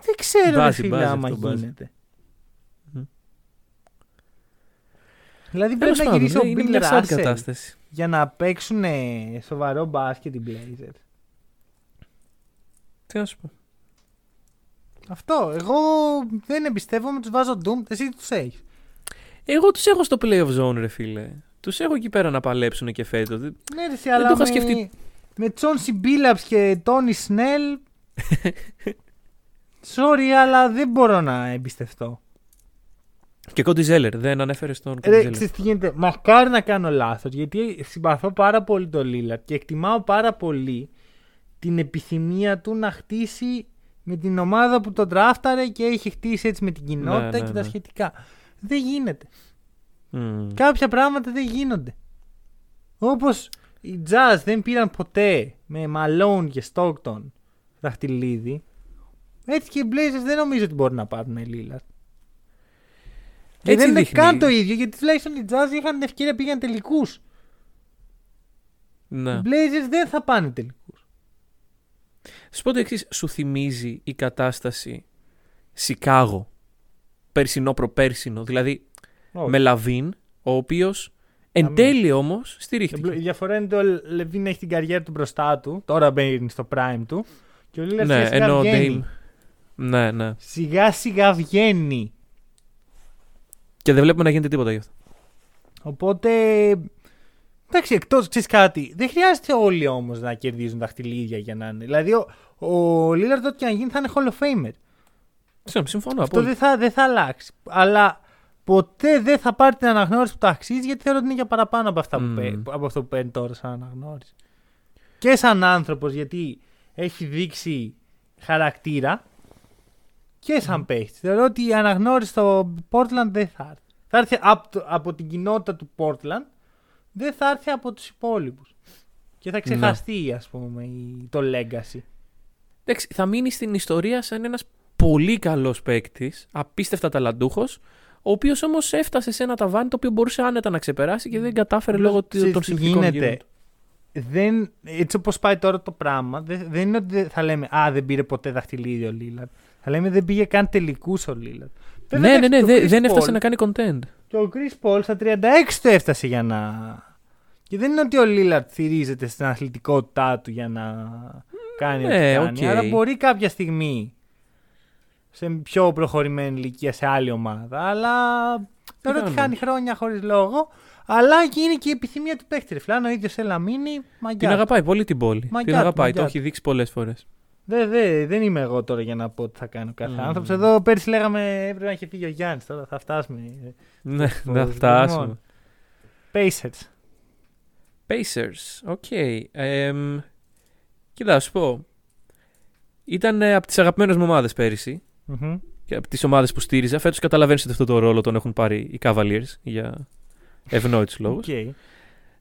Speaker 2: Δεν ξέρω, ρε
Speaker 3: Μπάζει,
Speaker 2: φίλε,
Speaker 3: μπάζει
Speaker 2: άμα
Speaker 3: αυτό, μπάζει.
Speaker 2: γίνεται.
Speaker 3: Μμ.
Speaker 2: Δηλαδή
Speaker 3: Τέλος
Speaker 2: πρέπει να
Speaker 3: πάντων,
Speaker 2: γυρίσει ο
Speaker 3: ναι, είναι
Speaker 2: Bill
Speaker 3: μια sad
Speaker 2: Russell
Speaker 3: κατάσταση.
Speaker 2: για να παίξουν σοβαρό μπάσκετ οι Blazers.
Speaker 3: Τι να σου πω.
Speaker 2: Αυτό. Εγώ δεν εμπιστεύομαι, τους βάζω Doom. Εσύ τους έχεις.
Speaker 3: Εγώ τους έχω στο playoff zone, ρε φίλε. Τους έχω εκεί πέρα να παλέψουν και φέτος.
Speaker 2: Ναι, ρε, εσύ,
Speaker 3: Δεν
Speaker 2: αλλά
Speaker 3: το είχα
Speaker 2: με,
Speaker 3: σκεφτεί.
Speaker 2: με Τσόνσι Μπίλαψ και Τόνι Σνέλ. Sorry, αλλά δεν μπορώ να εμπιστευτώ.
Speaker 3: Και Κόντι Ζέλερ, δεν ανέφερες τον Κόντι
Speaker 2: Ρε,
Speaker 3: Ζέλερ.
Speaker 2: ξέρεις τι γίνεται; Μακάρι να κάνω λάθος, γιατί συμπαθώ πάρα πολύ τον Λίλαρτ και εκτιμάω πάρα πολύ την επιθυμία του να χτίσει με την ομάδα που τον τράφταρε και έχει χτίσει έτσι με την κοινότητα
Speaker 3: Ναι, ναι,
Speaker 2: και τα
Speaker 3: ναι.
Speaker 2: σχετικά. Δεν γίνεται.
Speaker 3: Μμμ.
Speaker 2: Κάποια πράγματα δεν γίνονται. Όπως οι Jazz δεν πήραν ποτέ με Malone και Stockton δαχτυλίδι. Έτσι και οι Blazers δεν νομίζω ότι μπορούν να πάρουν με Lillard. Και
Speaker 3: Έτσι
Speaker 2: δεν είναι
Speaker 3: δείχνει.
Speaker 2: καν το ίδιο γιατί τουλάχιστον οι Jazz είχαν την ευκαιρία πήγαν τελικούς.
Speaker 3: Ναι.
Speaker 2: Οι Blazers δεν θα πάνε τελικούς.
Speaker 3: Σου πω το εξής, σου θυμίζει η κατάσταση Σικάγο περσινό προπέρσινο. Δηλαδή με Λαβίν, ο οποίος εν
Speaker 2: Αμήν.
Speaker 3: τέλει όμως
Speaker 2: Η
Speaker 3: στηρίχθηκε.
Speaker 2: διαφορά είναι ότι ο Λεβίν έχει την καριέρα του μπροστά του. Τώρα μπαίνει στο prime του. Και ο Lillard
Speaker 3: Ναι,
Speaker 2: σιγά σιγά
Speaker 3: ενώ ο
Speaker 2: βγαίνει.
Speaker 3: Dame. Ναι, ναι.
Speaker 2: Σιγά σιγά βγαίνει.
Speaker 3: Και δεν βλέπουμε να γίνεται τίποτα γι' αυτό.
Speaker 2: Οπότε. Εντάξει, εκτός ξέρεις κάτι. Δεν χρειάζεται όλοι όμως να κερδίζουν δαχτυλίδια για να είναι. Δηλαδή, ο, ο Lillard ό,τι και να γίνει θα είναι Hall of Famer.
Speaker 3: Συμ- Συμφωνώ.
Speaker 2: Αυτό
Speaker 3: απόλυτα.
Speaker 2: δεν θα, δεν θα αλλάξει. Αλλά ποτέ δεν θα πάρει την αναγνώριση που το αξίζει γιατί θεωρώ ότι είναι για παραπάνω από, αυτά που
Speaker 3: Μμμ.
Speaker 2: παίρνει- από αυτό που παίρνει τώρα σαν αναγνώριση. Και σαν άνθρωπος γιατί έχει δείξει χαρακτήρα και σαν παίχτης. Θεωρώ ότι η αναγνώριση στο Portland δεν θα έρθει. Θα έρθει από, το- από την κοινότητα του Portland, δεν θα έρθει από τους υπόλοιπους. Και θα ξεχαστεί, ας πούμε, η- το legacy.
Speaker 3: Εντάξει, θα μείνει στην ιστορία σαν ένας πολύ καλός παίκτης, απίστευτα ταλαντούχος, ο οποίος όμως έφτασε σε ένα ταβάνι το οποίο μπορούσε άνετα να ξεπεράσει και δεν κατάφερε λόγω
Speaker 2: Ξέρεις
Speaker 3: των
Speaker 2: τι
Speaker 3: συνθηκών
Speaker 2: γίνεται.
Speaker 3: γύρω του.
Speaker 2: δεν, έτσι όπως πάει τώρα το πράγμα, δεν, δεν είναι ότι δεν- θα λέμε Α, δεν πήρε ποτέ δαχτυλίδι ο Λίλαρντ. Θα λέμε δεν πήγε καν τελικούς ο Λίλαρντ.
Speaker 3: Ναι, ναι, ναι, δε- δεν έφτασε να κάνει contend.
Speaker 2: Και ο Chris Paul στα 36 το έφτασε για να. Και δεν είναι ότι ο Λίλαρντ στηρίζεται στην αθλητικότητά του για να κάνει ό,τι
Speaker 3: Ναι,
Speaker 2: κάνει.
Speaker 3: οκ.
Speaker 2: Άρα μπορεί κάποια στιγμή σε πιο προχωρημένη ηλικία σε άλλη ομάδα. Αλλά θεωρώ ότι
Speaker 3: Πιθανό.
Speaker 2: χάνει χρόνια χωρίς λόγο. Αλλά και είναι και η επιθυμία του παίχτη. Ρε Φλάνο, ο ίδιος θέλει να μείνει. Μαγκιά.
Speaker 3: Την αγαπάει πολύ την πόλη.
Speaker 2: Μαγκιά
Speaker 3: την
Speaker 2: του,
Speaker 3: αγαπάει,
Speaker 2: μαγκιά
Speaker 3: το
Speaker 2: του.
Speaker 3: έχει δείξει πολλές φορές.
Speaker 2: Δε, δε, δεν είμαι εγώ τώρα για να πω τι θα κάνει ο κάθε
Speaker 3: Μμμ.
Speaker 2: άνθρωπος. Εδώ πέρσι λέγαμε έπρεπε να είχε φύγει ο Γιάννης. Τώρα θα φτάσουμε.
Speaker 3: Ναι,
Speaker 2: στο
Speaker 3: να φτάσουμε.
Speaker 2: δρόμο. Pacers.
Speaker 3: Pacers, οκ. Εμ, κοίτα, να σου πω. Ήταν από τις αγαπημένες μου ομάδες πέρυσι
Speaker 2: Μμμ.
Speaker 3: και από τις ομάδες που στήριζα. Φέτος καταλαβαίνεις ότι αυτό το ρόλο τον έχουν πάρει οι Cavaliers για ευνόητους λόγους.
Speaker 2: Οκ.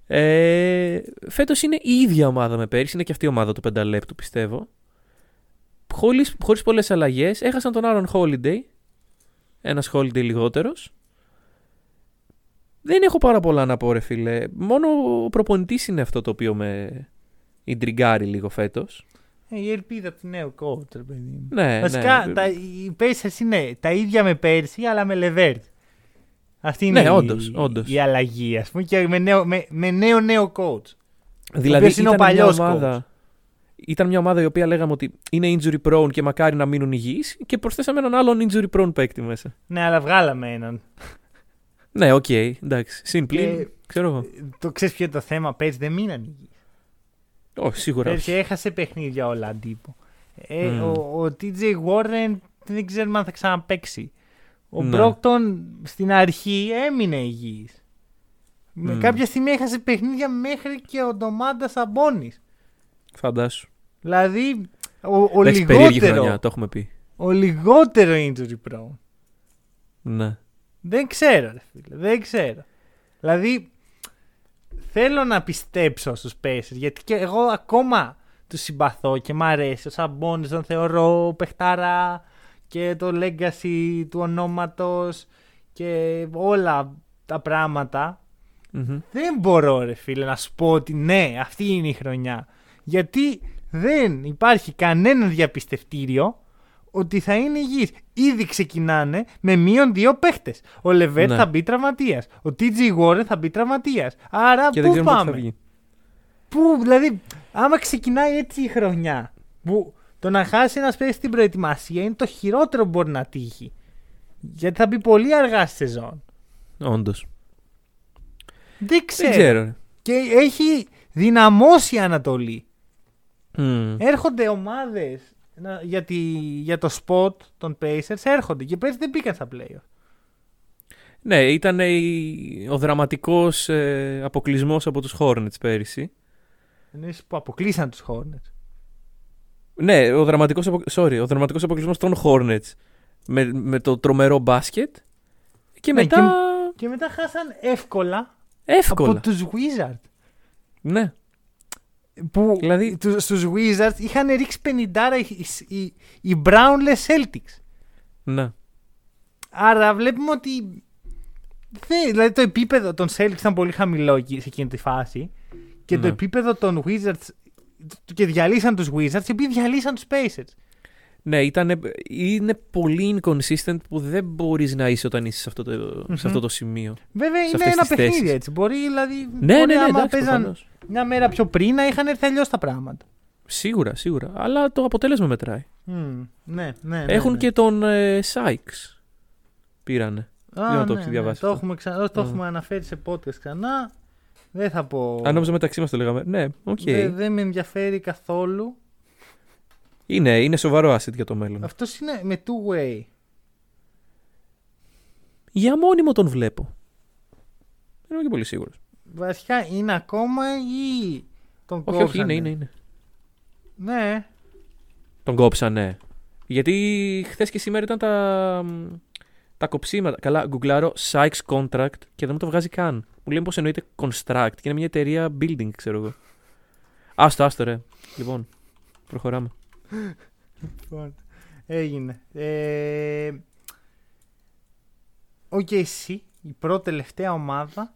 Speaker 3: Ε, Φέτος είναι η ίδια ομάδα με πέρυσι, είναι και αυτή η ομάδα του πενταλέπτου πιστεύω. Χωρίς, χωρίς πολλές αλλαγές, έχασαν τον Aaron Holiday, ένας Holiday λιγότερος. Δεν έχω πάρα πολλά να πω ρε φίλε, μόνο ο προπονητής είναι αυτό το οποίο με ιντριγκάρει λίγο φέτος.
Speaker 2: Ε, η ελπίδα του νέου coach, ρε παιδί μου.
Speaker 3: Ναι,
Speaker 2: Βασικά,
Speaker 3: ναι.
Speaker 2: τα, οι Pacers είναι τα ίδια με πέρσι, αλλά με Levert. Αυτή είναι
Speaker 3: Ναι,
Speaker 2: η,
Speaker 3: όντως, όντως.
Speaker 2: η αλλαγή, ας πούμε, και με νέο, με, με νέο νέο coach.
Speaker 3: Δηλαδή
Speaker 2: οποίος είναι ο
Speaker 3: ήταν μια
Speaker 2: παλιός
Speaker 3: ομάδα. Ήταν μια ομάδα η οποία λέγαμε ότι είναι injury prone και μακάρι να μείνουν υγιείς και προσθέσαμε έναν άλλον injury prone παίκτη μέσα.
Speaker 2: Ναι, αλλά βγάλαμε έναν.
Speaker 3: Ναι, οκ, εντάξει. Συν πλην,
Speaker 2: Και-
Speaker 3: ξέρω εγώ.
Speaker 2: Το ξέρεις ποιο είναι το θέμα, πέρσι δεν μείναν υγιείς.
Speaker 3: Όχι, σίγουρα.
Speaker 2: Πέρσι
Speaker 3: όχι.
Speaker 2: έχασε παιχνίδια όλα αντίπο. Ε,
Speaker 3: Μμμ.
Speaker 2: ο, ο TJ Warren δεν ξέρουμε αν θα ξαναπαίξει. Ο
Speaker 3: Ναι.
Speaker 2: Brockton στην αρχή έμεινε υγιής. Με
Speaker 3: Μμ.
Speaker 2: κάποια στιγμή έχασε παιχνίδια μέχρι και ο Ντομάντας Σαμπόνης.
Speaker 3: Φαντάσου.
Speaker 2: Δηλαδή, ο, ο,
Speaker 3: Εντάξει, περίεργη
Speaker 2: λιγότερο,
Speaker 3: χρονιά, το έχουμε πει.
Speaker 2: ο λιγότερο injury prone.
Speaker 3: Ναι.
Speaker 2: Δεν ξέρω, ρε φίλε. Δεν ξέρω. Δηλαδή, θέλω να πιστέψω στους Pacers, γιατί και εγώ ακόμα τους συμπαθώ και μ' αρέσει. Ο Σαμπόνις τον θεωρώ παιχτάρα και το legacy του ονόματος και όλα τα πράγματα.
Speaker 3: Μμμ.
Speaker 2: Δεν μπορώ, ρε φίλε, να σου πω ότι ναι, αυτή είναι η χρονιά. Γιατί δεν υπάρχει κανένα διαπιστευτήριο ότι θα είναι υγιής. Ήδη ξεκινάνε με μείον δύο παίχτες. Ο Λεβέρ
Speaker 3: Ναι.
Speaker 2: θα μπει τραυματίας. Ο TG Warren θα μπει τραυματίας. Άρα
Speaker 3: Και δεν
Speaker 2: πού
Speaker 3: ξέρουμε πότε θα
Speaker 2: πάμε;
Speaker 3: βγει.
Speaker 2: Πού, δηλαδή, άμα ξεκινάει έτσι η χρονιά, που το να χάσει ένας παίχτης στην προετοιμασία είναι το χειρότερο που μπορεί να τύχει. Γιατί θα μπει πολύ αργά στη σεζόν.
Speaker 3: Όντως.
Speaker 2: Δεν ξέρω.
Speaker 3: Δεν ξέρω. ρε.
Speaker 2: Και έχει δυναμώσει η Ανατολή.
Speaker 3: Μμ.
Speaker 2: Έρχονται ομάδες για, τη, για το spot των Pacers, έρχονται και πέρσι δεν μπήκαν στα playoff.
Speaker 3: Ναι, ήταν η- ο δραματικός ε, αποκλεισμός από τους Hornets πέρυσι.
Speaker 2: Εννοείς που αποκλείσαν τους Hornets.
Speaker 3: Ναι, ο δραματικός, απο... Sorry, ο δραματικός αποκλεισμός των Hornets με, με το τρομερό μπάσκετ και
Speaker 2: Ναι,
Speaker 3: μετά
Speaker 2: Και μετά χάσαν εύκολα,
Speaker 3: εύκολα.
Speaker 2: από τους Wizards.
Speaker 3: Ναι,
Speaker 2: Που
Speaker 3: Δηλαδή-
Speaker 2: τους, στους Wizards είχαν ρίξει 50 οι, οι, οι Brownless Celtics.
Speaker 3: ναι.
Speaker 2: Άρα βλέπουμε ότι δεν, δηλαδή το επίπεδο των Celtics ήταν πολύ χαμηλό εκεί- σε εκείνη τη φάση και το
Speaker 3: Ναι.
Speaker 2: επίπεδο των Wizards και διαλύσαν τους Wizards οι οποίοι διαλύσαν τους Pacers.
Speaker 3: Ναι, ήταν, είναι πολύ inconsistent που δεν μπορείς να είσαι όταν είσαι σε αυτό το,
Speaker 2: Μμμ.
Speaker 3: σε αυτό το σημείο.
Speaker 2: Βέβαια
Speaker 3: Σε
Speaker 2: είναι
Speaker 3: αυτές
Speaker 2: ένα
Speaker 3: τις
Speaker 2: παιχνίδι
Speaker 3: θέσεις.
Speaker 2: έτσι. Μπορεί δηλαδή.
Speaker 3: Ναι,
Speaker 2: μπορεί,
Speaker 3: ναι, ναι,
Speaker 2: άμα
Speaker 3: εντάξει,
Speaker 2: παίζαν
Speaker 3: προφανώς.
Speaker 2: μια μέρα πιο πριν να είχαν έρθει αλλιώς τα πράγματα.
Speaker 3: Σίγουρα, σίγουρα. Αλλά το αποτέλεσμα μετράει.
Speaker 2: Μμμ, ναι, ναι, ναι,
Speaker 3: Έχουν
Speaker 2: ναι.
Speaker 3: και τον ε, Sykes. Πήρανε.
Speaker 2: Α,
Speaker 3: δεν το
Speaker 2: ναι,
Speaker 3: έχεις
Speaker 2: ναι,
Speaker 3: διαβάσει
Speaker 2: Το,
Speaker 3: αυτό.
Speaker 2: έχουμε, ξα... το
Speaker 3: Mm.
Speaker 2: έχουμε αναφέρει σε podcast ξανά. Δεν θα πω.
Speaker 3: Αν νόμιζα μεταξύ μας το λέγαμε. Ναι, οκ.
Speaker 2: Δεν, δεν με ενδιαφέρει καθόλου.
Speaker 3: Είναι, είναι σοβαρό asset για το μέλλον.
Speaker 2: Αυτός είναι με two way.
Speaker 3: Για μόνιμο τον βλέπω. Δεν είμαι και πολύ σίγουρος.
Speaker 2: Βασικά είναι ακόμα ή τον
Speaker 3: Όχι, όχι,
Speaker 2: κόψανε;
Speaker 3: είναι, είναι, είναι.
Speaker 2: Ναι.
Speaker 3: Τον κόψανε. Γιατί χθες και σήμερα ήταν τα, τα κοψίματα. Καλά, γκουγκλάρω Sykes contract και δεν μου το βγάζει καν. Μου λέει πως εννοείται construct και είναι μια εταιρεία building, ξέρω εγώ. Άστο, άστο, ρε. Λοιπόν, προχωράμε.
Speaker 2: Λοιπόν, Έγινε. Ε, ο KC, η πρώτη τελευταία ομάδα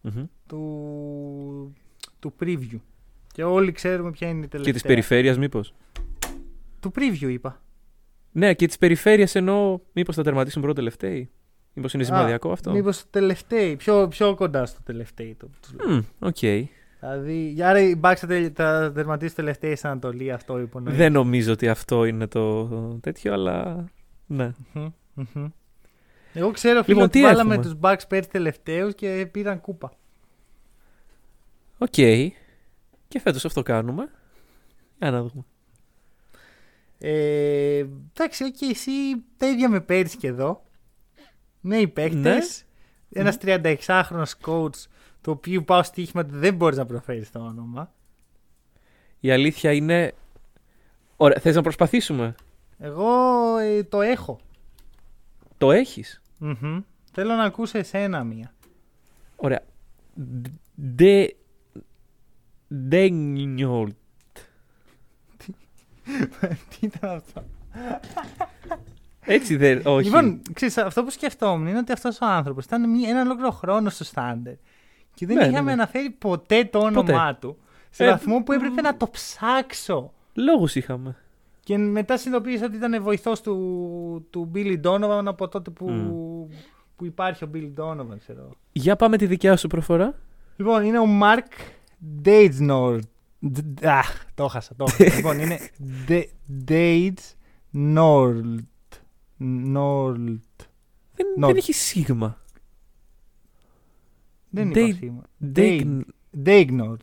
Speaker 3: Μμμ.
Speaker 2: του, του preview. Και όλοι ξέρουμε ποια είναι η
Speaker 3: Και
Speaker 2: τελευταία.
Speaker 3: τη περιφέρειας, μήπως;
Speaker 2: Του preview είπα.
Speaker 3: Ναι, και της περιφέρειας εννοώ. Μήπως θα τερματίσουν πρώτο τελευταίοι; Μήπως είναι σημαδιακό αυτό;
Speaker 2: Μήπως το τελευταίο, πιο, πιο κοντά στο τελευταίο. Το, τους λέω.
Speaker 3: Μμ, Οκ.
Speaker 2: Δηλαδή, άρα οι Bucks θα, τελ- θα τερματίσουν τελευταία στην Ανατολή, αυτό υπονοεί.
Speaker 3: Δεν νομίζω ότι αυτό είναι το τέτοιο, αλλά. Ναι.
Speaker 2: Μμμ, μμμ. Εγώ ξέρω φίλε
Speaker 3: Λοιπόν,
Speaker 2: ότι
Speaker 3: τι
Speaker 2: βάλαμε
Speaker 3: έχουμε;
Speaker 2: τους Bucks πέρσι τελευταίους και πήραν κούπα.
Speaker 3: Οκ. Και φέτος αυτό κάνουμε. Για να δούμε.
Speaker 2: Ε, εντάξει, οκ, εσύ τα ίδια με πέρσι και εδώ. Νέοι παίχτες. Ένας 36χρονος coach, το οποίο πάω στοίχημα ότι δεν μπορείς να προφέρεις το όνομα.
Speaker 3: Η αλήθεια είναι. Ωραία, θες να προσπαθήσουμε;
Speaker 2: Εγώ ε, το έχω.
Speaker 3: Το έχεις;
Speaker 2: Μμμ. Θέλω να ακούσω εσένα μία.
Speaker 3: Ωραία. Ντε. Ντένιολ. *laughs*
Speaker 2: Τι ήταν αυτό;
Speaker 3: Έτσι δεν. Όχι.
Speaker 2: Λοιπόν, ξέρεις, αυτό που σκεφτόμουν είναι ότι αυτός ο άνθρωπος ήταν μία- ένα ολόκληρο χρόνο στο στάντερ και δεν
Speaker 3: Ναι, ναι,
Speaker 2: είχαμε
Speaker 3: ναι.
Speaker 2: αναφέρει ποτέ το όνομά του. Σε
Speaker 3: Ε,
Speaker 2: βαθμό που έπρεπε να το ψάξω.
Speaker 3: Λόγους είχαμε.
Speaker 2: Και μετά συνειδητοποίησα ότι ήταν βοηθός του, του Billy Donovan από τότε που
Speaker 3: Μμ.
Speaker 2: που υπάρχει ο Bill Donovan, ξέρω.
Speaker 3: Για πάμε τη δικιά σου προφορά.
Speaker 2: Λοιπόν, είναι ο Mark Dagenold. Αχ, το έχασα, το έχασα. *laughs* λοιπόν, είναι Dagenold. Nold.
Speaker 3: Δεν,
Speaker 2: Nord.
Speaker 3: δεν έχει σίγμα.
Speaker 2: Δεν
Speaker 3: Dag-
Speaker 2: είπα σήμα.
Speaker 3: Dagn-
Speaker 2: Dagenold.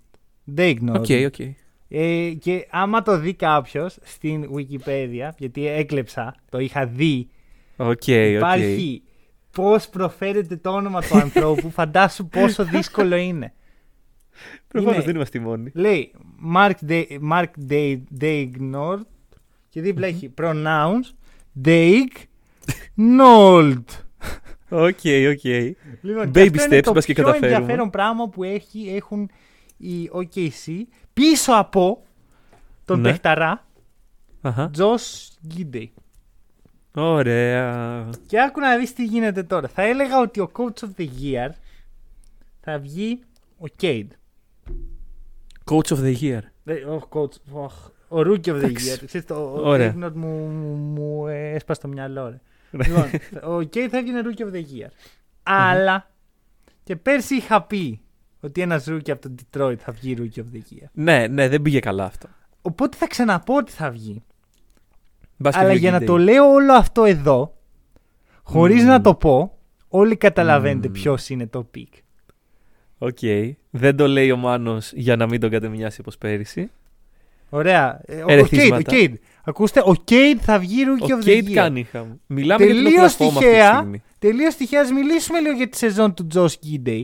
Speaker 2: Daigneault.
Speaker 3: Οκ, οκ.
Speaker 2: Ε, και άμα το δει κάποιος στην Wikipedia, γιατί έκλεψα, το είχα δει,
Speaker 3: Οκ, οκ.
Speaker 2: υπάρχει πώς προφέρεται το όνομα του *laughs* ανθρώπου, φαντάσου πόσο δύσκολο είναι.
Speaker 3: Προφανώς
Speaker 2: είναι-
Speaker 3: δεν είμαστε οι μόνοι.
Speaker 2: Λέει Mark, De, Mark De, Daigneault και δίπλα έχει pronounced Daig nault.
Speaker 3: Οκ, οκ.
Speaker 2: Λοιπόν,
Speaker 3: Baby
Speaker 2: αυτό είναι
Speaker 3: steps,
Speaker 2: το
Speaker 3: μπας και
Speaker 2: πιο
Speaker 3: καταφέρουμε.
Speaker 2: ενδιαφέρον πράγμα που έχει, έχουν οι OKC πίσω από τον
Speaker 3: Ναι.
Speaker 2: παιχταρά
Speaker 3: Αχα.
Speaker 2: Josh Gidey.
Speaker 3: Ωραία.
Speaker 2: Και άκου να δεις τι γίνεται τώρα. Θα έλεγα ότι ο Coach of the Year θα βγει ο Cade.
Speaker 3: Coach of the year.
Speaker 2: Ε, Ο coach, οχ, ο Rookie of the
Speaker 3: Εντάξει.
Speaker 2: Year. Ξέρεις, το, ο
Speaker 3: Ωραία.
Speaker 2: Dayton μου, μου, μου ε, έσπασε το μυαλό. Ρε. Λοιπόν, *laughs* ο Cade θα έγινε Rookie of the Year. Αλλά και πέρσι είχα πει ότι ένας Rookie από το Detroit θα βγει Rookie of the Year.
Speaker 3: Ναι, ναι, δεν πήγε καλά αυτό.
Speaker 2: Οπότε θα ξαναπώ ότι θα βγει.
Speaker 3: Μπας και
Speaker 2: Αλλά
Speaker 3: βγει
Speaker 2: για να
Speaker 3: Day.
Speaker 2: το λέω όλο αυτό εδώ, χωρίς
Speaker 3: Μμμ.
Speaker 2: να το πω, όλοι καταλαβαίνετε
Speaker 3: Μμμ.
Speaker 2: ποιος είναι το pick.
Speaker 3: Οκ. Δεν το λέει ο Μάνος για να μην τον γκαντεμιάσει όπως πέρυσι.
Speaker 2: Ωραία. Ε, ο, ο Cade, ο
Speaker 3: Ερεθίσματα.
Speaker 2: Cade. Ακούστε, ο Cade θα βγει Rookie
Speaker 3: Ο
Speaker 2: of the
Speaker 3: Kate
Speaker 2: Year.
Speaker 3: Cunningham. Μιλάμε για τον
Speaker 2: Τελείως
Speaker 3: Oklahoma αυτή τη
Speaker 2: τυχαία.
Speaker 3: στιγμή.
Speaker 2: Τελείως τυχαία, ας μιλήσουμε λίγο για τη σεζόν του Josh Gidey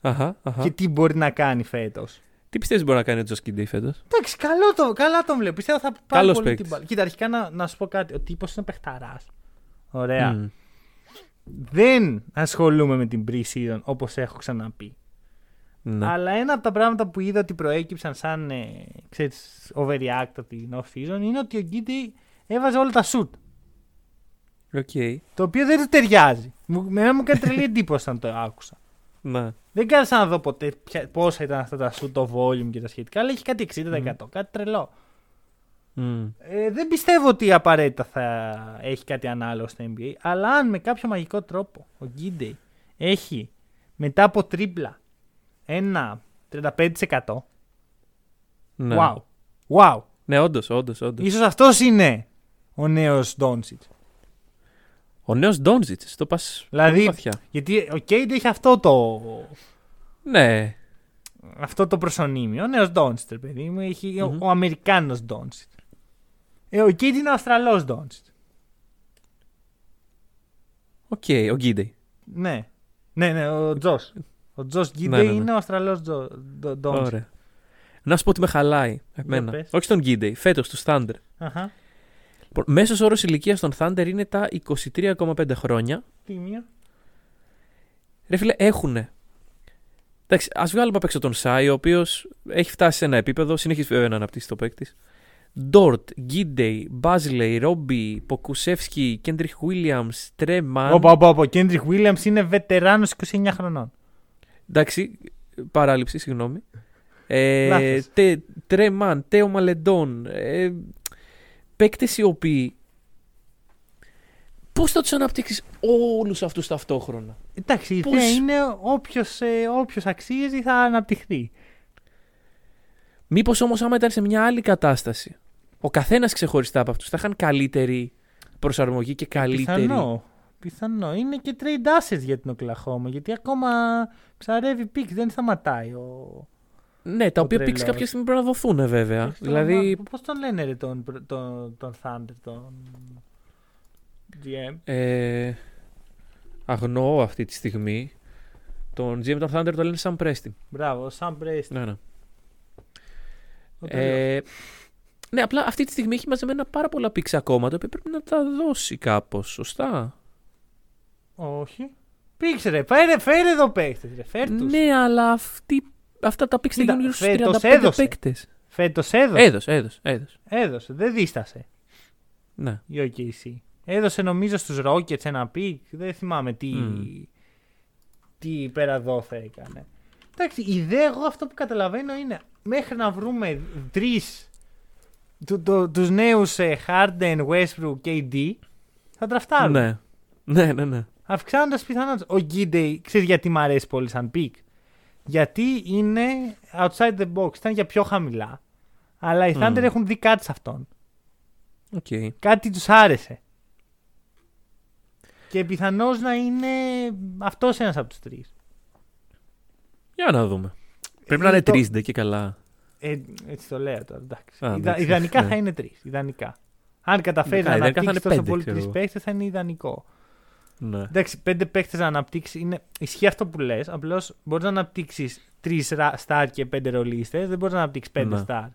Speaker 3: Αχα, αχα.
Speaker 2: και τι μπορεί να κάνει φέτος.
Speaker 3: Τι πιστεύεις μπορεί να κάνει ο Josh Kidday φέτος;
Speaker 2: Εντάξει, καλό το, καλά τον βλέπω. Πιστεύω θα πάρει
Speaker 3: Καλός
Speaker 2: πολύ
Speaker 3: παίκτης.
Speaker 2: την μπάλα. Κοίτα, αρχικά να, να σου πω κάτι. Ο τύπος είναι παιχταράς. Ωραία.
Speaker 3: Μμ.
Speaker 2: Δεν ασχολούμαι με την pre-season όπως έχω ξαναπεί.
Speaker 3: Ναι.
Speaker 2: Αλλά ένα από τα πράγματα που είδα ότι προέκυψαν σαν ε, ξέρεις, overreact από την off-season είναι ότι ο Gidey έβαζε όλα τα σουτ.
Speaker 3: Οκ.
Speaker 2: Το οποίο δεν του ταιριάζει. Μου, με μου έκανε τρελή *laughs* εντύπωση όταν το άκουσα.
Speaker 3: Ναι.
Speaker 2: Δεν κάθισα να δω ποτέ ποια, πόσα ήταν αυτά τα σουτ, το volume και τα σχετικά, αλλά έχει κάτι 60%. Κάτι τρελό.
Speaker 3: Μμ.
Speaker 2: Ε, δεν πιστεύω ότι απαραίτητα θα έχει κάτι ανάλογο στο NBA, αλλά αν με κάποιο μαγικό τρόπο ο Γκίντεϊ έχει μετά από τρίπλα ένα 35%.
Speaker 3: Ναι.
Speaker 2: Wow. Wow.
Speaker 3: Ναι, όντως, όντως, όντως.
Speaker 2: Ίσως αυτός είναι ο νέος Ντόντσιτς.
Speaker 3: Ο νέος Ντόντσιτς, το πας
Speaker 2: Δηλαδή-
Speaker 3: πολύ βαθιά.
Speaker 2: Γιατί ο Κέιντ έχει αυτό το,
Speaker 3: Ναι,
Speaker 2: αυτό το προσωνύμιο. Ο νέος Ντόντσιτς, ρε παιδί μου. Έχει ο,
Speaker 3: Μμμ.
Speaker 2: ο Αμερικάνος Ντόντσιτς. Ε, ο Κέιντ είναι ο Αυστραλός Ντόντσιτς.
Speaker 3: οκ, ο Γκίντεϊ.
Speaker 2: Ναι. Ναι, ναι, ο Τζος. Ο Τζος Γκίντεϊ
Speaker 3: Ναι, ναι, ναι.
Speaker 2: είναι ο Αυστραλός Τζο- Ντο- Ντόνσιτ.
Speaker 3: Ωραία. Να σου πω ότι με χαλάει εμένα.
Speaker 2: πες.
Speaker 3: Όχι στον Γκίντεϊ, φέτος τους Thunder.
Speaker 2: Αχα.
Speaker 3: Λοιπόν, Μέσος όρος ηλικίας των Thunder είναι τα 23,5 χρόνια.
Speaker 2: Τίμιο.
Speaker 3: Ρε φίλε, έχουνε. Εντάξει, ας βγάλουμε απ' έξω τον Σάι, ο οποίος έχει φτάσει σε ένα επίπεδο, συνεχίζει βέβαια να αναπτύσσει το παίκτη. Ντόρτ, Γκίντεϊ, Μπάζλεϊ, Ρόμπι, Ποκουσεύσκι, Κέντριχ Βίλιαμς, Τρέμαν.
Speaker 2: Όπα, όπα, όπα. Ο Κέντριχ Βίλιαμς είναι βετεράνος 29 χρονών.
Speaker 3: Εντάξει, παράληψη, συγγνώμη. Ε,
Speaker 2: Λάθος.
Speaker 3: τε, Τρέμαν, Τέο Μαλεντόν. Ε, Παίκτες οι οποίοι. Πώς θα τους αναπτύξεις όλους αυτούς ταυτόχρονα;
Speaker 2: Εντάξει, η
Speaker 3: Πώς-
Speaker 2: ιδέα είναι όποιος, ε, όποιος αξίζει θα αναπτυχθεί.
Speaker 3: Μήπως όμως άμα ήταν σε μια άλλη κατάσταση, ο καθένας ξεχωριστά από αυτούς θα είχαν καλύτερη προσαρμογή και καλύτερη.
Speaker 2: Πιθανό. Πιθανό. Είναι και trade assets για την Οκλαχώμα. Γιατί ακόμα ψαρεύει πίξ. Δεν σταματάει ο.
Speaker 3: Ναι, τα
Speaker 2: Ο
Speaker 3: οποία πήξει
Speaker 2: τρελός.
Speaker 3: κάποια στιγμή πρέπει να δοθούν βέβαια. δηλαδή.
Speaker 2: Πώς τον λένε ρε, τον, τον, τον Thunder, τον. GM.
Speaker 3: Ε, αγνοώ αυτή τη στιγμή. Τον GM των Thunder το λένε Sam Preston.
Speaker 2: Μπράβο, ο Sam Prest.
Speaker 3: Ναι, ναι.
Speaker 2: ο τρελός.
Speaker 3: Ε, ναι, απλά αυτή τη στιγμή έχει μαζεμένα πάρα πολλά picks ακόμα, τα οποία πρέπει να τα δώσει κάπως. Σωστά;
Speaker 2: Όχι. Picks ρε, φέρε, φέρε εδώ παίχτες ρε, φέρ τους.
Speaker 3: Ναι, αλλά αυτή, αυτά τα picks θα
Speaker 2: Κοίτα,
Speaker 3: γίνουν γύρω
Speaker 2: φέτος
Speaker 3: στους 35
Speaker 2: έδωσε.
Speaker 3: παίκτες.
Speaker 2: Φέτος έδωσε.
Speaker 3: Έδωσε, έδωσε, έδωσε.
Speaker 2: Έδωσε, δεν δίστασε
Speaker 3: Ναι.
Speaker 2: η OKC. Έδωσε νομίζω στους Rockets ένα pick, δεν θυμάμαι τι,
Speaker 3: Μμ.
Speaker 2: τι πέρα δώθε έκανε. Εντάξει, η ιδέα εγώ αυτό που καταλαβαίνω είναι μέχρι να βρούμε τρεις του, του, τους νέους ε, Harden, Westbrook και KD θα ντραφτάρουμε.
Speaker 3: Ναι. Ναι, ναι, ναι.
Speaker 2: Αυξάνοντας πιθανότητες. Ο Γκίντεϊ, ξέρεις γιατί μου αρέσει πολύ σαν pick. Γιατί είναι outside the box. Ήταν για πιο χαμηλά. Αλλά οι
Speaker 3: Μμμ.
Speaker 2: Thunder έχουν δει κάτι σε αυτόν.
Speaker 3: Οκ.
Speaker 2: Κάτι τους άρεσε. Και πιθανώς να είναι αυτός ένας από τους τρεις.
Speaker 3: Για να δούμε. Πρέπει να είναι
Speaker 2: το-
Speaker 3: τρεις, ντε και καλά.
Speaker 2: Ε, έτσι το λέω τώρα. Εντάξει.
Speaker 3: Α,
Speaker 2: Ιδα-
Speaker 3: εντάξει,
Speaker 2: ιδανικά
Speaker 3: ναι.
Speaker 2: θα είναι τρεις. Ιδανικά. Αν καταφέρει να
Speaker 3: Ιδανικά θα
Speaker 2: αναπτύξει
Speaker 3: είναι
Speaker 2: τόσο
Speaker 3: πέντε,
Speaker 2: πολύ
Speaker 3: ξέρω
Speaker 2: τρεις
Speaker 3: εγώ.
Speaker 2: παίχτε, θα είναι ιδανικό.
Speaker 3: Ναι.
Speaker 2: Εντάξει, πέντε παίχτε να αναπτύξεις. Είναι... Ισχύει αυτό που λες. Απλώς μπορείς να αναπτύξεις τρεις star και πέντε ρολίστες. Δεν μπορείς να αναπτύξεις πέντε
Speaker 3: Ναι.
Speaker 2: star.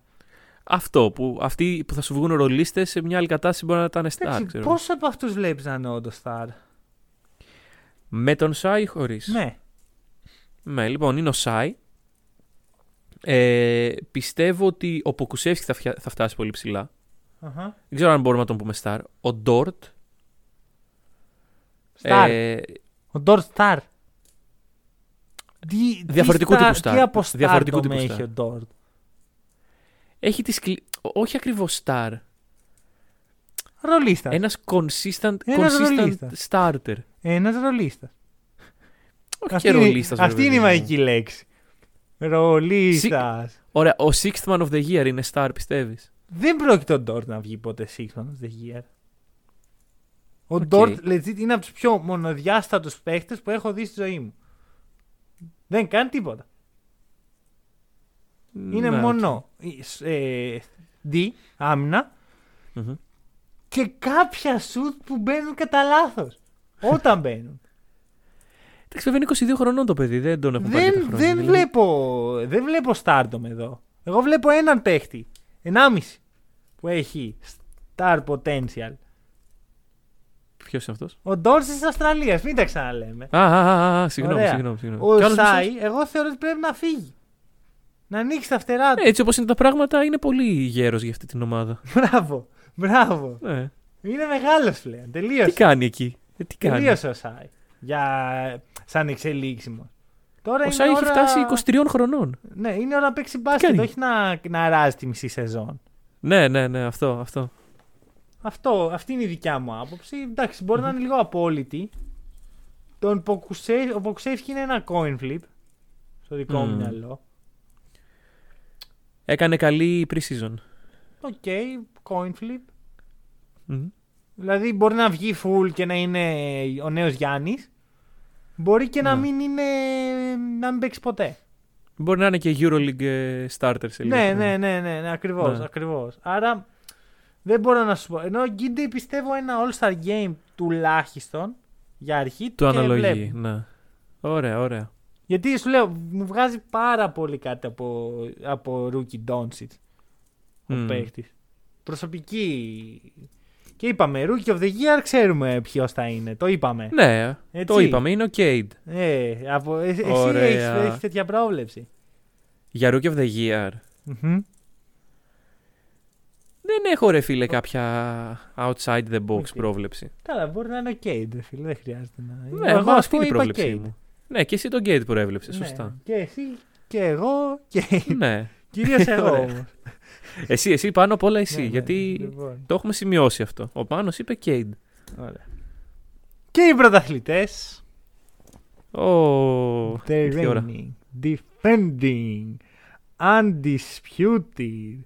Speaker 3: Αυτό που αυτοί που θα σου βγουν ρολίστες σε μια άλλη κατάσταση μπορεί να ήταν star.
Speaker 2: Εντάξει,
Speaker 3: ξέρω.
Speaker 2: Πόσους από αυτούς βλέπεις να είναι όντως star.
Speaker 3: Με τον Σάι χωρίς.
Speaker 2: Ναι.
Speaker 3: Ναι, λοιπόν, είναι ο Σάι. Ε, πιστεύω ότι ο Ποκουσεύσκι θα, φια- θα φτάσει πολύ ψηλά.
Speaker 2: Αχα.
Speaker 3: Δεν ξέρω αν μπορούμε να τον πούμε star. Ο Ντόρτ.
Speaker 2: Star.
Speaker 3: Ε,
Speaker 2: Ο Ντόρ Star. Τι,
Speaker 3: Διαφορετικού
Speaker 2: τι
Speaker 3: τύπου
Speaker 2: star,
Speaker 3: star.
Speaker 2: Τι από star
Speaker 3: Διαφορετικού
Speaker 2: το
Speaker 3: τύπου
Speaker 2: έχει
Speaker 3: star.
Speaker 2: ο Ντόρτ.
Speaker 3: έχει τη σκλη... Όχι ακριβώς star.
Speaker 2: Ρολίστα.
Speaker 3: Ένας consistent,
Speaker 2: Ένας
Speaker 3: consistent
Speaker 2: ρολίστας.
Speaker 3: starter.
Speaker 2: Ένας ρολίστας.
Speaker 3: Όχι
Speaker 2: Αυτή,
Speaker 3: και
Speaker 2: είναι,
Speaker 3: ρολίστας,
Speaker 2: αυτή
Speaker 3: βέβαια,
Speaker 2: είναι η
Speaker 3: παιδί μου.
Speaker 2: μαγική λέξη. Ρολίστας.
Speaker 3: Ωραία, ο sixth man of the year είναι star, πιστεύεις;
Speaker 2: Δεν πρόκειται ο Ντόρτ να βγει ποτέ six man of the year. Ο
Speaker 3: Οκ.
Speaker 2: Ντόρτ legit είναι από τους πιο μονοδιάστατους παίχτες που έχω δει στη ζωή μου. Δεν κάνει τίποτα. Είναι
Speaker 3: Ναι,
Speaker 2: μόνο ε, D, άμυνα
Speaker 3: οκ. Μμμ.
Speaker 2: και κάποια σουτ που μπαίνουν κατά λάθος. Όταν *laughs* μπαίνουν.
Speaker 3: Εντάξει, βέβαια είναι 22 χρονών το παιδί, δεν τον έχουν πάρει τα
Speaker 2: δεν,
Speaker 3: χρόνια.
Speaker 2: δεν,
Speaker 3: δηλαδή.
Speaker 2: βλέπω, δεν βλέπω stardom εδώ. Εγώ βλέπω έναν παίχτη. Ενάμιση. Που έχει star potential.
Speaker 3: Ποιος είναι αυτός;
Speaker 2: Ο Ντόρσης της Αυστραλίας. Μην τα ξαναλέμε.
Speaker 3: Α, α, α, α, συγγνώμη,
Speaker 2: Ωραία.
Speaker 3: συγγνώμη. συγγνώμη.
Speaker 2: Ο
Speaker 3: Κι άλλος
Speaker 2: Σάι,
Speaker 3: μισός;
Speaker 2: εγώ θεωρώ ότι πρέπει να φύγει. Να ανοίξει τα φτερά του.
Speaker 3: Ε, Έτσι όπως είναι τα πράγματα, είναι πολύ γέρος για αυτή την ομάδα. *laughs*
Speaker 2: Μπράβο. Μπράβο.
Speaker 3: Ναι.
Speaker 2: Είναι μεγάλος πλέον.
Speaker 3: Τι
Speaker 2: Τελείωσε.
Speaker 3: κάνει εκεί; Ε, τι κάνει;
Speaker 2: Τελείωσε ο Σάι. Για... Σαν εξελίξιμο. Τώρα
Speaker 3: Ο
Speaker 2: είναι
Speaker 3: Σάι έχει
Speaker 2: ώρα...
Speaker 3: φτάσει 23 χρονών.
Speaker 2: Ναι, είναι ώρα να παίξει μπάσκετ,
Speaker 3: κάνει;
Speaker 2: όχι να, να αράζει τη μισή σεζόν.
Speaker 3: Ναι, ναι, ναι, αυτό. αυτό.
Speaker 2: Αυτό, αυτή είναι η δικιά μου άποψη. Εντάξει, μπορεί να είναι λίγο απόλυτη. Τον Ποκουσέ, ο Ποκουσέφσκι είναι ένα coin flip. Στο δικό μου
Speaker 3: Μμμ.
Speaker 2: μυαλό.
Speaker 3: Έκανε καλή pre-season.
Speaker 2: Οκ, coin flip.
Speaker 3: Μμμ.
Speaker 2: Δηλαδή μπορεί να βγει full και να είναι ο νέος Γιάννης. Μπορεί και να
Speaker 3: Ναι.
Speaker 2: μην είναι. να μην παίξει ποτέ.
Speaker 3: Μπορεί να είναι και Euroleague ε, starter σε λίγο.
Speaker 2: Ναι,
Speaker 3: χρόνο.
Speaker 2: ναι, ναι, ναι, ναι ακριβώς,
Speaker 3: Ναι.
Speaker 2: ακριβώς. Άρα δεν μπορώ να σου πω. Ενώ ο Γκίντε πιστεύω ένα All-Star Game τουλάχιστον για αρχή
Speaker 3: Του
Speaker 2: και
Speaker 3: αναλογεί.
Speaker 2: βλέπω.
Speaker 3: Ναι. Ωραία, ωραία.
Speaker 2: Γιατί σου λέω, μου βγάζει πάρα πολύ κάτι από, από Rookie Doncic ο
Speaker 3: Μμ.
Speaker 2: παίχτης. Προσωπική. Και είπαμε, Rookie of the Year ξέρουμε ποιος θα είναι. Το είπαμε.
Speaker 3: Ναι,
Speaker 2: Έτσι.
Speaker 3: το είπαμε, είναι ο Cade.
Speaker 2: Ε, από, ε, εσύ
Speaker 3: Ωραία.
Speaker 2: έχεις, έχεις τέτοια πρόβλεψη.
Speaker 3: Για Rookie of the Year.
Speaker 2: Μμμ.
Speaker 3: Δεν έχω ρε φίλε κάποια outside the box
Speaker 2: Οκ.
Speaker 3: πρόβλεψη.
Speaker 2: Καλά, μπορεί να είναι ο Cade, ρε φίλε, δεν χρειάζεται να.
Speaker 3: Ναι,
Speaker 2: εγώ
Speaker 3: εγώ
Speaker 2: ας
Speaker 3: αυτή είναι η
Speaker 2: πούμε είπα
Speaker 3: πρόβλεψή
Speaker 2: Cade.
Speaker 3: μου. Ναι, και εσύ τον Cade προέβλεψες,
Speaker 2: Ναι,
Speaker 3: σωστά.
Speaker 2: Και εσύ και εγώ και
Speaker 3: ναι.
Speaker 2: κυρίως εγώ
Speaker 3: Ωραία.
Speaker 2: όμως.
Speaker 3: Εσύ, εσύ πάνω απ' όλα εσύ.
Speaker 2: Ναι, ναι,
Speaker 3: γιατί
Speaker 2: λοιπόν,
Speaker 3: το έχουμε σημειώσει αυτό. Ο Πάνος είπε Cade.
Speaker 2: ωραία. Και οι πρωταθλητές
Speaker 3: Ω,
Speaker 2: The
Speaker 3: ήρθε η ώρα.
Speaker 2: reigning, defending, undisputed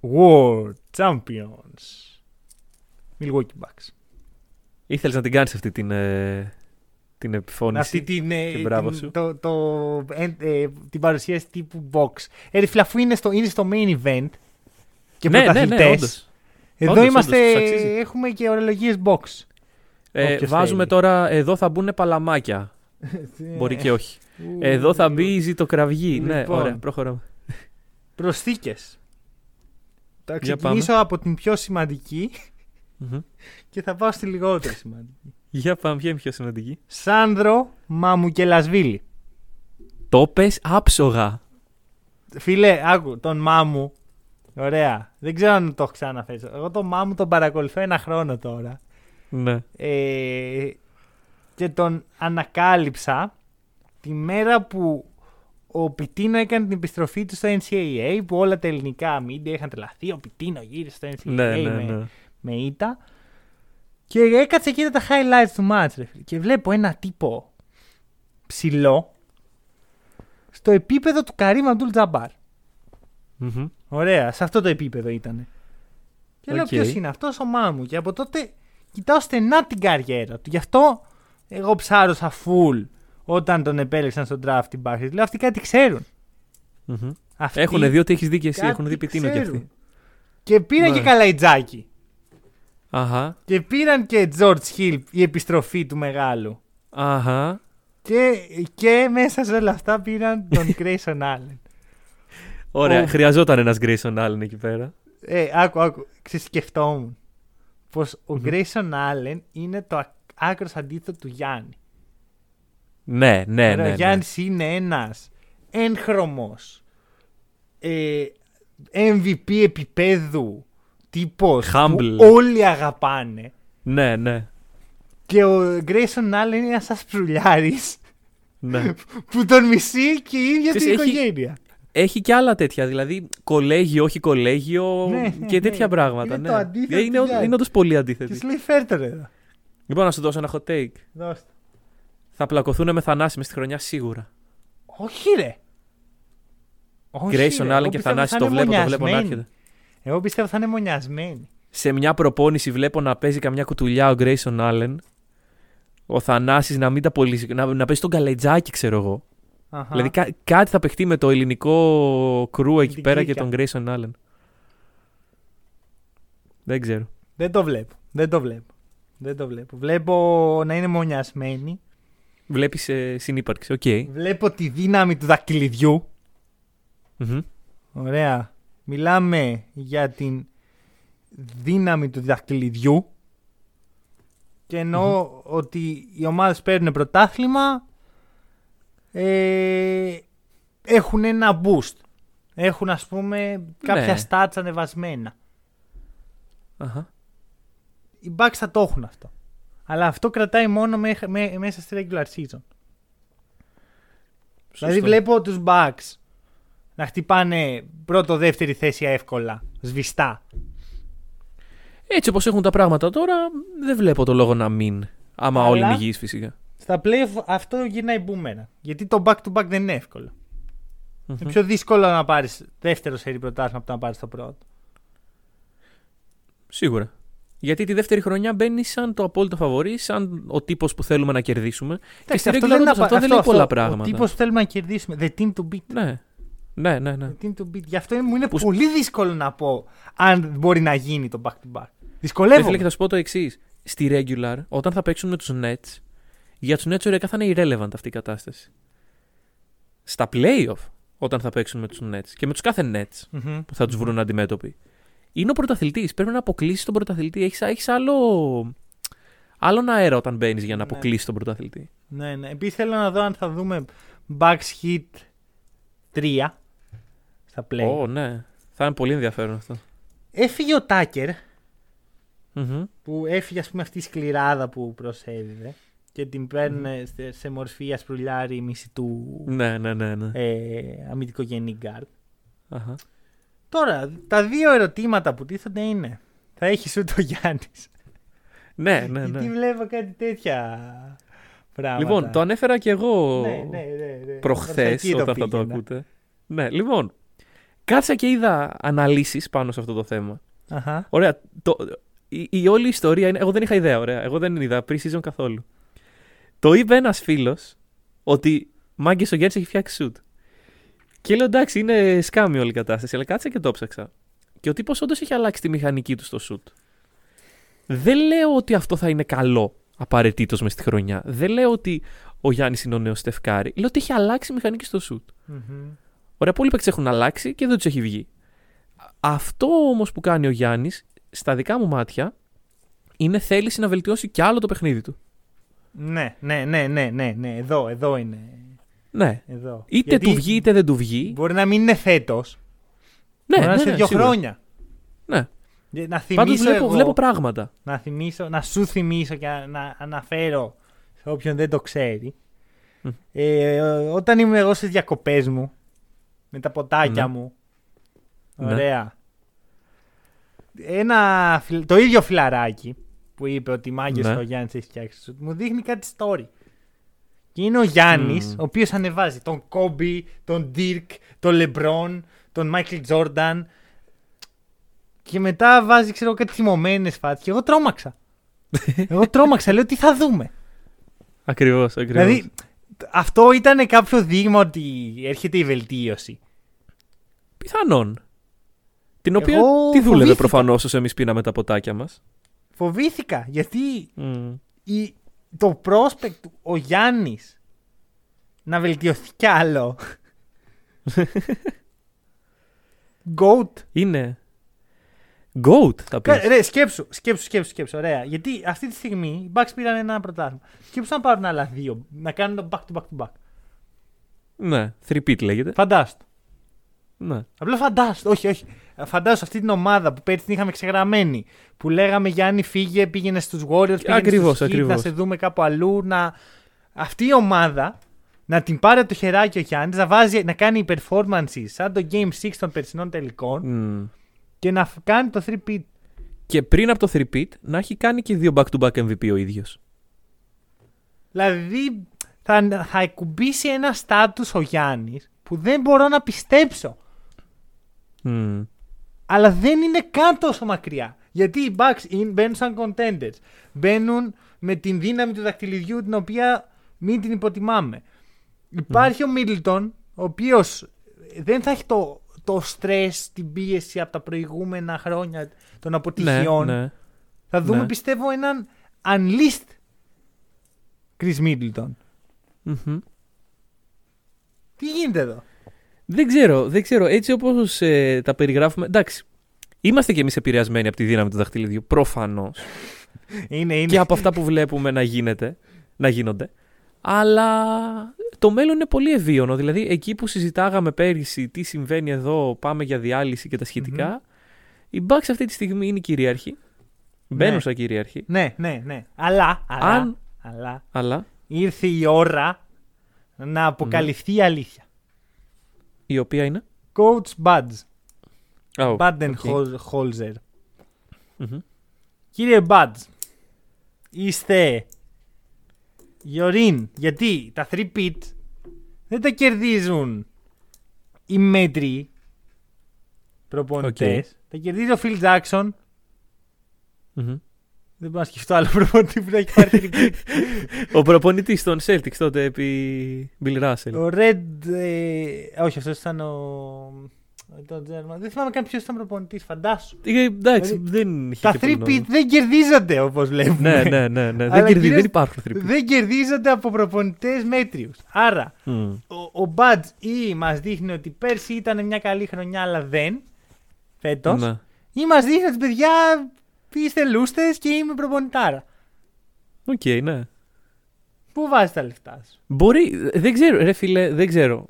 Speaker 2: world champions. Milwaukee Bucks.
Speaker 3: Ήθελες να την κάνεις αυτή την, ε, την επιφώνηση.
Speaker 2: Αυτή την, ε,
Speaker 3: και μπράβο
Speaker 2: την,
Speaker 3: σου;
Speaker 2: το, το, ε, ε, την παρουσίαση τύπου box. Ε, ρε φίλε, αφού είναι στο, είναι στο main event και
Speaker 3: ναι, ναι,
Speaker 2: πρωταθλητές,
Speaker 3: ναι, όντως.
Speaker 2: εδώ
Speaker 3: Όντως,
Speaker 2: είμαστε,
Speaker 3: όντως, τους αξίζει.
Speaker 2: έχουμε και ορολογίες box.
Speaker 3: Ε,
Speaker 2: Όποιος
Speaker 3: βάζουμε
Speaker 2: θέλει.
Speaker 3: τώρα, εδώ θα μπουν παλαμάκια. *laughs* Μπορεί και όχι. Εδώ θα μπει η ζητοκραυγή. Ναι,
Speaker 2: Λοιπόν.
Speaker 3: ωραία, προχωράμε.
Speaker 2: Προσθήκες. Θα
Speaker 3: Για
Speaker 2: ξεκινήσω από την πιο σημαντική
Speaker 3: Μμμ.
Speaker 2: και θα πάω στη λιγότερο σημαντική.
Speaker 3: Για πάμε, ποια είναι η πιο σημαντική;
Speaker 2: Σάνδρο Μαμουκελασβίλη.
Speaker 3: Το πες άψογα.
Speaker 2: Φίλε, άκου, τον Μάμου. Ωραία. Δεν ξέρω αν το έχω ξαναφέρει. Εγώ τον Μάμου τον παρακολουθώ ένα χρόνο τώρα.
Speaker 3: Ναι.
Speaker 2: Ε, και τον ανακάλυψα τη μέρα που ο Πιτίνο έκανε την επιστροφή του στο NCAA που όλα τα ελληνικά media είχαν τρελαθεί. Ο Πιτίνο γύρισε στο NCAA
Speaker 3: Ναι, ναι,
Speaker 2: με,
Speaker 3: ναι.
Speaker 2: με ήττα. Και έκατσε και είδα τα highlights του match. Ρε. φίλε. Και βλέπω ένα τύπο ψηλό στο επίπεδο του Καρύμ Αμπτούλ Τζαμπάρ.
Speaker 3: Μμμ.
Speaker 2: Ωραία, σε αυτό το επίπεδο ήταν. Και λέω
Speaker 3: Οκ.
Speaker 2: ποιος είναι αυτός, ο Μάμου. Και από τότε κοιτάω στενά την καριέρα του. Γι' αυτό εγώ ψάρωσα full όταν τον επέλεξαν στο draft οι Bucks. Λέω αυτοί κάτι ξέρουν.
Speaker 3: Μμμ.
Speaker 2: Αυτοί
Speaker 3: Έχουν δει ότι έχεις δει και εσύ,
Speaker 2: κάτι
Speaker 3: έχουν δει Πιτίνο κι
Speaker 2: ξέρουν.
Speaker 3: αυτοί.
Speaker 2: Και πήραν
Speaker 3: Ναι.
Speaker 2: και Καλαϊτζάκη.
Speaker 3: Αχα.
Speaker 2: Και πήραν και George Hill η επιστροφή του μεγάλου.
Speaker 3: Αχα.
Speaker 2: Και, και μέσα σε όλα αυτά πήραν τον *laughs* Grayson Allen.
Speaker 3: Ωραία,
Speaker 2: Ο-
Speaker 3: χρειαζόταν ένας Grayson Allen εκεί πέρα.
Speaker 2: Ε, άκου, άκου. Ξεσκεφτόμουν. Πως ο Grayson Allen είναι το άκρος αντίθετο του Γιάννη.
Speaker 3: Ναι, ναι,
Speaker 2: Ωραία,
Speaker 3: ναι.
Speaker 2: Ο
Speaker 3: ναι.
Speaker 2: Γιάννης είναι ένας έγχρωμος ε, MVP επίπεδου τύπος
Speaker 3: Humble.
Speaker 2: που όλοι αγαπάνε
Speaker 3: Ναι, ναι.
Speaker 2: και ο Grayson Allen είναι ένας ασπρουλιάρης
Speaker 3: ναι. *laughs*
Speaker 2: που τον μισεί και η ίδια την
Speaker 3: Ξέρεις, έχει-
Speaker 2: οικογένεια.
Speaker 3: Έχει και άλλα τέτοια, δηλαδή κολέγιο, όχι κολέγιο
Speaker 2: Ναι, ναι,
Speaker 3: και τέτοια
Speaker 2: ναι.
Speaker 3: πράγματα.
Speaker 2: Είναι
Speaker 3: ναι.
Speaker 2: το αντίθετο
Speaker 3: είναι,
Speaker 2: του
Speaker 3: ο-
Speaker 2: Γιάννη.
Speaker 3: είναι όντως πολύ
Speaker 2: Και
Speaker 3: αντίθετη.
Speaker 2: σου λέει φέρτε ρε εδώ.
Speaker 3: Λοιπόν, να σου δώσω ένα hot take.
Speaker 2: Δώστε.
Speaker 3: Θα πλακωθούν με Θανάση μες στη χρονιά σίγουρα.
Speaker 2: Όχι ρε. Όχι, ρε.
Speaker 3: Grayson
Speaker 2: Εγώ
Speaker 3: Allen και
Speaker 2: πιστεύω
Speaker 3: Θανάση
Speaker 2: θα
Speaker 3: το
Speaker 2: είναι
Speaker 3: βλέπω, το βλέπω να
Speaker 2: μονιασμένοι.
Speaker 3: έρχεται.
Speaker 2: Εγώ πιστεύω θα είναι μονιασμένοι.
Speaker 3: Σε μια προπόνηση βλέπω να παίζει καμιά κουτουλιά ο Grayson Allen. Ο Θανάσης να μην τα πολύ. να, να παίζει τον Καλαϊτζάκη, ξέρω εγώ.
Speaker 2: Αχα.
Speaker 3: Δηλαδή κά- κάτι θα παιχτεί με το ελληνικό crew εκεί
Speaker 2: την
Speaker 3: πέρα και
Speaker 2: κλίκα.
Speaker 3: τον Grayson Allen. Δεν ξέρω.
Speaker 2: Δεν το βλέπω. Δεν το βλέπω. Δεν το βλέπω. Βλέπω να είναι μονιασμένοι.
Speaker 3: Βλέπεις ε, συνύπαρξη. Οκ.
Speaker 2: Βλέπω τη δύναμη του δακτυλιδιού.
Speaker 3: Μμμ.
Speaker 2: Ωραία. Μιλάμε για την δύναμη του δακτυλιδιού. Και εννοώ ότι οι ομάδες παίρνουν πρωτάθλημα. Ε, έχουν ένα boost. Έχουν ας πούμε κάποια
Speaker 3: Ναι.
Speaker 2: stats ανεβασμένα.
Speaker 3: Αχα.
Speaker 2: Οι Bucks θα το έχουν αυτό. Αλλά αυτό κρατάει μόνο μέχ- μέ- μέσα στη regular season. Δηλαδή
Speaker 3: Σωστό.
Speaker 2: βλέπω τους Bucks να χτυπάνε πρώτο-δεύτερη θέση εύκολα, σβηστά.
Speaker 3: Έτσι όπως έχουν τα πράγματα τώρα, δεν βλέπω το λόγο να μην. Άμα
Speaker 2: Αλλά-
Speaker 3: όλοι είναι υγιείς φυσικά.
Speaker 2: Στα playoff αυτό γυρνάει μπούμερα. Γιατί το back-to-back δεν είναι εύκολο.
Speaker 3: Μμμ.
Speaker 2: Είναι πιο δύσκολο να πάρεις δεύτερο σερί πρωτάθλημα από το να πάρεις το πρώτο.
Speaker 3: Σίγουρα. Γιατί τη δεύτερη χρονιά μπαίνει σαν το απόλυτο φαβορή, σαν ο τύπος που θέλουμε να κερδίσουμε. και στη regular
Speaker 2: δεν
Speaker 3: όντως
Speaker 2: απα-
Speaker 3: αυτό δεν λέει πολλά πράγματα.
Speaker 2: Ο τύπος που θέλουμε να κερδίσουμε. The team to beat.
Speaker 3: Ναι. Ναι, ναι, ναι.
Speaker 2: The team to beat. Γι' αυτό μου είναι
Speaker 3: Που-
Speaker 2: πολύ δύσκολο να πω αν μπορεί να γίνει το back-to-back.
Speaker 3: Δεν
Speaker 2: Δυσκολεύομαι.
Speaker 3: φίλε, και θα σου πω το εξής. Στη regular, όταν θα παίξουν με τους Nets, για τους Nets ωριακά θα είναι irrelevant αυτή η κατάσταση. Στα playoff, όταν θα παίξουν με τους Nets και με τους κάθε Nets
Speaker 2: Μμμ.
Speaker 3: που θα τους βρουν αντιμέτωποι, είναι ο πρωταθλητής. Πρέπει να αποκλείσεις τον πρωταθλητή. Έχεις έχεις άλλο. Άλλον αέρα όταν μπαίνεις για να
Speaker 2: Ναι.
Speaker 3: αποκλείσεις τον πρωταθλητή.
Speaker 2: Ναι, ναι. Επίσης θέλω να δω αν θα δούμε Bucks Heat 3 στα play.
Speaker 3: Ω, ναι. Θα είναι πολύ ενδιαφέρον αυτό.
Speaker 2: Έφυγε ο Τάκερ
Speaker 3: Μμμ.
Speaker 2: που έφυγε ας πούμε αυτή η σκληράδα που προσέδιδε και την παίρνουν σε, σε μορφή ασπρουλιάρη μισή του
Speaker 3: Ναι, ναι, ναι. ναι.
Speaker 2: ε, αμυντικογενή γκαρντ.
Speaker 3: Αχα.
Speaker 2: Τώρα, τα δύο ερωτήματα που τίθενται είναι θα έχεις σου το Γιάννης. *laughs*
Speaker 3: Ναι, ναι,
Speaker 2: Γιατί
Speaker 3: ναι.
Speaker 2: βλέπω κάτι τέτοια πράγματα.
Speaker 3: Λοιπόν, το ανέφερα και εγώ
Speaker 2: ναι, ναι, ναι, ναι.
Speaker 3: προχθές
Speaker 2: Προς εκεί
Speaker 3: όταν θα το
Speaker 2: πήγαινα.
Speaker 3: ακούτε. Ναι, λοιπόν. Κάτσα και είδα αναλύσεις πάνω σε αυτό το θέμα.
Speaker 2: Αχα.
Speaker 3: Ωραία. Το, η, η όλη ιστορία είναι. Εγώ δεν είχα ιδέα, ωραία. Εγώ δεν είδα pre-season καθόλου. Το είπε ένας φίλος ότι μάγκες ο Γιάννης έχει φτιάξει σουτ. Και λέω εντάξει, είναι σκάμι όλη η κατάσταση. Αλλά κάτσα και το ψάξα. Και ο τύπος όντως έχει αλλάξει τη μηχανική του στο σουτ. Δεν λέω ότι αυτό θα είναι καλό απαραίτητος μες στη χρονιά. Δεν λέω ότι ο Γιάννης είναι ο νέος Στεφκάρη. Λέω ότι έχει αλλάξει η μηχανική στο σουτ.
Speaker 2: Μμμ.
Speaker 3: Ωραία, πολλοί παίκτες έχουν αλλάξει και δεν τους έχει βγει. Αυτό όμως που κάνει ο Γιάννης, στα δικά μου μάτια, είναι θέληση να βελτιώσει κι άλλο το παιχνίδι του.
Speaker 2: Ναι, ναι, ναι, ναι, ναι, ναι. Εδώ, εδώ είναι.
Speaker 3: Ναι.
Speaker 2: Εδώ.
Speaker 3: Είτε
Speaker 2: Γιατί
Speaker 3: του βγει είτε δεν του βγει.
Speaker 2: Μπορεί να μην είναι φέτος.
Speaker 3: Ναι,
Speaker 2: μπορεί να
Speaker 3: ναι,
Speaker 2: είναι σε
Speaker 3: ναι,
Speaker 2: δύο
Speaker 3: σίγουρα.
Speaker 2: χρόνια.
Speaker 3: Ναι.
Speaker 2: Για Να
Speaker 3: Πάντως
Speaker 2: θυμίσω
Speaker 3: βλέπω,
Speaker 2: εγώ,
Speaker 3: βλέπω πράγματα.
Speaker 2: να, θυμίσω, να σου θυμίσω και να, να αναφέρω σε όποιον δεν το ξέρει.
Speaker 3: Μμ.
Speaker 2: Ε, όταν ήμουν εγώ στις διακοπές μου με τα ποτάκια
Speaker 3: Ναι.
Speaker 2: μου.
Speaker 3: Ναι.
Speaker 2: Ωραία. Ένα, φιλ- το ίδιο φιλαράκι που είπε ότι μάγκε
Speaker 3: Ναι.
Speaker 2: ο Γιάννη έχει φτιάξει σουτ. Μου δείχνει κάτι story. Και είναι ο Γιάννης,
Speaker 3: Μμμ.
Speaker 2: ο οποίος ανεβάζει τον Κόμπι, τον Dirk, τον Λεμπρόν, τον Μάικλ Τζόρνταν. Και μετά βάζει, ξέρω, κάτι θυμωμένες φάτσε. Και εγώ τρόμαξα. *laughs* εγώ τρόμαξα. Λέω τι θα δούμε;
Speaker 3: Ακριβώς, ακριβώς.
Speaker 2: Δηλαδή, αυτό ήταν κάποιο δείγμα ότι έρχεται η βελτίωση.
Speaker 3: Πιθανόν. Την οποία
Speaker 2: Εγώ
Speaker 3: τη δούλευε
Speaker 2: φοβήθηκα.
Speaker 3: προφανώς όσο εμείς πίναμε τα ποτάκια μας.
Speaker 2: Φοβήθηκα γιατί η, το prospect του ο Γιάννης να βελτιωθεί κι άλλο. *laughs* Goat.
Speaker 3: Είναι. Goat θα πεις.
Speaker 2: Κα- Ρε, σκέψου, σκέψου, σκέψου, σκέψου. Ωραία. Γιατί αυτή τη στιγμή οι Bucks πήραν ένα πρωτάθλημα. Σκέψου να πάρουν άλλα δύο. Να κάνουν το back to back to back.
Speaker 3: Ναι, three-peat λέγεται.
Speaker 2: Φαντάστο.
Speaker 3: Ναι.
Speaker 2: Απλά φαντάστο. Όχι, όχι. Φαντάζομαι αυτή την ομάδα που πέρυσι την είχαμε ξεγραμμένη. Που λέγαμε Γιάννη φύγε, πήγαινε στους Warriors, πήγαινε
Speaker 3: Ακριβώς,
Speaker 2: στους Heat,
Speaker 3: ακριβώς.
Speaker 2: να σε δούμε κάπου αλλού. Να... Αυτή η ομάδα να την πάρει από το χεράκι ο Γιάννης, να, βάζει, να κάνει performances σαν το Game 6 των περσινών τελικών
Speaker 3: Μμ.
Speaker 2: και να φ- κάνει το 3-pit.
Speaker 3: Και πριν από το three-peat να έχει κάνει και δύο back-to-back MVP ο ίδιος.
Speaker 2: Δηλαδή θα, θα εκουμπήσει ένα στάτους ο Γιάννης που δεν μπορώ να πιστέψω. Αλλά δεν είναι καν τόσο μακριά. Γιατί οι Bucks είναι- μπαίνουν σαν contenders. Μπαίνουν με την δύναμη του δακτυλιδιού την οποία μην την υποτιμάμε. Υπάρχει ο Μίλτον, ο οποίος δεν θα έχει το, το stress, την πίεση από τα προηγούμενα χρόνια των
Speaker 3: Ναι,
Speaker 2: αποτυχιών.
Speaker 3: ναι.
Speaker 2: Θα δούμε
Speaker 3: ναι.
Speaker 2: πιστεύω έναν unleashed Chris Middleton.
Speaker 3: Μμμ.
Speaker 2: Τι γίνεται εδώ;
Speaker 3: Δεν ξέρω, δεν ξέρω. Έτσι όπως τα περιγράφουμε. Εντάξει. Είμαστε κι εμείς επηρεασμένοι από τη δύναμη του δαχτυλιδιού. Προφανώς.
Speaker 2: Είναι, είναι.
Speaker 3: και από αυτά που βλέπουμε να, γίνεται, να γίνονται. Αλλά το μέλλον είναι πολύ ευίωνο. Δηλαδή, εκεί που συζητάγαμε πέρυσι τι συμβαίνει εδώ, πάμε για διάλυση και τα σχετικα οι Bucks αυτή τη στιγμή είναι κυρίαρχοι. Μπαίνουν
Speaker 2: Ναι.
Speaker 3: σαν κυρίαρχοι.
Speaker 2: Ναι, ναι, ναι. Αλλά, αλλά,
Speaker 3: Αν-
Speaker 2: αλλά
Speaker 3: Αλλά
Speaker 2: ήρθε η ώρα να αποκαλυφθεί η αλήθεια.
Speaker 3: Η οποία είναι;
Speaker 2: Coach Buds.
Speaker 3: Oh,
Speaker 2: Baden-Holzer.
Speaker 3: Μμμ.
Speaker 2: Κύριε Buds, είστε Γιωρίν, γιατί τα 3-pit δεν τα κερδίζουν οι μέτροι προπονητές. Τα κερδίζει ο Phil Jackson.
Speaker 3: Μμμ.
Speaker 2: Δεν μπορώ να σκεφτώ άλλο προπονητή που να έχει πάρει 3-pit.
Speaker 3: Ο προπονητής των Celtics τότε επί Bill Russell.
Speaker 2: ο Red... ε, όχι, αυτός ήταν ο... Το German. Δεν θυμάμαι καν ποιος ήταν προπονητής, φαντάσου.
Speaker 3: Ε, εντάξει,
Speaker 2: Δηλαδή,
Speaker 3: δεν είχε
Speaker 2: Τα
Speaker 3: και πολύ
Speaker 2: 3-pit
Speaker 3: νόημα.
Speaker 2: δεν κερδίζονται όπως βλέπουμε.
Speaker 3: Ναι, ναι, ναι. ναι.
Speaker 2: Αλλά
Speaker 3: δεν, κερδί,
Speaker 2: κυρίως
Speaker 3: δεν υπάρχουν three-peat.
Speaker 2: Δεν κερδίζονται από προπονητές μέτριους. Άρα,
Speaker 3: Μμ.
Speaker 2: ο, ο Budge ή μας δείχνει ότι πέρσι ήταν μια καλή χρονιά αλλά δεν, φέτος,
Speaker 3: Ναι.
Speaker 2: ή μας δείχνει ότι παιδιά είστε λούστες και είμαι προπονητάρα.
Speaker 3: Οκ, ναι.
Speaker 2: Πού βάζεις τα λεφτά σου;
Speaker 3: Μπορεί, δεν ξέρω, ρε φίλε, δεν ξέρω.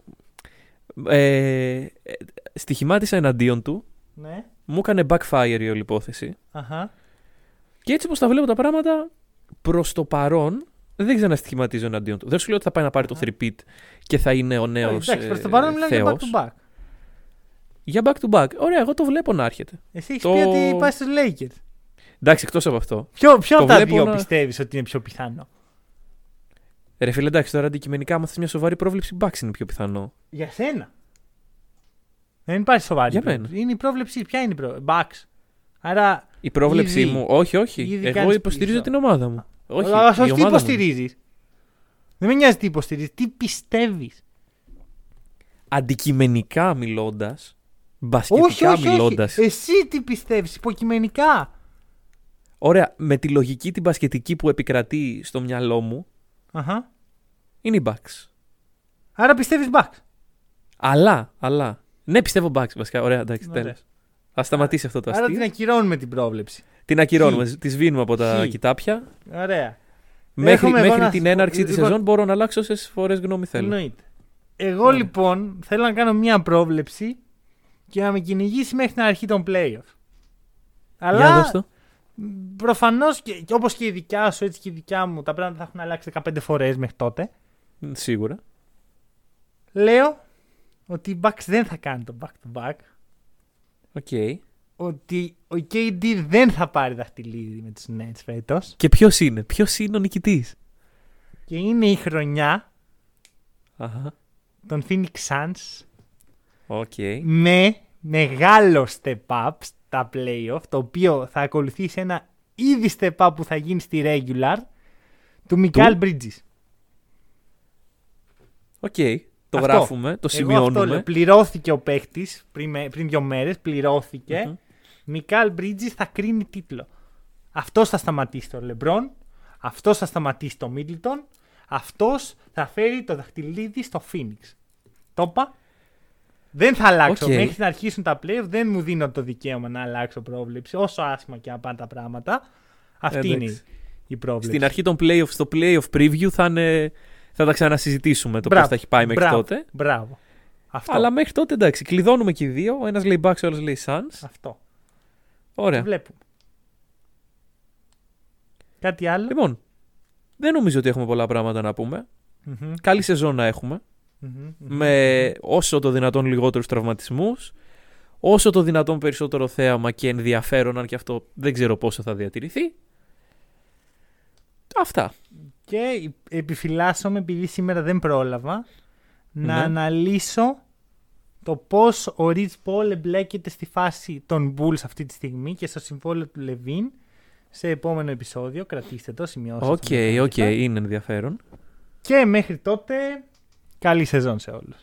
Speaker 3: Ε, ε, στοιχημάτισα εναντίον του,
Speaker 2: Ναι.
Speaker 3: μου έκανε backfire η όλη υπόθεση.
Speaker 2: Αχα.
Speaker 3: Και έτσι όπως τα βλέπω τα πράγματα, προς το παρόν δεν ξαναστοιχηματίζω εναντίον του. Δεν σου λέω ότι θα πάει να πάρει το 3-peat και θα είναι ο νέος
Speaker 2: Εντάξει, προς το
Speaker 3: ε,
Speaker 2: παρόν μιλάμε για back
Speaker 3: θεός.
Speaker 2: to back.
Speaker 3: Για back to back. Ωραία, εγώ το βλέπω να έρχεται.
Speaker 2: Εσύ έχεις
Speaker 3: Το-
Speaker 2: πει ότι πάει στους Lakers.
Speaker 3: Εντάξει, εκτός από αυτό.
Speaker 2: Ποιο, ποιο
Speaker 3: Το
Speaker 2: από τα
Speaker 3: βλέπω
Speaker 2: δύο
Speaker 3: να-
Speaker 2: πιστεύεις ότι είναι πιο πιθανό;
Speaker 3: Ρε φίλε, εντάξει, τώρα αντικειμενικά, άμα θες μια σοβαρή πρόβλεψη, Bucks είναι πιο πιθανό.
Speaker 2: Για σένα. Δεν υπάρχει σοβαρή
Speaker 3: Για
Speaker 2: πρόβλεψη.
Speaker 3: μένα.
Speaker 2: Είναι η πρόβλεψη. Ποια είναι η πρόβλεψη; Bucks. Άρα.
Speaker 3: Η πρόβλεψη
Speaker 2: Ήδη-
Speaker 3: μου, όχι, όχι.
Speaker 2: ήδη
Speaker 3: Εγώ
Speaker 2: κάνεις
Speaker 3: υποστηρίζω
Speaker 2: πίσω.
Speaker 3: την ομάδα μου. Όχι,
Speaker 2: Α, ας
Speaker 3: η
Speaker 2: όχι τι
Speaker 3: ομάδα μου.
Speaker 2: υποστηρίζεις. Δεν με νοιάζει τι υποστηρίζεις. Τι πιστεύεις.
Speaker 3: Αντικειμενικά μιλώντας,
Speaker 2: Όχι,
Speaker 3: μπασκετικά
Speaker 2: όχι,
Speaker 3: μιλώντας.
Speaker 2: όχι. Εσύ τι πιστεύεις. Υποκειμενικά.
Speaker 3: Ωραία, με τη λογική την μπασκετική που επικρατεί στο μυαλό μου,
Speaker 2: Αχα.
Speaker 3: είναι οι Bucks.
Speaker 2: Άρα πιστεύεις Bucks.
Speaker 3: Αλλά, αλλά. Ναι, πιστεύω Bucks βασικά. Ωραία, εντάξει,
Speaker 2: Ωραία.
Speaker 3: τέλος. Α σταματήσει αυτό το
Speaker 2: Άρα
Speaker 3: αστείο.
Speaker 2: την ακυρώνουμε την πρόβλεψη.
Speaker 3: Την ακυρώνουμε, τη σβήνουμε από τα
Speaker 2: Χ.
Speaker 3: κοιτάπια.
Speaker 2: Ωραία.
Speaker 3: Μέχρι,
Speaker 2: Έχουμε εγώ
Speaker 3: μέχρι
Speaker 2: να
Speaker 3: την
Speaker 2: σου πω-
Speaker 3: έναρξη της
Speaker 2: λοιπόν-
Speaker 3: σεζόν μπορώ να αλλάξω όσε φορές γνώμη θέλω.
Speaker 2: Εννοείται. Εγώ
Speaker 3: Ωραία.
Speaker 2: λοιπόν θέλω να κάνω μία πρόβλεψη και να με κυνηγήσει μέχρι την αρχή των playoffs.
Speaker 3: Για
Speaker 2: Αλλά
Speaker 3: δώσ' το.
Speaker 2: Προφανώς και, και όπως και η δικιά σου, έτσι και η δικιά μου, τα πράγματα θα έχουν αλλάξει 15 φορές μέχρι τότε.
Speaker 3: Μ, Σίγουρα.
Speaker 2: Λέω ότι οι Bucks δεν θα κάνουν το back to back.
Speaker 3: OK.
Speaker 2: ότι ο KD δεν θα πάρει δαχτυλίδι με τους Nets φέτος
Speaker 3: Και ποιος είναι, ποιος είναι ο νικητής;
Speaker 2: και είναι η χρονιά των Phoenix Suns
Speaker 3: OK.
Speaker 2: με μεγάλο step up στα playoff το οποίο θα ακολουθήσει ένα ήδη step up που θα γίνει στη regular του Mikal Bridges.
Speaker 3: OK. Το
Speaker 2: Αυτό.
Speaker 3: γράφουμε, το
Speaker 2: Εγώ αυτό λέω.
Speaker 3: σημειώνουμε.
Speaker 2: Πληρώθηκε ο παίχτης πριν, με- πριν δύο μέρες. Πληρώθηκε.
Speaker 3: Μμμ.
Speaker 2: Mikal Bridges θα κρίνει τίτλο. Αυτός θα σταματήσει τον Λεμπρόν. Αυτός θα σταματήσει το Μίντλτον. Αυτός θα φέρει το δαχτυλίδι στο Phoenix. Το είπα. Δεν θα αλλάξω.
Speaker 3: Οκ.
Speaker 2: Μέχρι να αρχίσουν τα playoff δεν μου δίνω το δικαίωμα να αλλάξω πρόβλεψη. Όσο άσχημα και να πάνε τα πράγματα. Αυτή
Speaker 3: Εντάξει.
Speaker 2: είναι η πρόβλεψη.
Speaker 3: Στην αρχή των playoff, στο playoff preview θα, είναι, θα τα ξανασυζητήσουμε το πώς
Speaker 2: Μπράβο.
Speaker 3: θα έχει πάει μέχρι
Speaker 2: Μπράβο.
Speaker 3: τότε.
Speaker 2: Μπράβο. Αυτό.
Speaker 3: Αλλά μέχρι τότε εντάξει, κλειδώνουμε και οι δύο. Ο ένας λέει Bucks, ο άλλος λέει Suns.
Speaker 2: Αυτό.
Speaker 3: Ωραία.
Speaker 2: Βλέπουμε. Κάτι άλλο;
Speaker 3: Λοιπόν, δεν νομίζω ότι έχουμε πολλά πράγματα να πούμε.
Speaker 2: Μμμ,
Speaker 3: Καλή σεζόν να έχουμε.
Speaker 2: Μμμ, μμμ.
Speaker 3: Με όσο το δυνατόν λιγότερους τραυματισμούς. Όσο το δυνατόν περισσότερο θέαμα και ενδιαφέρον, αν και αυτό δεν ξέρω πόσο θα διατηρηθεί. Αυτά.
Speaker 2: Και επιφυλάσσομαι, επειδή σήμερα δεν πρόλαβα, να
Speaker 3: Ναι.
Speaker 2: αναλύσω το πώς ο Rich Paul εμπλέκεται στη φάση των Bulls αυτή τη στιγμή και στο συμβόλαιο του LaVine σε επόμενο επεισόδιο. Κρατήστε το, σημειώστε.
Speaker 3: Οκ, οκ, είναι ενδιαφέρον.
Speaker 2: Και μέχρι τότε, καλή σεζόν σε όλους.